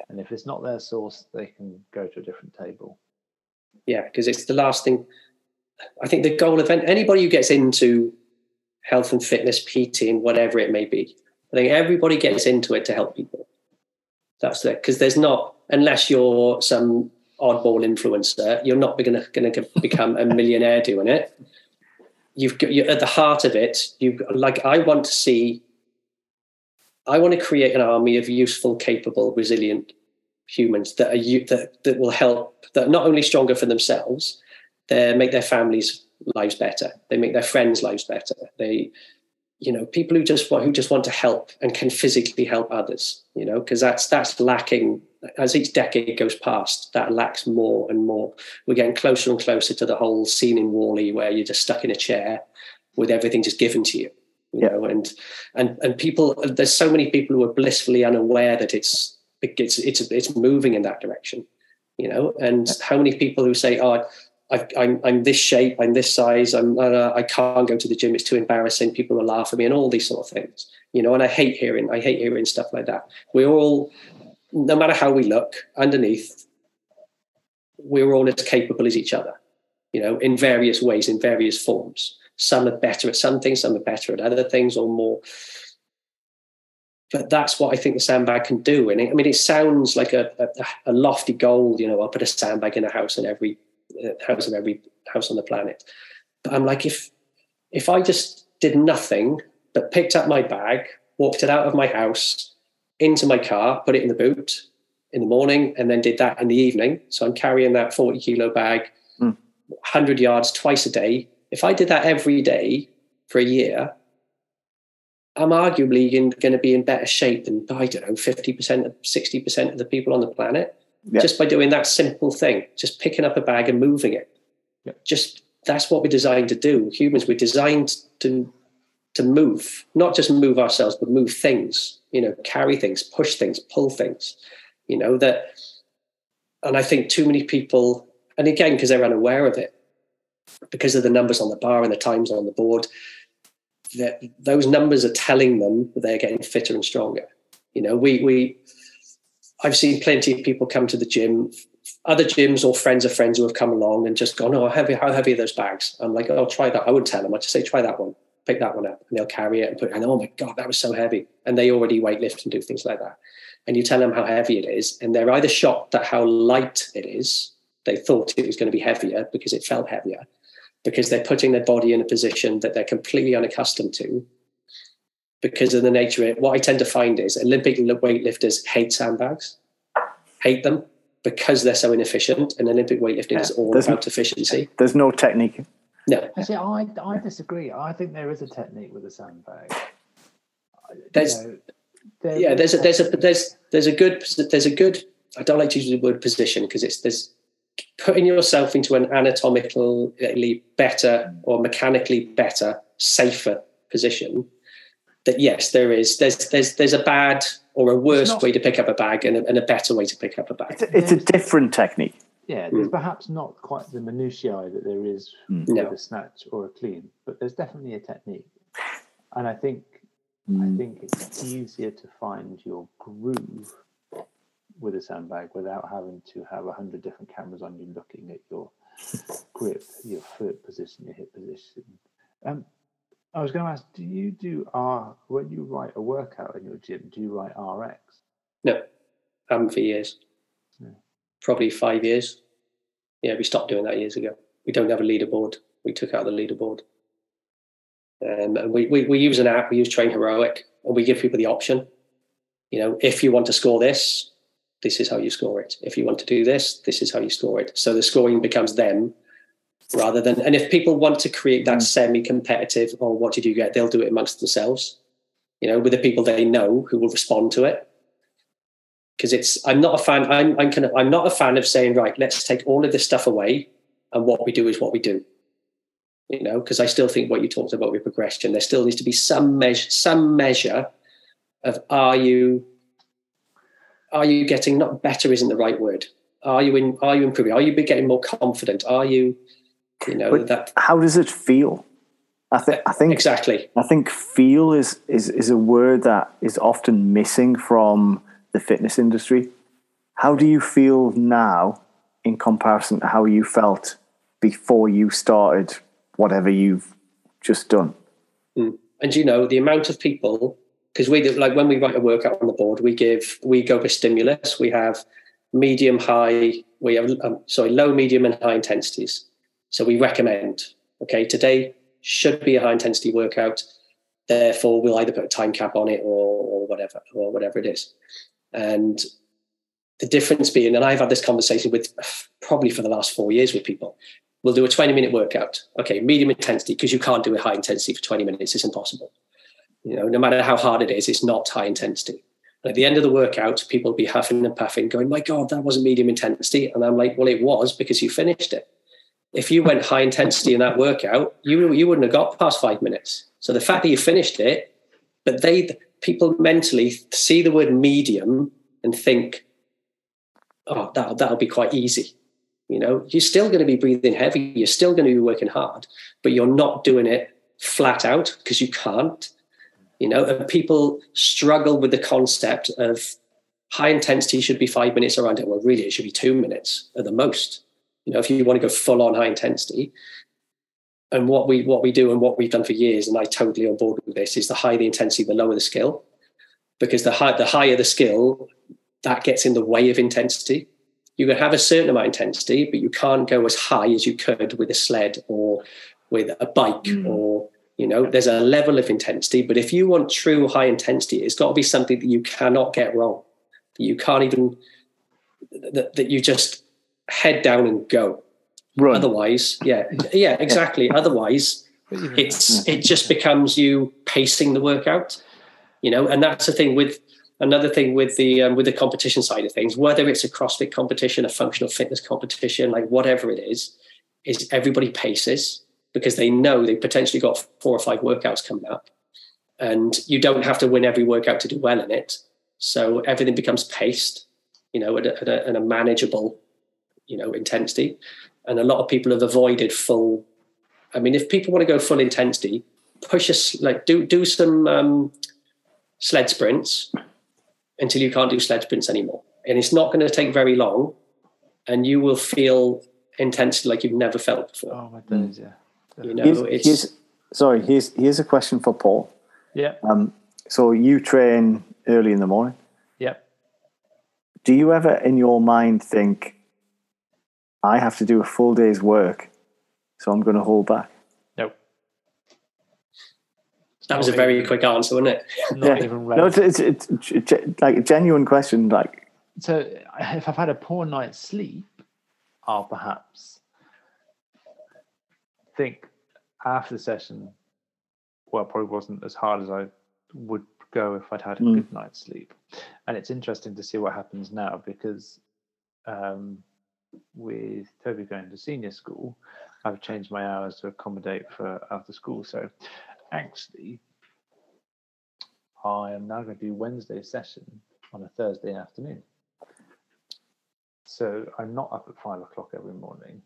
And if it's not their source, they can go to a different table. Yeah, because it's the last thing. I think the goal of anybody who gets into health and fitness, PT, and whatever it may be, I think everybody gets into it to help people. That's it. Because there's not, unless you're some oddball influencer, you're not going to become a millionaire doing it you've got you at the heart of it you like i want to see i want to create an army of useful capable resilient humans that are that, that will help that are not only stronger for themselves they make their families lives better. They make their friends lives better. They you know people who just want who just want to help and can physically help others you know because that's that's lacking. As each decade goes past that lacks more and more. We're getting closer and closer to the whole scene in WALL-E where you're just stuck in a chair with everything just given to you you yeah. know and and and people there's so many people who are blissfully unaware that it's it's it's it's moving in that direction you know and how many people who say oh I, I'm, I'm this shape, I'm this size, I'm, uh, I can't go to the gym, it's too embarrassing, people will laugh at me, and all these sort of things. You know, and I hate hearing, I hate hearing stuff like that. We're all, no matter how we look underneath, we're all as capable as each other, you know, in various ways, in various forms. Some are better at some things, some are better at other things, or more. But that's what I think the sandbag can do. And it, I mean, it sounds like a, a, a lofty goal, you know, I'll put a sandbag in a house and every house of every house on the planet. But I'm like, if if I just did nothing but picked up my bag, walked it out of my house, into my car, put it in the boot in the morning, and then did that in the evening. So I'm carrying that 40 kilo bag, mm. 100 yards twice a day. If I did that every day for a year, I'm arguably going to be in better shape than, I don't know, 50%, 60% of the people on the planet yeah. just by doing that simple thing, just picking up a bag and moving it. Yeah. Just that's what we're designed to do. Humans, we're designed to to move, not just move ourselves, but move things. You know, carry things, push things, pull things. You know that, and I think too many people, and again because they're unaware of it, because of the numbers on the bar and the times on the board, that those numbers are telling them that they're getting fitter and stronger. You know, we we I've seen plenty of people come to the gym, other gyms or friends of friends who have come along and just gone, oh, how heavy, how heavy are those bags? I'm like, oh, try that. I wouldn't tell them. I'd just say, try that one, pick that one up. And they'll carry it and put it, and oh my God, that was so heavy. And they already weightlift and do things like that. And you tell them how heavy it is, and they're either shocked at how light it is. They thought it was going to be heavier because it felt heavier, because they're putting their body in a position that they're completely unaccustomed to because of the nature of it. What I tend to find is Olympic weightlifters hate sandbags, hate them because they're so inefficient. And Olympic weightlifting yeah, is all about efficiency. There's no technique. No. Actually, I, I disagree. I think there is a technique with a sandbag. There's, you know, yeah, there's a, there's a, there's, there's a good, there's a good, I don't like to use the word position because it's, there's putting yourself into an anatomically better or mechanically better, safer position that yes, there is. There's there's there's a bad or a worse not, way to pick up a bag and a, and a, better way to pick up a bag. It's a, it's a different technique. Yeah, there's mm. perhaps not quite the minutiae that there is mm. with no. a snatch or a clean, but there's definitely a technique. And I think mm. I think it's easier to find your groove with a sandbag without having to have a hundred different cameras on you looking at your [LAUGHS] grip, your foot position, your hip position. Um, I was going to ask, do you do R when you write a workout in your gym? Do you write RX? No, I haven't for years. Yeah. Probably five years. Yeah, we stopped doing that years ago. We don't have a leaderboard. We took out the leaderboard. Um, and we, we, we use an app, we use Train Heroic, and we give people the option. You know, if you want to score this, this is how you score it. If you want to do this, this is how you score it. So the scoring becomes them rather than, and if people want to create that mm. semi competitive, or oh, what did you get? They'll do it amongst themselves, you know, with the people they know who will respond to it. Because it's, I'm not a fan, I'm, I'm kind of, I'm not a fan of saying, right, let's take all of this stuff away and what we do is what we do you know, because I still think what you talked about with progression, there still needs to be some measure, some measure of are you are you getting not better isn't the right word. Are you in are you improving? Are you getting more confident? Are you you know but that how does it feel? I think I think exactly. I think feel is is is a word that is often missing from the fitness industry. How do you feel now in comparison to how you felt before you started whatever you've just done. Mm. And you know, the amount of people, because we do, like when we write a workout on the board, we give, we go for stimulus. We have medium, high, we have, um, sorry, low, medium, and high intensities. So we recommend, okay, today should be a high intensity workout. Therefore, we'll either put a time cap on it or, or whatever, or whatever it is. And the difference being, and I've had this conversation with probably for the last four years with people, we'll do a 20 minute workout. Okay, medium intensity, because you can't do a high intensity for 20 minutes. It's impossible. You know, no matter how hard it is, it's not high intensity. And at the end of the workout, people will be huffing and puffing, going, My God, that wasn't medium intensity. And I'm like, Well, it was because you finished it. If you went high intensity in that workout, you, you wouldn't have got past five minutes. So the fact that you finished it, but they people mentally see the word medium and think, oh, that, that'll be quite easy. You know, you're still going to be breathing heavy, you're still going to be working hard, but you're not doing it flat out because you can't. You know, and people struggle with the concept of high intensity should be five minutes around it. Well, really, it should be two minutes at the most. You know, if you want to go full on high intensity. And what we what we do and what we've done for years, and I totally on board with this, is the higher the intensity, the lower the skill. Because the high, the higher the skill, that gets in the way of intensity you can have a certain amount of intensity, but you can't go as high as you could with a sled or with a bike mm. or you know there's a level of intensity but if you want true high intensity it's got to be something that you cannot get wrong that you can't even that, that you just head down and go. Run. otherwise yeah yeah exactly. [LAUGHS] Otherwise it's it just becomes you pacing the workout you know? And that's the thing with another thing with the um, with the competition side of things, whether it's a CrossFit competition, a functional fitness competition, like whatever it is, is everybody paces because they know they potentially got four or five workouts coming up, and you don't have to win every workout to do well in it. So everything becomes paced, you know, at a, at a, at a manageable, you know, intensity. And a lot of people have avoided full. I mean, if people want to go full intensity, push us like do do some um, sled sprints until you can't do sled sprints anymore. And it's not going to take very long, and you will feel intensity like you've never felt before. Oh my days, yeah. You know, here's, it's here's, sorry. Here's here's a question for Paul. Yeah. Um. So you train early in the morning. Yep. Do you ever, in your mind, think, "I have to do a full day's work, so I'm going to hold back"? No. That was a very quick answer, wasn't it? Not yeah. even No, it's, it's, it's, it's, like a genuine question. Like, so if I've had a poor night's sleep, I'll perhaps think after the session, well, probably wasn't as hard as I would go if I'd had a mm. good night's sleep. And it's interesting to see what happens now because um, with Toby going to senior school, I've changed my hours to accommodate for after school. So actually, I am now going to do Wednesday session on a Thursday afternoon. So I'm not up at five o'clock every morning,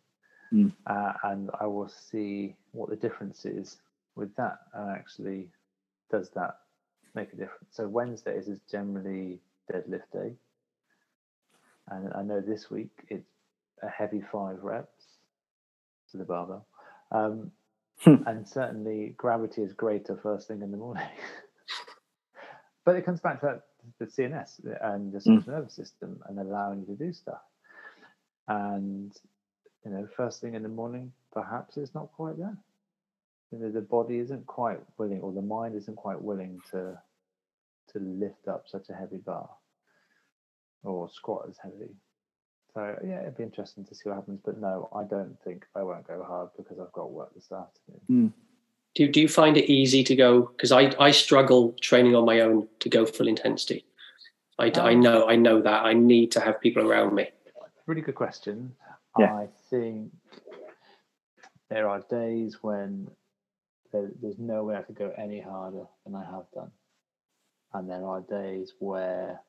mm. uh, and I will see what the difference is with that. And actually, does that make a difference? So Wednesdays is generally deadlift day, and I know this week it's a heavy five reps to the barbell. Um, Hmm. and certainly gravity is greater first thing in the morning. [LAUGHS] but it comes back to that, the CNS and the central nervous system and allowing you to do stuff. And you know, first thing in the morning, perhaps it's not quite there. You know, the body isn't quite willing, or the mind isn't quite willing to to lift up such a heavy bar or squat as heavy. So yeah, it'd be interesting to see what happens. But no, I don't think I won't go hard because I've got work this afternoon. Do, do you find it easy to go? Because I, I struggle training on my own to go full intensity. I, I Um, know I know that I need to have people around me. Really good question. Yeah. I think there are days when there, there's no way I could go any harder than I have done, and there are days where.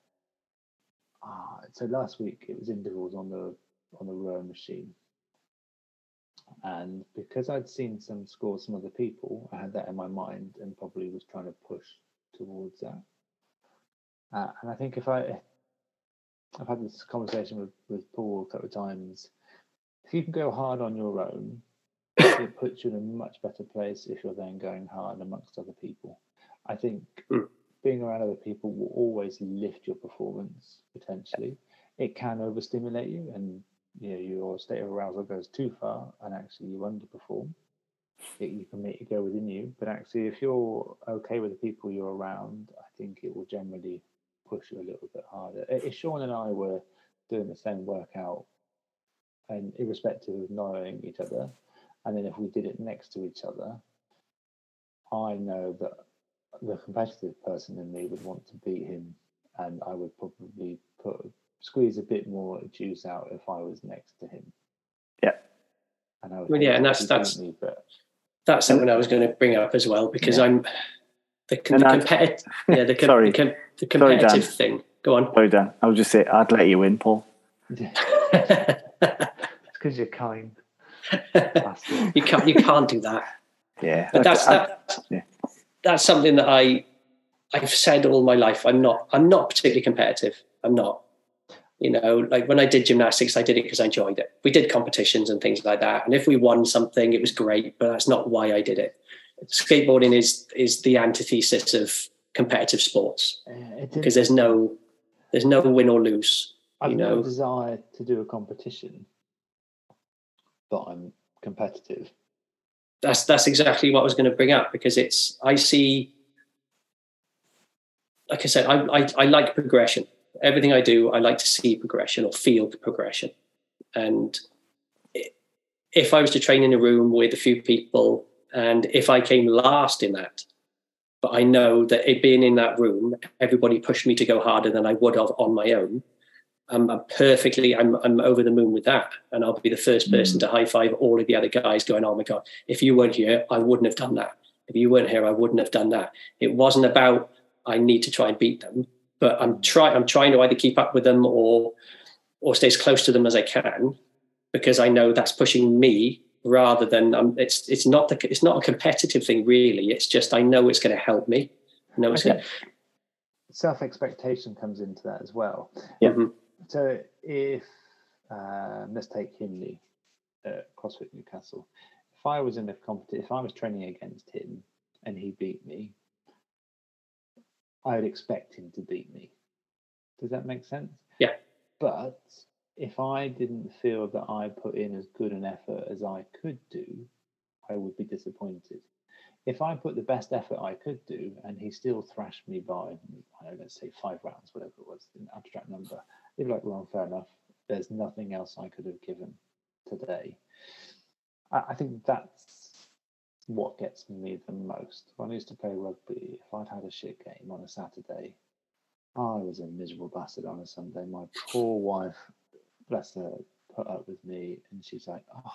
Ah, so last week it was intervals on the on the row machine, and because I'd seen some scores from other people, I had that in my mind and probably was trying to push towards that. Uh, and I think if I I've had this conversation with, with Paul a couple of times. If you can go hard on your own, [COUGHS] it puts you in a much better place if you're then going hard amongst other people. I think Mm. Being around other people will always lift your performance potentially. It can overstimulate you and you know your state of arousal goes too far and actually you underperform. It, you can make it go within you, but actually if you're okay with the people you're around, I think it will generally push you a little bit harder. If Sean and I were doing the same workout, and irrespective of knowing each other, and then if we did it next to each other, I know that the competitive person in me would want to beat him, and I would probably put squeeze a bit more juice out if I was next to him. Yeah. And I would Well, yeah, and that's- that's- me, but That's something I was going to bring up as well because Yeah. I'm the, the, competitive yeah the, [LAUGHS] com- Sorry. the, com- the Sorry, Dan. competitive thing. Go on. Sorry, Dan. I would just say I'd let you in, Paul. [LAUGHS] it's because you're kind. [LAUGHS] you can't you can't do that. Yeah. But that's I- that. yeah. That's something that I I've said all my life. I'm not I'm not particularly competitive. I'm not. You know, like when I did gymnastics, I did it because I enjoyed it. We did competitions and things like that, and if we won something, it was great. But that's not why I did it. Skateboarding is is the antithesis of competitive sports Uh, because there's no there's no win or lose. I've you no know. desire to do a competition, but I'm competitive. That's that's exactly what I was going to bring up because it's I see like I said I, I I like progression. Everything I do I like to see progression or feel progression. And if I was to train in a room with a few people and if I came last in that but I know that it being in that room everybody pushed me to go harder than I would have on my own I'm, I'm perfectly I'm I'm over the moon with that and I'll be the first person to high five all of the other guys going oh my god if you weren't here, I wouldn't have done that. If you weren't here, I wouldn't have done that. It wasn't about I need to try and beat them, but I'm trying. I'm trying to either keep up with them or or stay as close to them as I can, because I know that's pushing me rather than um, it's it's not the it's not a competitive thing really. It's just I know it's going to help me. I know it's I going. think self expectation comes into that as well. Yeah. Mhm. So if uh, let's take Hindley at CrossFit Newcastle. If I was in a competition, if I was training against him and he beat me, I would expect him to beat me. Does that make sense? Yeah. But if I didn't feel that I put in as good an effort as I could do, I would be disappointed. If I put the best effort I could do and he still thrashed me by, I don't know, let's say five rounds, whatever it was, an abstract number, they'd be like, well, fair enough. There's nothing else I could have given today. I, I think that's what gets me the most. When I used to play rugby, if I'd had a shit game on a Saturday, I was a miserable bastard on a Sunday. My poor wife, bless her, put up with me, and she's like, "Oh,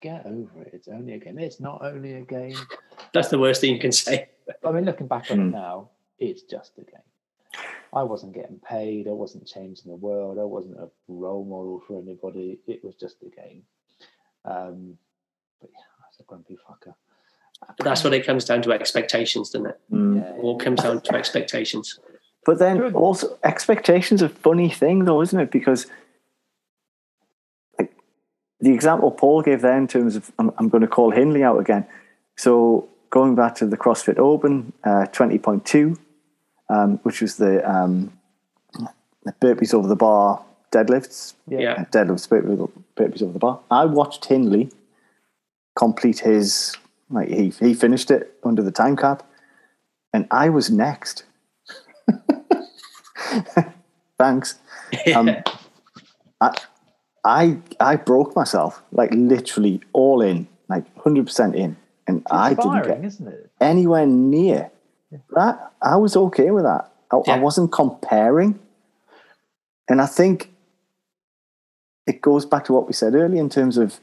get over it. It's only a game. It's not only a game." That's the worst thing you can say. I mean, looking back on Hmm. it now, it's just a game. I wasn't getting paid. I wasn't changing the world. I wasn't a role model for anybody. It was just a game. Um, but yeah, I was a grumpy fucker. But that's what it comes down to expectations, doesn't it? Mm. Yeah, all comes down to expectations. But then also expectations a funny thing though, isn't it? Because like the example Paul gave there in terms of, I'm, I'm going to call Hindley out again. So going back to the CrossFit Open uh, 20.2, um, which was the, um, the burpees over the bar deadlifts. Yeah. Deadlifts, burpees, burpees over the bar. I watched Hindley complete his, like he, he finished it under the time cap, and I was next. [LAUGHS] Thanks. Um, I, I I broke myself, like literally all in, like hundred percent in, and I didn't get isn't it? anywhere near that. I was okay with that. I, I wasn't comparing, and I think it goes back to what we said earlier in terms of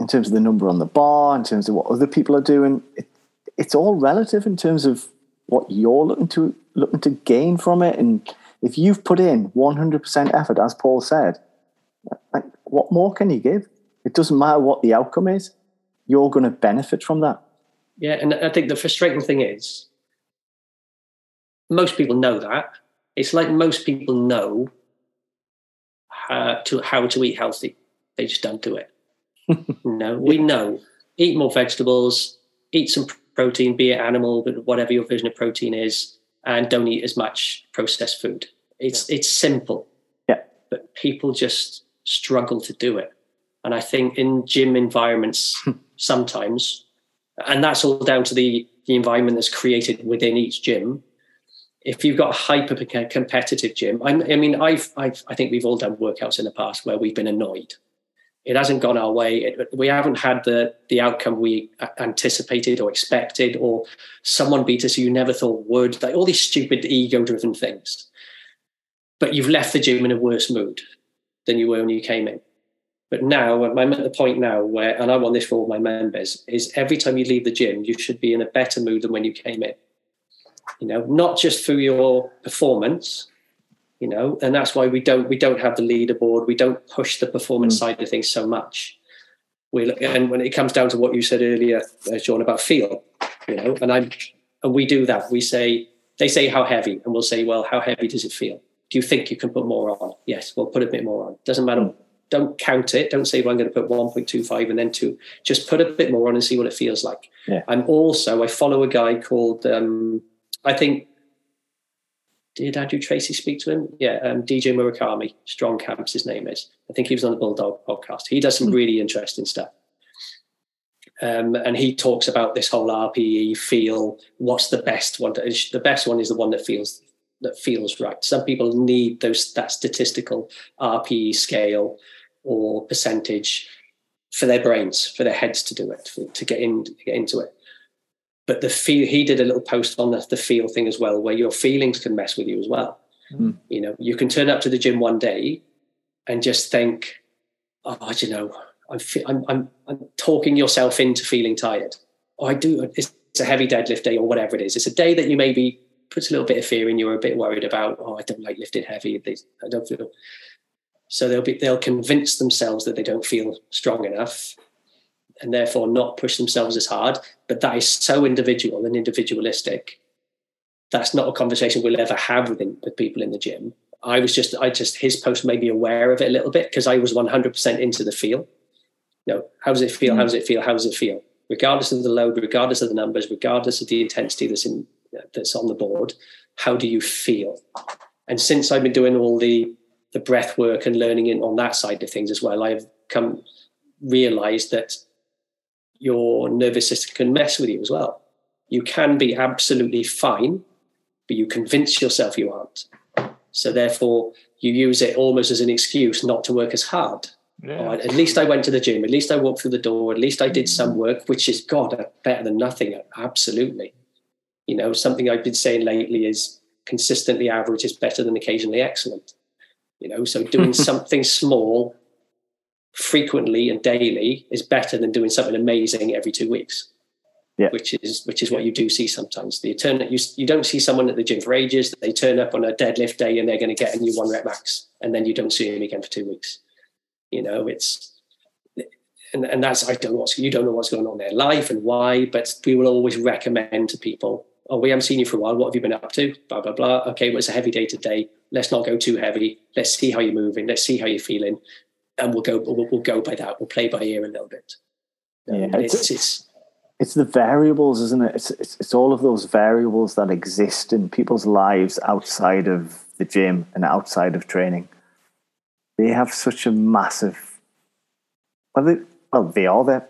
in terms of the number on the bar, in terms of what other people are doing. It, it's all relative in terms of what you're looking to looking to gain from it, and if you've put in one hundred percent effort, as Paul said, like what more can you give? It doesn't matter what the outcome is. You're going to benefit from that. Yeah, and I think the frustrating thing is most people know that. It's like most people know how to how to eat healthy. They just don't do it. [LAUGHS] no, we know. Eat more vegetables, eat some protein, be it animal, but whatever your version of protein is, and don't eat as much processed food. It's it's simple. Yeah. But people just struggle to do it. And I think in gym environments [LAUGHS] sometimes and that's all down to the the environment that's created within each gym. If you've got a hyper competitive gym, I mean, I've, I've, I think we've all done workouts in the past where we've been annoyed. It hasn't gone our way. It, we haven't had the the outcome we uh, anticipated or expected, or someone beat us who you never thought would. Like all these stupid ego-driven things. But you've left the gym in a worse mood than you were when you came in. But now I'm at the point now where, and I want this for all my members, is every time you leave the gym, you should be in a better mood than when you came in. You know, not just through your performance, you know, and that's why we don't we don't have the leaderboard, we don't push the performance Mm. side of things so much. We look, and when it comes down to what you said earlier, uh, Sean, about feel, you know, and I'm and we do that. We say they say how heavy, and we'll say, well, how heavy does it feel? Do you think you can put more on? Yes, well, put a bit more on. Doesn't matter don't count it. Don't say, well, I'm going to put 1.25 and then two. Just put a bit more on and see what it feels like. Yeah. I'm also, I follow a guy called, um, I think, did Andrew Tracy speak to him? Yeah, um, DJ Murakami, Strong Camps, his name is. I think he was on the Bulldog podcast. He does some really interesting stuff. Um, and he talks about this whole RPE feel. What's the best one? To, the best one is the one that feels that feels right. Some people need those that statistical RPE scale or percentage for their brains, for their heads to do it, for, to get in, to get into it. But the feel, he did a little post on the, the feel thing as well, where your feelings can mess with you as well. Mm. You know, you can turn up to the gym one day and just think, oh, I don't know, I'm, I'm, I'm, I'm talking yourself into feeling tired. Oh, I do. It's, it's a heavy deadlift day or whatever it is. It's a day that you maybe puts a little bit of fear in you. You're a bit worried about. Oh, I don't like lifting heavy. I don't feel. So they'll be they'll convince themselves that they don't feel strong enough, and therefore not push themselves as hard. But that is so individual and individualistic. That's not a conversation we'll ever have with, with people in the gym. I was just I just his post made me aware of it a little bit because I was 100% into the feel. You know, how does it feel? How hmm. does it feel? How does it feel? Regardless of the load, regardless of the numbers, regardless of the intensity that's in that's on the board, how do you feel? And since I've been doing all the the breath work and learning in on that side of things as well, I've come realized that your nervous system can mess with you as well. You can be absolutely fine, but you convince yourself you aren't. So therefore, you use it almost as an excuse not to work as hard. Yeah. Oh, at least I went to the gym. At least I walked through the door. At least I did mm. some work, which is God better than nothing. Absolutely. You know, something I've been saying lately is consistently average is better than occasionally excellent. You know, so doing [LAUGHS] something small frequently and daily is better than doing something amazing every two weeks. Yeah. Which is which is what you do see sometimes. The turn you you don't see someone at the gym for ages. They turn up on a deadlift day and they're going to get a new one rep max, and then you don't see him again for two weeks. You know, it's and, and that's I don't know what's you don't know what's going on in their life and why, but we will always recommend to people, oh, we haven't seen you for a while. What have you been up to? Blah blah blah. Okay, well, it's a heavy day today. Let's not go too heavy. Let's see how you're moving. Let's see how you're feeling. And we'll go we'll, we'll go by that. We'll play by ear a little bit. Yeah, Um, it's- it's, it's it's the variables, isn't it? It's, it's it's all of those variables that exist in people's lives outside of the gym and outside of training. They have such a massive. Well, they, well, they are there.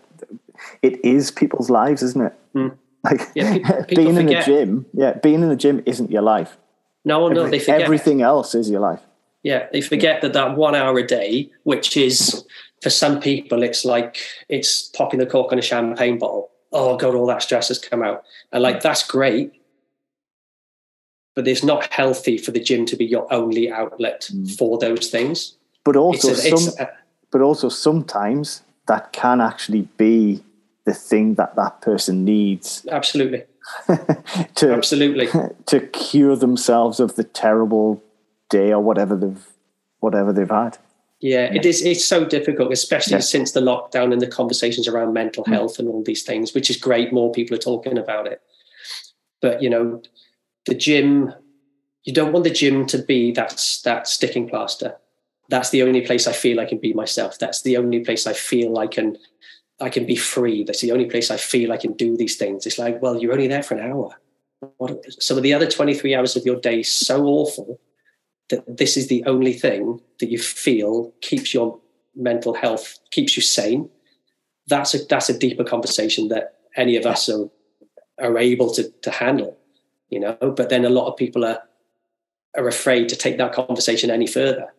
It is people's lives, isn't it? Mm. Like Yeah, [LAUGHS] being in the gym. Yeah, being in the gym isn't your life. no, no, Every- they forget. everything else is your life. Yeah, they forget that that one hour a day, which is for some people, it's like it's popping the cork on a champagne bottle. Oh God, all that stress has come out, and like that's great, but it's not healthy for the gym to be your only outlet Mm. for those things. But also, It's, a, it's some, a- but also sometimes that can actually be the thing that that person needs [LAUGHS] absolutely, to absolutely. [LAUGHS] to cure themselves of the terrible day or whatever they've whatever they've had. Yeah, it is. It's so difficult, especially Yeah. since the lockdown and the conversations around mental Mm. health and all these things, which is great. More people are talking about it, but you know, the gym. You don't want the gym to be that that sticking plaster. That's the only place I feel I can be myself. That's the only place I feel I can I can be free. That's the only place I feel I can do these things. It's like, well, you're only there for an hour. What, some of the other 23 hours of your day so awful that this is the only thing that you feel keeps your mental health, keeps you sane. That's a that's a deeper conversation that any of us are are able to to handle, you know. But then a lot of people are are afraid to take that conversation any further.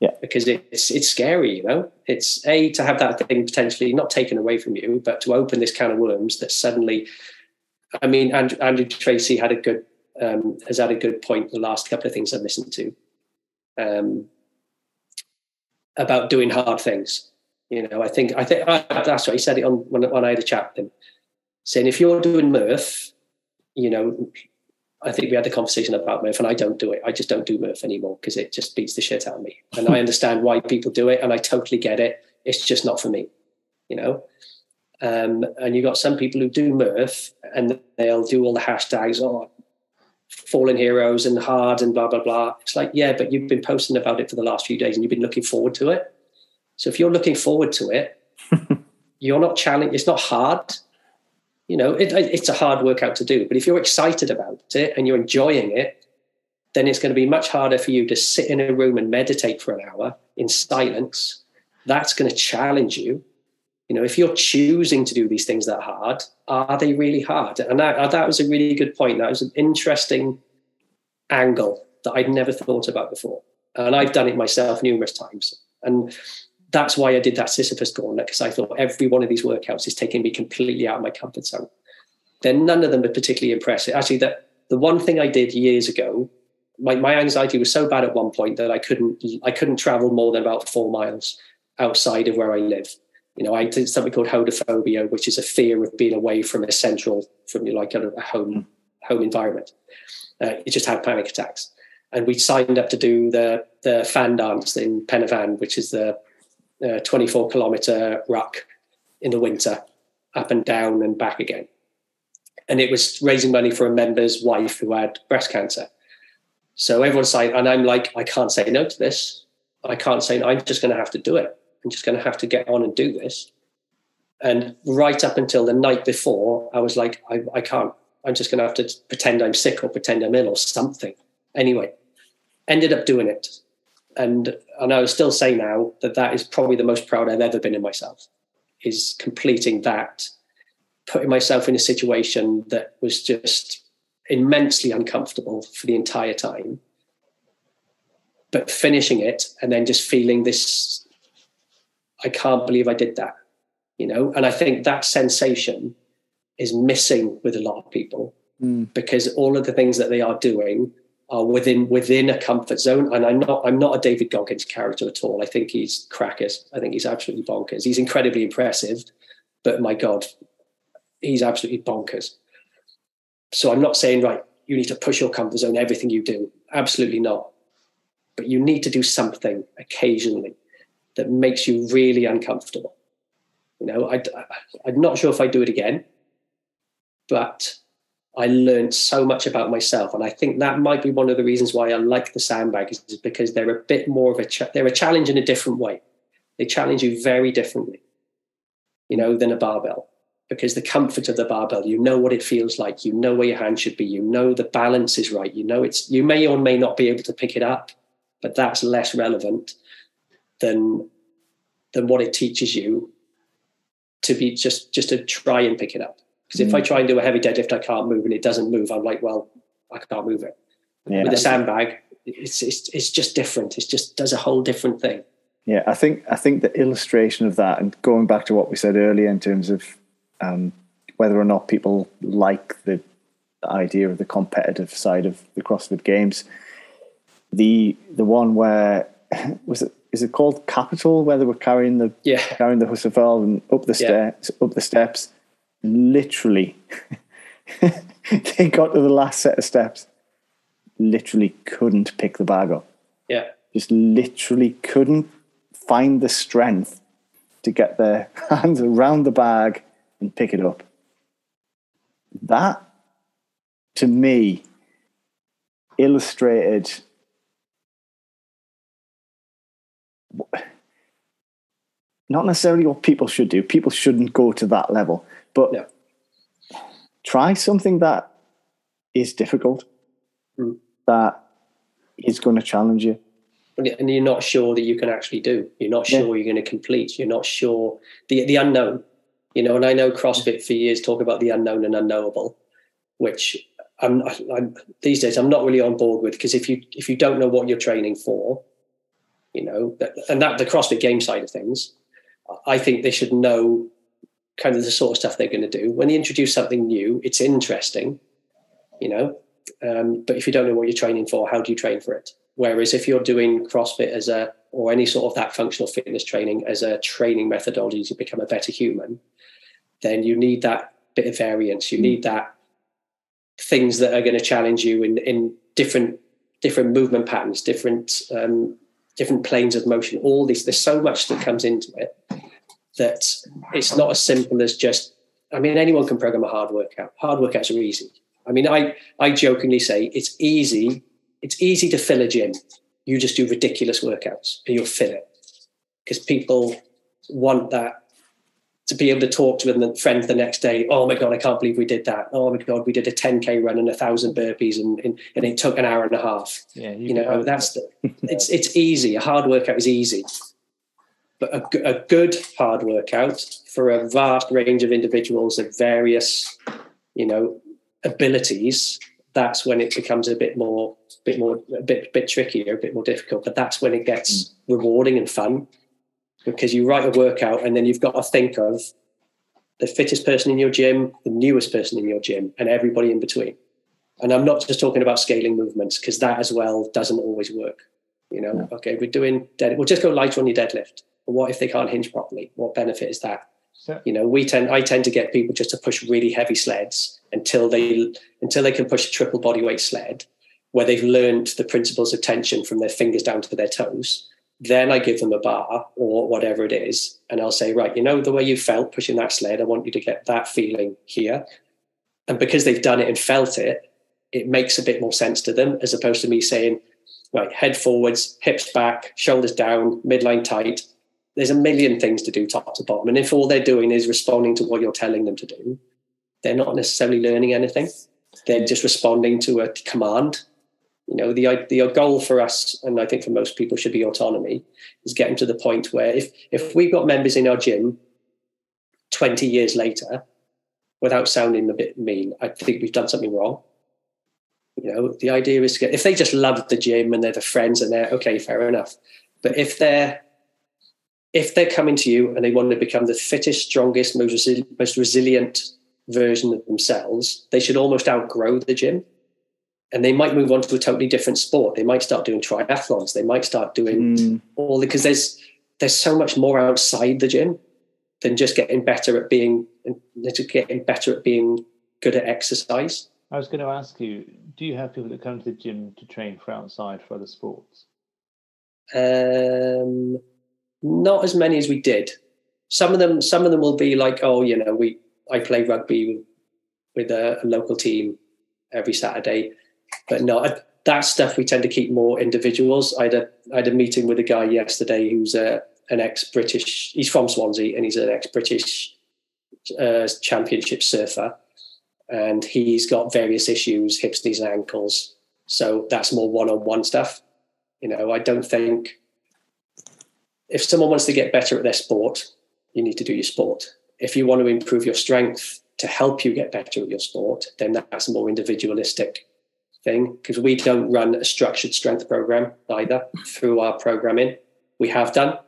Yeah. Because it's it's scary, you know. It's a to have that thing potentially not taken away from you, but to open this can of worms that suddenly I mean, Andrew, Andrew Tracy had a good um, has had a good point. The last couple of things I've listened to, um, about doing hard things. You know, I think I think uh, that's what he said it on when, when I had a chat with him, saying if you're doing Murph, you know, I think we had the conversation about Murph, and I don't do it. I just don't do Murph anymore because it just beats the shit out of me. And I understand why people do it, and I totally get it. It's just not for me, you know. Um, and you got some people who do Murph, and they'll do all the hashtags, oh, fallen heroes and hard and blah blah blah. It's like, yeah, but you've been posting about it for the last few days, and you've been looking forward to it. So if you're looking forward to it, [LAUGHS] you're not challenged. It's not hard. You know, it, it's a hard workout to do. But if you're excited about it and you're enjoying it, then it's going to be much harder for you to sit in a room and meditate for an hour in silence. That's going to challenge you. You know, if you're choosing to do these things that hard, are they really hard? And that, uh, that was a really good point. That was an interesting angle that I'd never thought about before. And I've done it myself numerous times. And that's why I did that Sisyphus gauntlet because I thought every one of these workouts is taking me completely out of my comfort zone. Then none of them are particularly impressive. Actually, that the one thing I did years ago, my, my anxiety was so bad at one point that I couldn't I couldn't travel more than about four miles outside of where I live. You know, I did something called hodophobia, which is a fear of being away from a central, from like a, a home home environment. Uh, you just have panic attacks. And we signed up to do the the fan dance in Pen y Fan, which is the uh, 24 kilometer ruck in the winter, up and down and back again. And it was raising money for a member's wife who had breast cancer. So everyone's saying, and I'm like, I can't say no to this. I can't say no. I'm just going to have to do it. I'm just going to have to get on and do this. And right up until the night before, I was like, I, I can't. I'm just going to have to pretend I'm sick or pretend I'm ill or something. Anyway, ended up doing it. And, and I still say now that that is probably the most proud I've ever been in myself, is completing that, putting myself in a situation that was just immensely uncomfortable for the entire time, but finishing it and then just feeling this, I can't believe I did that, you know? And I think that sensation is missing with a lot of people Mm. because all of the things that they are doing are within within a comfort zone. And I'm not I'm not a David Goggins character at all. I think he's crackers. I think he's absolutely bonkers. He's incredibly impressive, but my God, he's absolutely bonkers. So I'm not saying right, you need to push your comfort zone, everything you do. Absolutely not. But you need to do something occasionally that makes you really uncomfortable. You know, I, I'm not sure if I do it again, but I learned so much about myself, and I think that might be one of the reasons why I like the sandbag is because they're a bit more of a they're a challenge in a different way. they challenge you very differently, you know, than a barbell because the comfort of the barbell, you know what it feels like, you know where your hand should be, you know the balance is right, you know it's you may or may not be able to pick it up, but that's less relevant than than what it teaches you to be just just to try and pick it up. Because if I mm. try and do a heavy deadlift, I can't move and it doesn't move, I'm like, well, I can't move it. Yeah, With a sandbag, it's, it's it's just different. It just does a whole different thing. Yeah, I think I think the illustration of that, and going back to what we said earlier in terms of um, whether or not people like the, the idea of the competitive side of the CrossFit Games, the the one where [LAUGHS] was it is it called Capital where they were carrying the yeah. carrying the Husafell and up the yeah. up the steps, literally. [LAUGHS] they got to the last set of steps, literally couldn't pick the bag up. Yeah, just literally couldn't find the strength to get their [LAUGHS] hands around the bag and pick it up. That, to me, illustrated not necessarily what people should do. People shouldn't go to that level, but yeah. try something that is difficult, mm. that is going to challenge you and you're not sure that you can actually do. You're not sure yeah. you're going to complete. You're not sure the the unknown. You know, and I know CrossFit for years talk about the unknown and unknowable, which I'm, I'm these days I'm not really on board with because if you if you don't know what you're training for, you know, and that the CrossFit game side of things, I think they should know kind of the sort of stuff they're going to do. When they introduce something new, it's interesting, you know. Um, but if you don't know what you're training for, how do you train for it? Whereas if you're doing CrossFit as a or any sort of that functional fitness training as a training methodology to become a better human, then you need that bit of variance. You need that things that are going to challenge you in in different different movement patterns, different um, different planes of motion. All this, there's so much that comes into it that it's not as simple as just. I mean, anyone can program a hard workout. Hard workouts are easy. I mean, I I jokingly say it's easy it's easy to fill a gym. You just do ridiculous workouts and you'll fill it because people want that to be able to talk to a friend the next day. Oh my God, I can't believe we did that. Oh my God, we did a 10K run and a thousand burpees and, and, and it took an hour and a half. Yeah, you, you know, that's the, [LAUGHS] it's, it's easy. A hard workout is easy, but a, a good hard workout for a vast range of individuals of various, you know, abilities that's when it becomes a bit more, bit more, a bit, bit trickier, a bit more difficult. But that's when it gets mm. rewarding and fun because you write a workout and then you've got to think of the fittest person in your gym, the newest person in your gym, and everybody in between. And I'm not just talking about scaling movements because that as well doesn't always work. You know, no. okay, we're doing dead. We'll just go lighter on your deadlift. But what if they can't hinge properly? What benefit is that? So, you know, we tend I tend to get people just to push really heavy sleds until they until they can push a triple body weight sled where they've learned the principles of tension from their fingers down to their toes. Then I give them a bar or whatever it is, and I'll say, right, you know, the way you felt pushing that sled, I want you to get that feeling here. And because they've done it and felt it, it makes a bit more sense to them as opposed to me saying, right, head forwards, hips back, shoulders down, midline tight, there's a million things to do top to bottom. And if all they're doing is responding to what you're telling them to do, they're not necessarily learning anything. They're just responding to a command. You know, the the goal for us, and I think for most people, should be autonomy. Is getting to the point where if if we've got members in our gym, twenty years later, without sounding a bit mean, I think we've done something wrong. You know, the idea is to get if they just love the gym and they're the friends and they're okay, fair enough. But if they're if they're coming to you and they want to become the fittest, strongest, most, resi- most resilient version of themselves, they should almost outgrow the gym. And they might move on to a totally different sport. They might start doing triathlons. They might start doing mm. all because there's there's so much more outside the gym than just getting better at being just getting better at being good at exercise. I was going to ask you, do you have people that come to the gym to train for outside for other sports? Um, not as many as we did. Some of them, some of them will be like, oh, you know, we I play rugby with, with a, a, local team every Saturday, but no, that stuff we tend to keep more individuals. I had a I had a meeting with a guy yesterday who's a an ex-British. He's from Swansea, and he's an ex-British uh, championship surfer, and he's got various issues, hips, knees, and ankles. So that's more one-on-one stuff. You know, I don't think if someone wants to get better at their sport, you need to do your sport. If you want to improve your strength to help you get better at your sport, then that's more individualistic thing because we don't run a structured strength program either through our programming. We have done,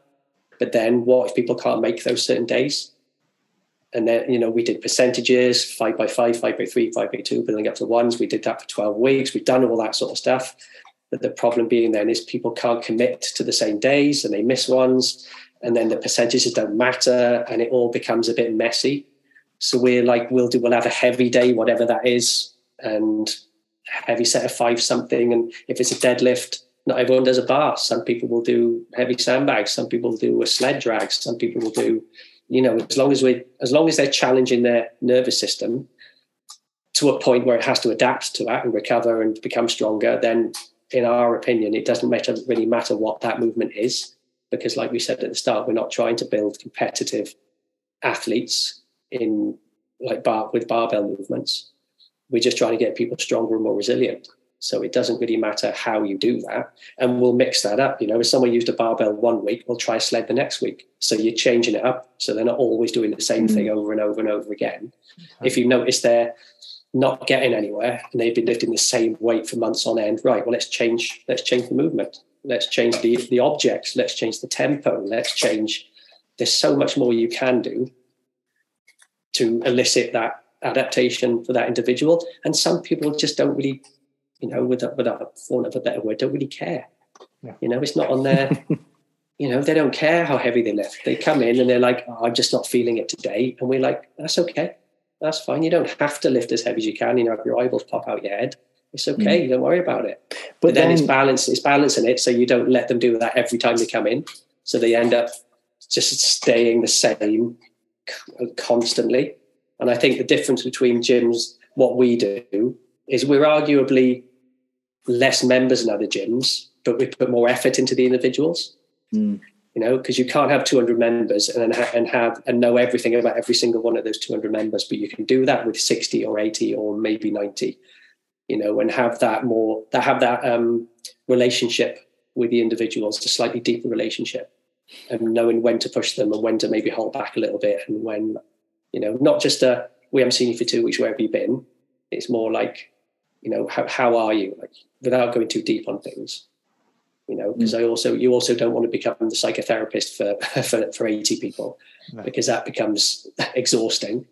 but then what if people can't make those certain days? And then, you know, we did percentages, five by five, five by three, five by two, building up to ones. We did that for 12 weeks. We've done all that sort of stuff. But the problem being then is people can't commit to the same days and they miss ones. And then the percentages don't matter and it all becomes a bit messy. So we're like, we'll do, we'll have a heavy day, whatever that is, and heavy set of five something. And if it's a deadlift, not everyone does a bar. Some people will do heavy sandbags. Some people will do a sled drag. Some people will do, you know, as long as we, as long as they're challenging their nervous system to a point where it has to adapt to that and recover and become stronger, then in our opinion, it doesn't matter really matter what that movement is, because like we said at the start, we're not trying to build competitive athletes in like bar with barbell movements. We're just trying to get people stronger and more resilient. So it doesn't really matter how you do that. And we'll mix that up. You know, if someone used a barbell one week, we'll try a sled the next week. So you're changing it up. So they're not always doing the same thing mm. over and over and over again. Okay. If you notice they're not getting anywhere and they've been lifting the same weight for months on end, right, well, let's change, let's change the movement. Let's change the, the objects. Let's change the tempo. Let's change. There's so much more you can do to elicit that adaptation for that individual. And some people just don't really, you know, without, without for want of a better word, don't really care. Yeah. You know, it's not on their, [LAUGHS] you know, they don't care how heavy they lift. They come in and they're like, oh, I'm just not feeling it today. And we're like, that's okay. That's fine. You don't have to lift as heavy as you can. You know, if your eyeballs pop out your head, it's okay. Mm. Don't worry about it. But, but then, then, it's balance. It's balancing it, so you don't let them do that every time they come in. So they end up just staying the same constantly. And I think the difference between gyms, what we do, is we're arguably less members than other gyms, but we put more effort into the individuals. Mm. You know, because you can't have 200 members and and have and know everything about every single one of those 200 members, but you can do that with 60 or 80 or maybe 90. You know, and have that more that have that um, relationship with the individuals, a slightly deeper relationship and knowing when to push them and when to maybe hold back a little bit and when you know not just a we haven't seen you for two weeks where have you been it's more like you know how, how are you like without going too deep on things you know because mm. i also you also don't want to become the psychotherapist for [LAUGHS] for, for 80 people no. because that becomes [LAUGHS] exhausting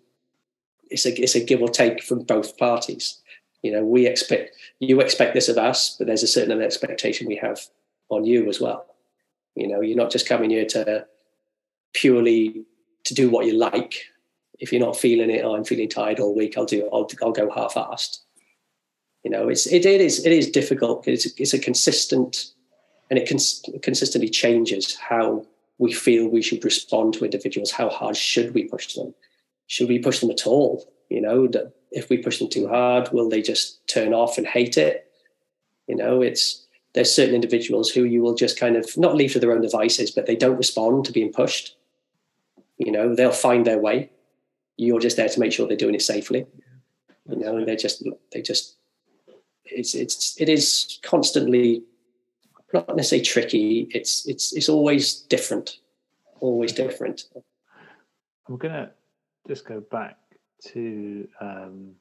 it's a it's a give or take from both parties you know we expect you expect this of us but there's a certain expectation we have on you as well you know, you're not just coming here to purely to do what you like. If you're not feeling it, oh, I'm feeling tired all week. I'll do. I'll, I'll go half-assed. You know, it's it, it is it is difficult. It's it's a consistent, and it cons- consistently changes how we feel we should respond to individuals. How hard should we push them? Should we push them at all? You know, if we push them too hard, will they just turn off and hate it? You know, it's there's certain individuals who you will just kind of not leave to their own devices, but they don't respond to being pushed. You know, they'll find their way. You're just there to make sure they're doing it safely. You know, and they're just they just it's it's it is constantly not necessarily tricky. It's it's it's always different, always different. I'm gonna just go back to um,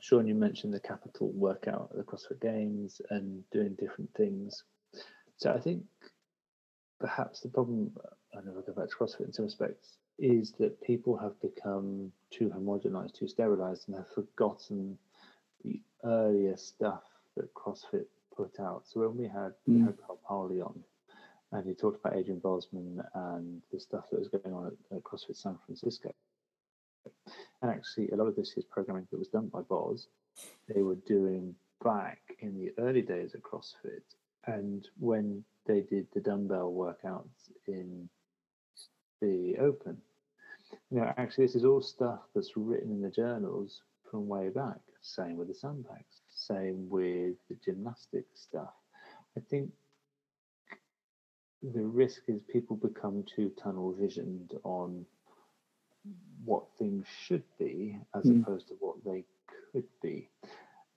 Sean, you mentioned the capital workout at the CrossFit Games and doing different things. So I think perhaps the problem, I never go back to CrossFit in some respects, is that people have become too homogenized, too sterilized, and have forgotten the earlier stuff that CrossFit put out. So when we had, mm. we had Carl Paoli on, and he talked about Adrian Bozman and the stuff that was going on at, at CrossFit San Francisco. And actually, a lot of this is programming that was done by Boz. They were doing back in the early days of CrossFit. And when they did the dumbbell workouts in the open, you know, actually, this is all stuff that's written in the journals from way back. Same with the sandbags, same with the gymnastics stuff. I think the risk is people become too tunnel visioned on what things should be as mm. opposed to what they could be.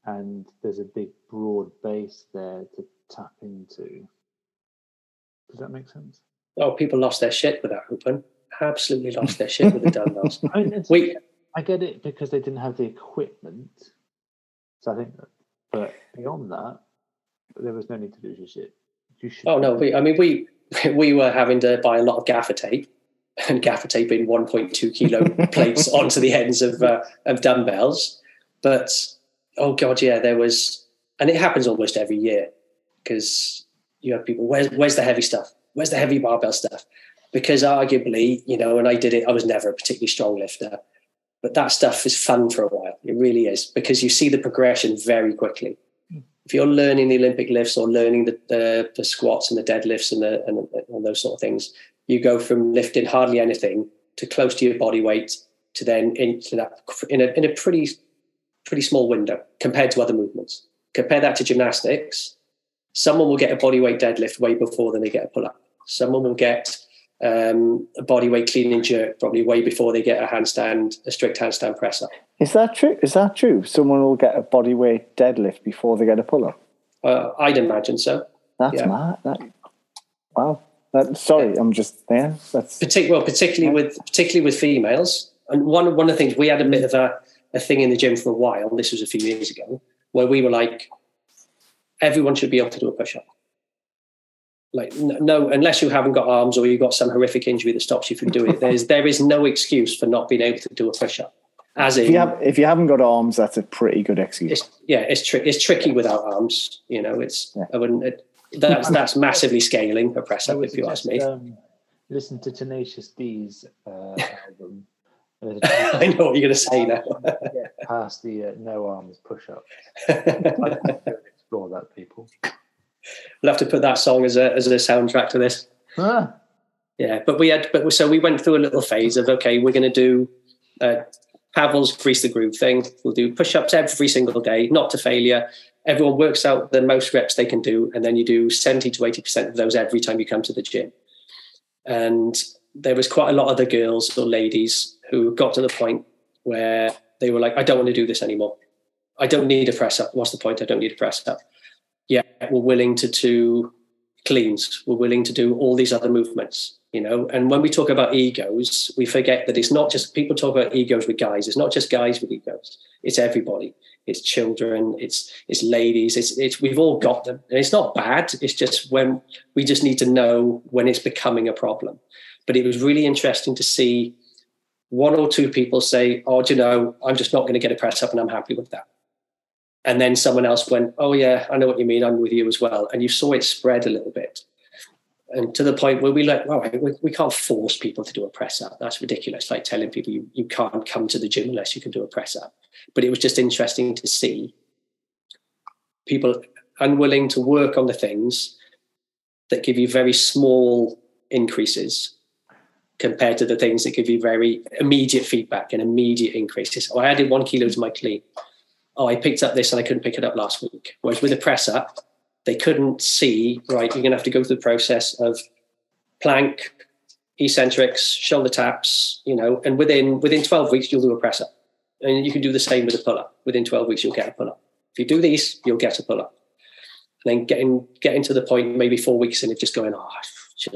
And there's a big broad base there to tap into. Does that make sense? Oh, people lost their shit with that open. Absolutely lost their shit with the dumbbells. [LAUGHS] I, mean, we, I get it because they didn't have the equipment. So I think, that, but beyond that, there was no need to lose your shit. You should. Oh no, we, I mean we [LAUGHS] we were having to buy a lot of gaffer tape and gaffer tape in 1.2 kilo [LAUGHS] plates onto the ends of uh, of dumbbells. But oh god, yeah, there was, and it happens almost every year because you have people. Where's where's the heavy stuff? Where's the heavy barbell stuff? Because arguably, you know, when I did it, I was never a particularly strong lifter, but that stuff is fun for a while. It really is because you see the progression very quickly. Hmm. If you're learning the Olympic lifts or learning the, the, the squats and the deadlifts and, the, and, and those sort of things, you go from lifting hardly anything to close to your body weight to then into that in a, in a pretty pretty small window compared to other movements. Compare that to gymnastics. Someone will get a body weight deadlift way before than they get a pull up. Someone will get um, a body weight clean and jerk probably way before they get a handstand, a strict handstand press up. Is that true? Is that true? Someone will get a body weight deadlift before they get a pull up. Uh, I'd imagine so. That's yeah. mad. That, wow. That, sorry, I'm just there. Yeah, that's Partic- well, particularly with particularly with females. And one one of the things we had a bit of a, a thing in the gym for a while. This was a few years ago, where we were like, everyone should be able to do a push up. Like no, unless you haven't got arms or you've got some horrific injury that stops you from doing it. There's there is no excuse for not being able to do a push up. As in, if you, have, if you haven't got arms, that's a pretty good excuse. It's, yeah, it's tri- it's tricky without arms. You know, it's yeah. I wouldn't. It, that's that's massively scaling a press up, if you ask me. Um, listen to Tenacious D's uh, album. [LAUGHS] I know what you're going to say now. past the uh, no arms push up. [LAUGHS] explore that, people. We'll have to put that song as a as a soundtrack to this. Ah. Yeah, but we had, but so we went through a little phase of okay, we're going to do uh, Pavel's grease the groove thing. We'll do push ups every single day, not to failure everyone works out the most reps they can do, and then you do 70 to 80% of those every time you come to the gym. And there was quite a lot of the girls or ladies who got to the point where they were like, I don't want to do this anymore. I don't need a press up. What's the point? I don't need a press up. Yeah, we're willing to do cleans. We're willing to do all these other movements, you know. And when we talk about egos, we forget that it's not just people talk about egos with guys. It's not just guys with egos. It's everybody it's children, it's it's ladies, it's it's we've all got them. And it's not bad. It's just when we just need to know when it's becoming a problem. But it was really interesting to see one or two people say, Oh, do you know, I'm just not going to get a press up and I'm happy with that. And then someone else went, Oh yeah, I know what you mean, I'm with you as well. And you saw it spread a little bit. And to the point where we like, well, we, we can't force people to do a press up. That's ridiculous. Like telling people you, you can't come to the gym unless you can do a press up but it was just interesting to see people unwilling to work on the things that give you very small increases compared to the things that give you very immediate feedback and immediate increases. Oh, I added one kilo to my clean. Oh, I picked up this and I couldn't pick it up last week. Whereas with a press up, they couldn't see, right, you're going to have to go through the process of plank, eccentrics, shoulder taps, you know, and within within 12 weeks, you'll do a press up. And you can do the same with a pull up. Within 12 weeks, you'll get a pull up. If you do these, you'll get a pull up. And then getting getting to the point maybe four weeks in of just going, oh,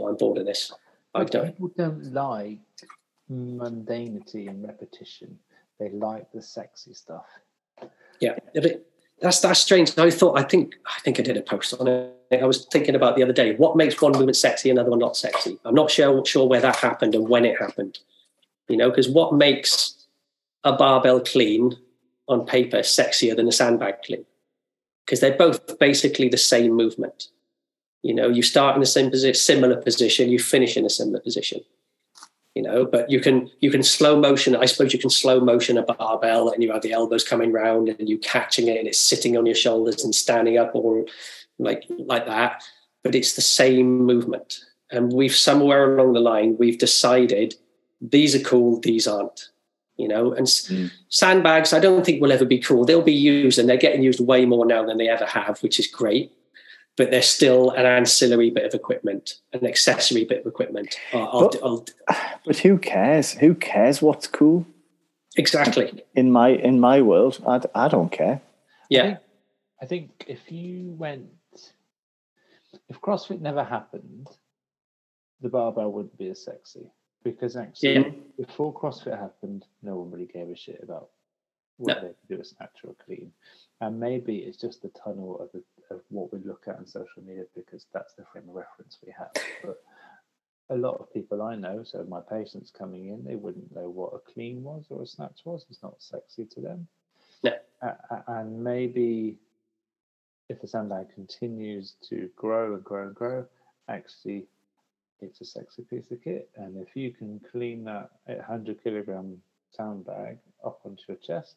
I'm bored of this. I don't. People don't like mundanity and repetition. They like the sexy stuff. Yeah, that's that's strange. I thought I think I think I did a post on it. I was thinking about the other day. What makes one movement sexy, another one not sexy? I'm not sure sure where that happened and when it happened. You know, because what makes a barbell clean on paper sexier than a sandbag clean because they're both basically the same movement. You know, you start in the same position, similar position, you finish in a similar position. You know, but you can you can slow motion. I suppose you can slow motion a barbell, and you have the elbows coming round, and you catching it, and it's sitting on your shoulders and standing up, or like like that. But it's the same movement, and we've somewhere along the line we've decided these are cool, these aren't you know and mm. sandbags i don't think will ever be cool they'll be used and they're getting used way more now than they ever have which is great but they're still an ancillary bit of equipment, an accessory bit of equipment. I'll, But- I'll, But who cares? Who cares what's cool? exactly. In my in my world, I, I don't care. Yeah. I think, I think if you went, if CrossFit never happened, the barbell wouldn't be as sexy because actually, Yeah. before CrossFit happened, no one really gave a shit about whether No. they could do a snatch or a clean. And maybe it's just the tunnel of, the, of what we look at on social media because that's the frame of reference we have. But a lot of people I know, so my patients coming in, they wouldn't know what a clean was or a snatch was. It's not sexy to them. No. A- a- and maybe if the sandbag continues to grow and grow and grow, actually it's a sexy piece of kit. And if you can clean that 100 kilogram sandbag up onto your chest,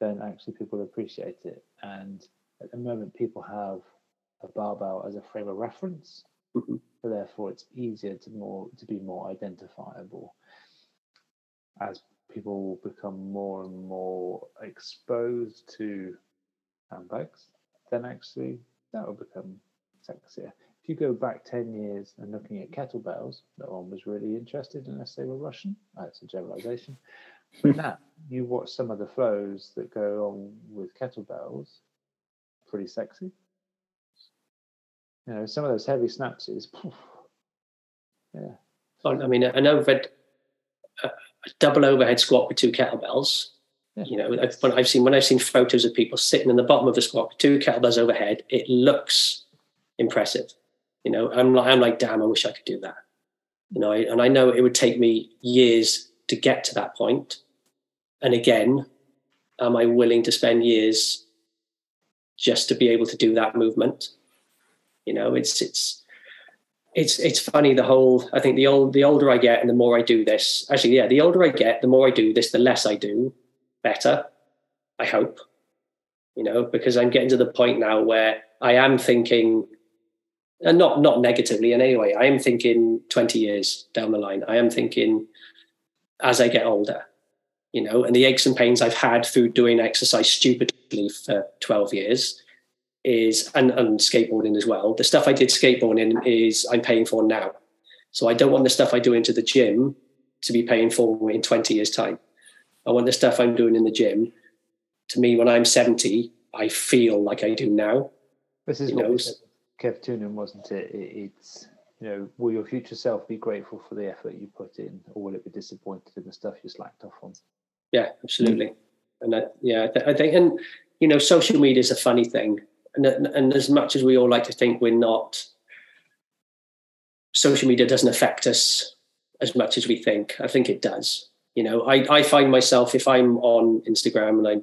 then actually people appreciate it. And at the moment, people have a barbell as a frame of reference, Mhm. so therefore it's easier to more to be more identifiable as people become more and more exposed to handbags, then actually that will become sexier. If you go back 10 years and looking at kettlebells, no one was really interested unless they were Russian. That's a generalization. [LAUGHS] But now you watch some of the flows that go on with kettlebells, pretty sexy. You know, some of those heavy snatches, poof, yeah. I mean, an overhead, a a double overhead squat with two kettlebells. Yeah. You know, I've, when I've seen when I've seen photos of people sitting in the bottom of a squat with two kettlebells overhead, it looks impressive. You know, I'm like, I'm like, damn, I wish I could do that. You know, I, and I know it would take me years to get to that point. And again, am I willing to spend years just to be able to do that movement? You know, it's it's it's it's funny the whole i think the old the older i get and the more i do this actually yeah the older i get the more i do this the less i do better i hope you know because i'm getting to the point now where i am thinking and not not negatively in any way i am thinking 20 years down the line i am thinking as i get older you know and the aches and pains i've had through doing exercise for 12 years is and, and skateboarding as well. The stuff I did skateboarding is I'm paying for now. So I don't want the stuff I do into the gym to be paying for in 20 years' time. I want the stuff I'm doing in the gym to me when I'm 70, I feel like I do now. This is You what know, we said with Kev Toonan, wasn't it? it? It's you know, will your future self be grateful for the effort you put in, or will it be disappointed in the stuff you slacked off on? Yeah, absolutely. And that, yeah, I I think, and you know, social media is a funny thing. And, and as much as we all like to think we're not, social media doesn't affect us as much as we think. I think it does. You know, I, I find myself if I'm on Instagram and I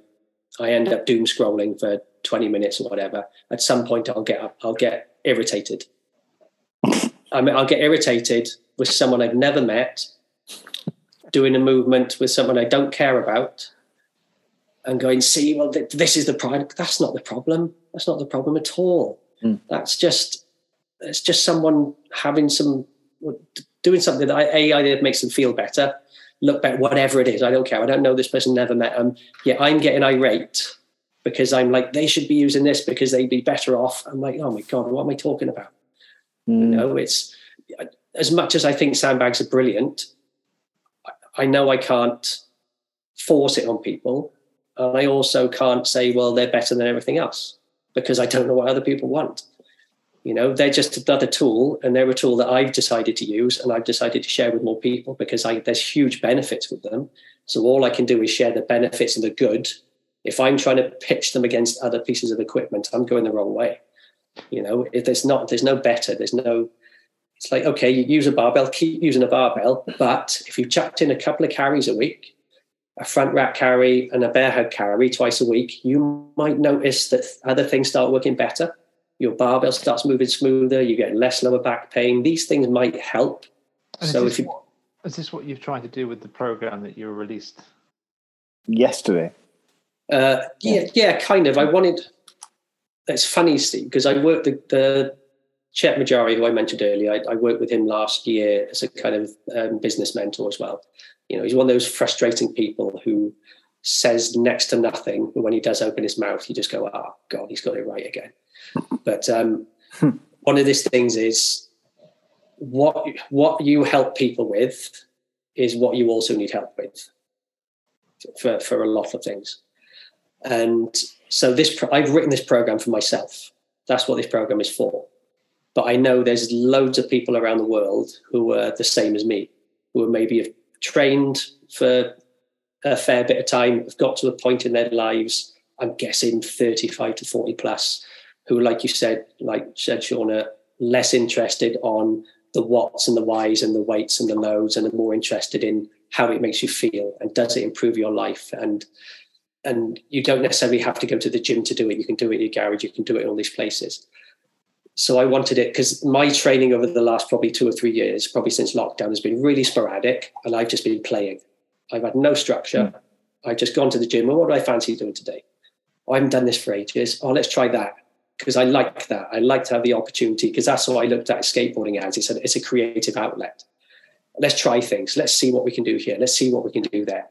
I end up doom scrolling for 20 minutes or whatever, at some point I'll get up, I'll get irritated. [LAUGHS] I mean, I'll get irritated with someone I've never met, doing a movement with someone I don't care about, and going, see, well, th- this is the problem. That's not the problem. That's not the problem at all. Mm. That's just it's just someone having some doing something that I, a either makes them feel better, look better, whatever it is. I don't care. I don't know this person, never met them. Yet I'm getting irate because I'm like they should be using this because they'd be better off. I'm like, oh my god, what am I talking about? You Mm. know, it's as much as I think sandbags are brilliant. I know I can't force it on people, and I also can't say, well, they're better than everything else because I don't know what other people want. You know, they're just another tool, and they're a tool that I've decided to use, and I've decided to share with more people because I, there's huge benefits with them. So all I can do is share the benefits and the good. If I'm trying to pitch them against other pieces of equipment, I'm going the wrong way. You know, if there's not, there's no better. There's no. It's like okay, you use a barbell, keep using a barbell, but if you've chucked in a couple of carries a week, a front rack carry and a bear hug carry twice a week, you might notice that other things start working better. Your barbell starts moving smoother. You get less lower back pain. These things might help. And so is, if this you what, is this what you've tried to do with the program that you released? Yesterday. Uh, yeah, yeah, kind of. I wanted. It's funny, Steve, because I worked the, the Chet Majari, who I mentioned earlier. I, I worked with him last year as a kind of um, business mentor as well. You know, he's one of those frustrating people who says next to nothing, but when he does open his mouth, you just go, "Oh God, he's got it right again." [LAUGHS] But um, one of these things is what what you help people with is what you also need help with for for a lot of things. And so this I've written this program for myself. That's what this program is for. But I know there's loads of people around the world who are the same as me, who are maybe have trained for a fair bit of time, have got to a point in their lives, I'm guessing 35 to 40 plus, who, like you said, like said Shauna, less interested on the whats and the whys and the weights and the loads and are more interested in how it makes you feel and does it improve your life. And and you don't necessarily have to go to the gym to do it. You can do it in your garage. You can do it in all these places so I wanted it because my training over the last probably two or three years, probably since lockdown, has been really sporadic, and I've just been playing. I've had no structure. Mm. I've just gone to the gym. Well, what do I fancy doing today? Oh, I haven't done this for ages. Oh, let's try that because I like that. I like to have the opportunity because that's what I looked at skateboarding as. It's a, it's a creative outlet. Let's try things. Let's see what we can do here. Let's see what we can do there.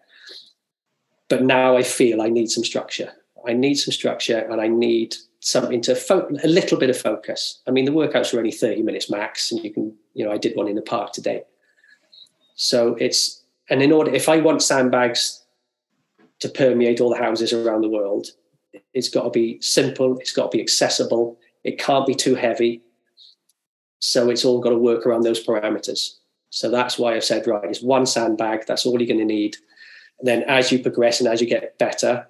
But now I feel I need some structure. I need some structure and I need something to fo- a little bit of focus. I mean, the workouts are only 30 minutes max, and you can, you know, I did one in the park today. So it's, and in order, if I want sandbags to permeate all the houses around the world, it's got to be simple, it's got to be accessible, it can't be too heavy. So it's all got to work around those parameters. So that's why I've said, right, it's one sandbag, that's all you're going to need. And then as you progress and as you get better,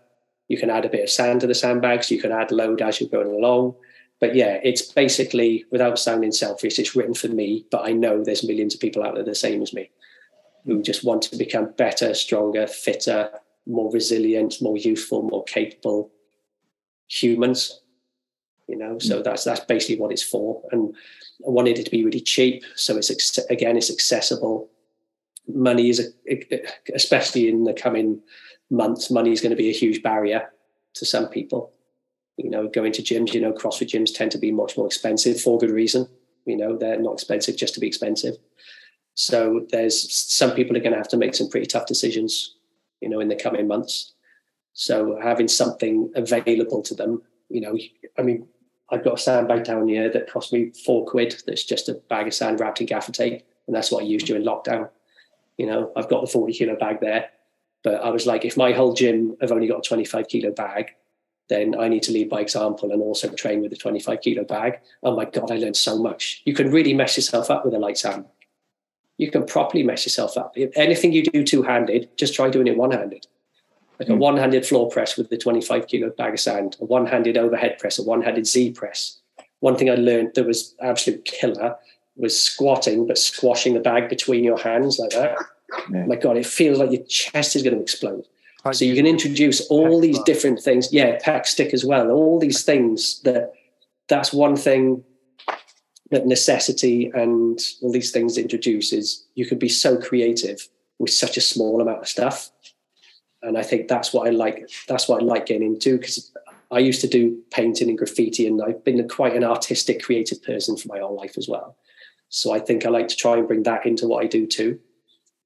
you can add a bit of sand to the sandbags. You can add load as you're going along. But yeah, it's basically, without sounding selfish, it's written for me, but I know there's millions of people out there the same as me who just want to become better, stronger, fitter, more resilient, more youthful, more capable humans. You know, so mm. that's that's basically what it's for. And I wanted it to be really cheap, so it's again it's accessible. Money is, a, especially in the coming months, money is going to be a huge barrier to some people. You know, going to gyms, you know, CrossFit gyms tend to be much more expensive for good reason. You know, they're not expensive just to be expensive. So there's some people are going to have to make some pretty tough decisions, you know, in the coming months. So having something available to them, you know, I mean, I've got a sandbag down here that cost me four quid. That's just a bag of sand wrapped in gaffer tape, and that's what I used during lockdown. You know, I've got the 40 kilo bag there. But I was like, if my whole gym have only got a 25 kilo bag, then I need to lead by example and also train with a 25 kilo bag. Oh my God, I learned so much. You can really mess yourself up with a light sand. You can properly mess yourself up. If anything you do two handed, just try doing it one handed. Like mm. a hmm. one handed floor press with the 25 kilo bag of sand, a one handed overhead press, a one handed Z press. One thing I learned that was absolute killer was squatting, but squashing the bag between your hands like that yeah. my God, it feels like your chest is going to explode. so you can introduce all these different things. Yeah, pack stick as well. All these things that that's one thing that necessity and all these things introduces. You can be so creative with such a small amount of stuff. And I think that's what I like. That's what I like getting into because I used to do painting and graffiti, and I've been quite an artistic, creative person for my whole life as well. So I think I like to try and bring that into what I do too.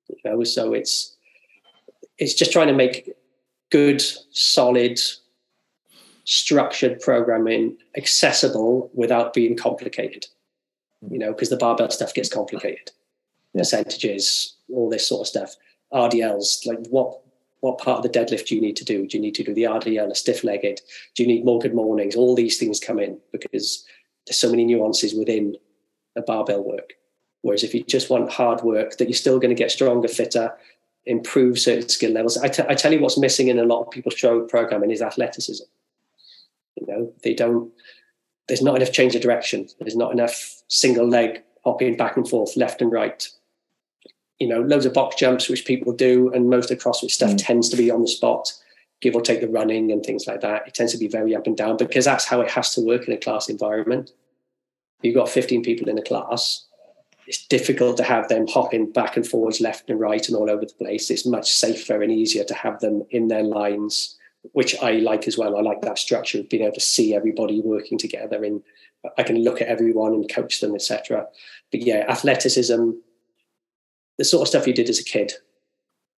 You know, so it's it's just trying to make good, solid, structured programming accessible without being complicated. You know, because the barbell stuff gets complicated. Yeah. Percentages, all this sort of stuff. RDLs, like what what part of the deadlift do you need to do? Do you need to do the RDL, a stiff legged? Do you need more good mornings? All these things come in because there's so many nuances within a barbell work. Whereas if you just want hard work, that you're still going to get stronger, fitter, improve certain skill levels. I, t- I tell you what's missing in a lot of people's show programming is athleticism. You know, they don't, there's not enough change of direction. There's not enough single leg hopping back and forth, left and right. You know, loads of box jumps, which people do, and most of the CrossFit stuff mm. tends to be on the spot, give or take the running and things like that. It tends to be very up and down because that's how it has to work in a class environment. You've got 15 people in a class, it's difficult to have them hopping back and forwards left and right and all over the place. It's much safer and easier to have them in their lines, which I like as well. I like that structure of being able to see everybody working together and I can look at everyone and coach them, etc. But yeah, athleticism, the sort of stuff you did as a kid,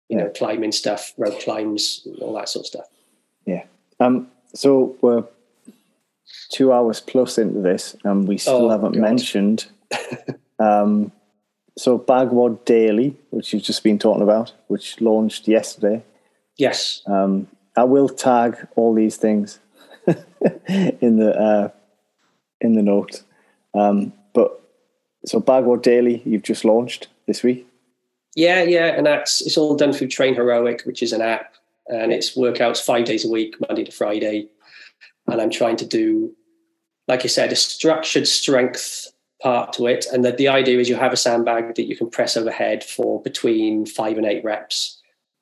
you know, climbing stuff, rope climbs, all that sort of stuff. Yeah. Um, so we're two hours plus into this, and we still Oh, haven't God. mentioned. [LAUGHS] um, so BagWOD Daily, which you've just been talking about, which launched yesterday. Yes. Um, I will tag all these things [LAUGHS] in the uh, in the note. Um, but so BagWOD Daily, you've just launched this week. Yeah, yeah, and that's it's all done through TrainHeroic, which is an app, and it's workouts five days a week, Monday to Friday. And I'm trying to do, like you said, a structured strength part to it, and that the idea is you have a sandbag that you can press overhead for between five and eight reps,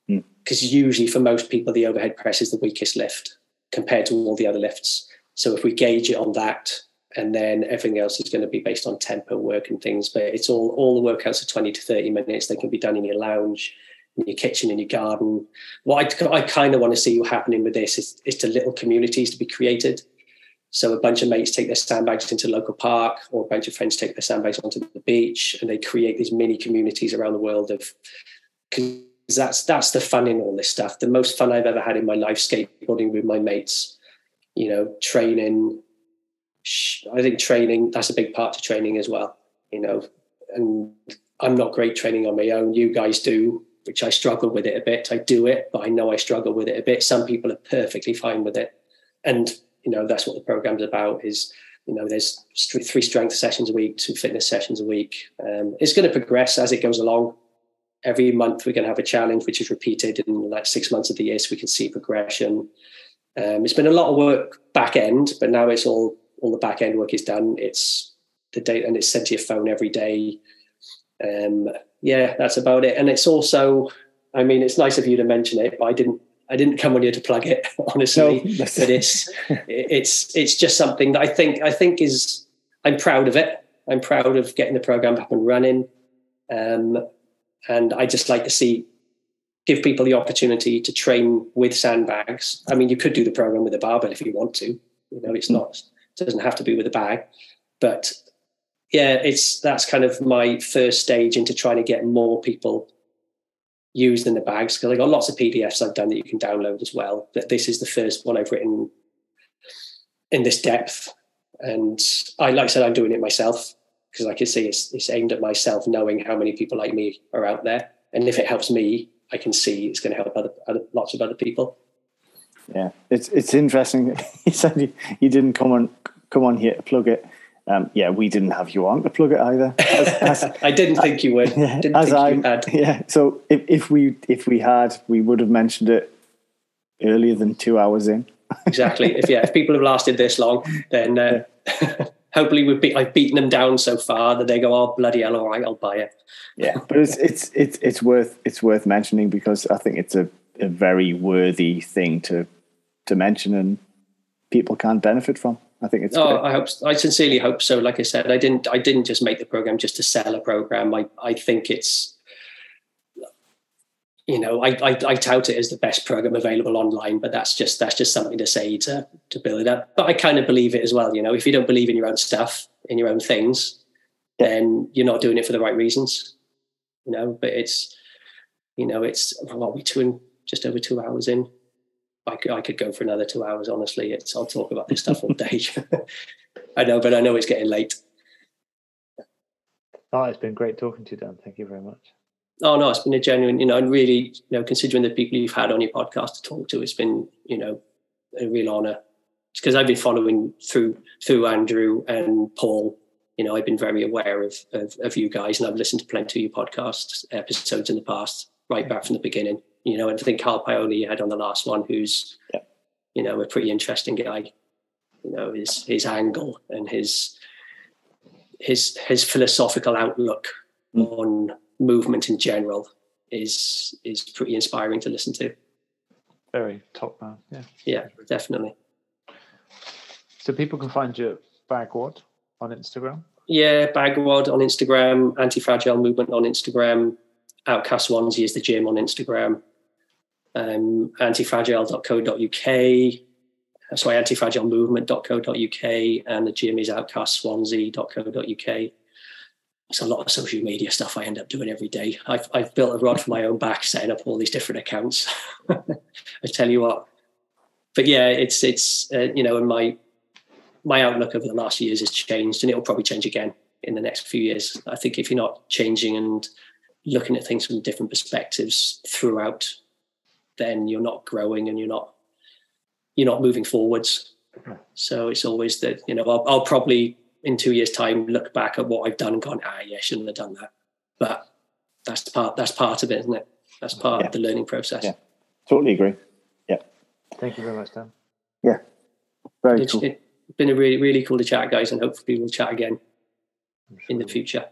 Hmm. because usually for most people the overhead press is the weakest lift compared to all the other lifts. So if we gauge it on that, and then everything else is going to be based on tempo work and things. But it's all all the workouts are twenty to thirty minutes. They can be done in your lounge, in your kitchen, in your garden. What I, I kind of want to see happening with this is, is to little communities to be created. So a bunch of mates take their sandbags into a local park, or a bunch of friends take their sandbags onto the beach, and they create these mini communities around the world of. Because that's that's the fun in all this stuff. The most fun I've ever had in my life skateboarding with my mates. You know, training, I think training that's a big part to training as well. You know, and I'm not great training on my own. You guys do, which I struggle with it a bit. I do it, but I know I struggle with it a bit. Some people are perfectly fine with it, and you know that's what the program's about. Is you know there's three strength sessions a week, two fitness sessions a week. Um, it's going to progress as it goes along. Every month we're going to have a challenge, which is repeated in like six months of the year, so we can see progression. Um, it's been a lot of work back end, but now it's all all the back end work is done. It's the data and it's sent to your phone every day. Um, yeah, that's about it. And it's also, I mean, it's nice of you to mention it, but I didn't. I didn't come on here to plug it, [LAUGHS] honestly. No, but it's it's it's just something that I think I think is I'm proud of it. I'm proud of getting the program up and running, um, and I just like to see give people the opportunity to train with sandbags. I mean, you could do the program with a barbell if you want to. You know, it's not it doesn't have to be with a bag, but yeah, it's that's kind of my first stage into trying to get more people used in the bags because I got lots of PDFs I've done that you can download as well. But this is the first one I've written in this depth, and I like I said I'm doing it myself because I can see it's it's aimed at myself, knowing how many people like me are out there, and if it helps me, I can see it's going to help other, other lots of other people. Yeah, it's it's interesting. [LAUGHS] He said you, you didn't come on come on here to plug it. Um, yeah, we didn't have you on to plug it either. As, as, [LAUGHS] I didn't think you would. [LAUGHS] yeah, Didn't as think I you had. yeah. So if, if we if we had, we would have mentioned it earlier than two hours in. exactly. If yeah, if people have lasted this long, then uh, [LAUGHS] hopefully we've be- I've beaten them down so far that they go, "Oh bloody hell! All right, I'll buy it." Yeah, but it's it's it's it's worth it's worth mentioning because I think it's a, a very worthy thing to to mention and people can't benefit from. I think it's Oh. I hope. I sincerely hope so. Like I said, I didn't. I didn't just make the program just to sell a program. I I think it's. You know, I, I I tout it as the best program available online, but that's just that's just something to say to to build it up. But I kind of believe it as well. You know, if you don't believe in your own stuff, in your own things, then you're not doing it for the right reasons. You know, but it's, you know, it's what we two and just over two hours in. I could, I could go for another two hours. Honestly, it's I'll talk about this stuff all day. [LAUGHS] I know, but I know it's getting late. Oh, it's been great talking to you, Dan. Thank you very much. Oh no, it's been a genuine, you know, and really, you know, considering the people you've had on your podcast to talk to, it's been, you know, a real honour. Because I've been following through through Andrew and Paul. You know, I've been very aware of, of of you guys, and I've listened to plenty of your podcast episodes in the past, right back from the beginning. You know, and I think Carl Paoli you had on the last one, who's, Yeah. you know, a pretty interesting guy. You know, his his angle and his his his philosophical outlook Mm. on movement in general is is pretty inspiring to listen to. Very top man. Yeah. Yeah, definitely. So people can find you at BagWOD on Instagram. Yeah, BagWOD on Instagram, Anti Fragile Movement on Instagram, Outcast Swansea is the gym on Instagram, um, antifragile.co.uk, uh, sorry, antifragilemovement.co.uk, and the gym is outcastswansea.co.uk. It's a lot of social media stuff I end up doing every day. I've, I've built a rod for my own back, setting up all these different accounts. [LAUGHS] I tell you what. But yeah, it's it's uh, you know, and my my outlook over the last years has changed, and it'll probably change again in the next few years. I think if you're not changing and looking at things from different perspectives throughout, then you're not growing and you're not you're not moving forwards. So it's always that you know I'll, I'll probably in two years' time look back at what I've done and gone, ah, yeah, shouldn't have done that. But that's part that's part of it, isn't it? That's part yeah. of the learning process. Yeah, totally agree. Yeah. Thank you very much, Dan. Yeah, very it's, cool. It's been a really really cool to chat, guys, and hopefully we'll chat again sure. in the future.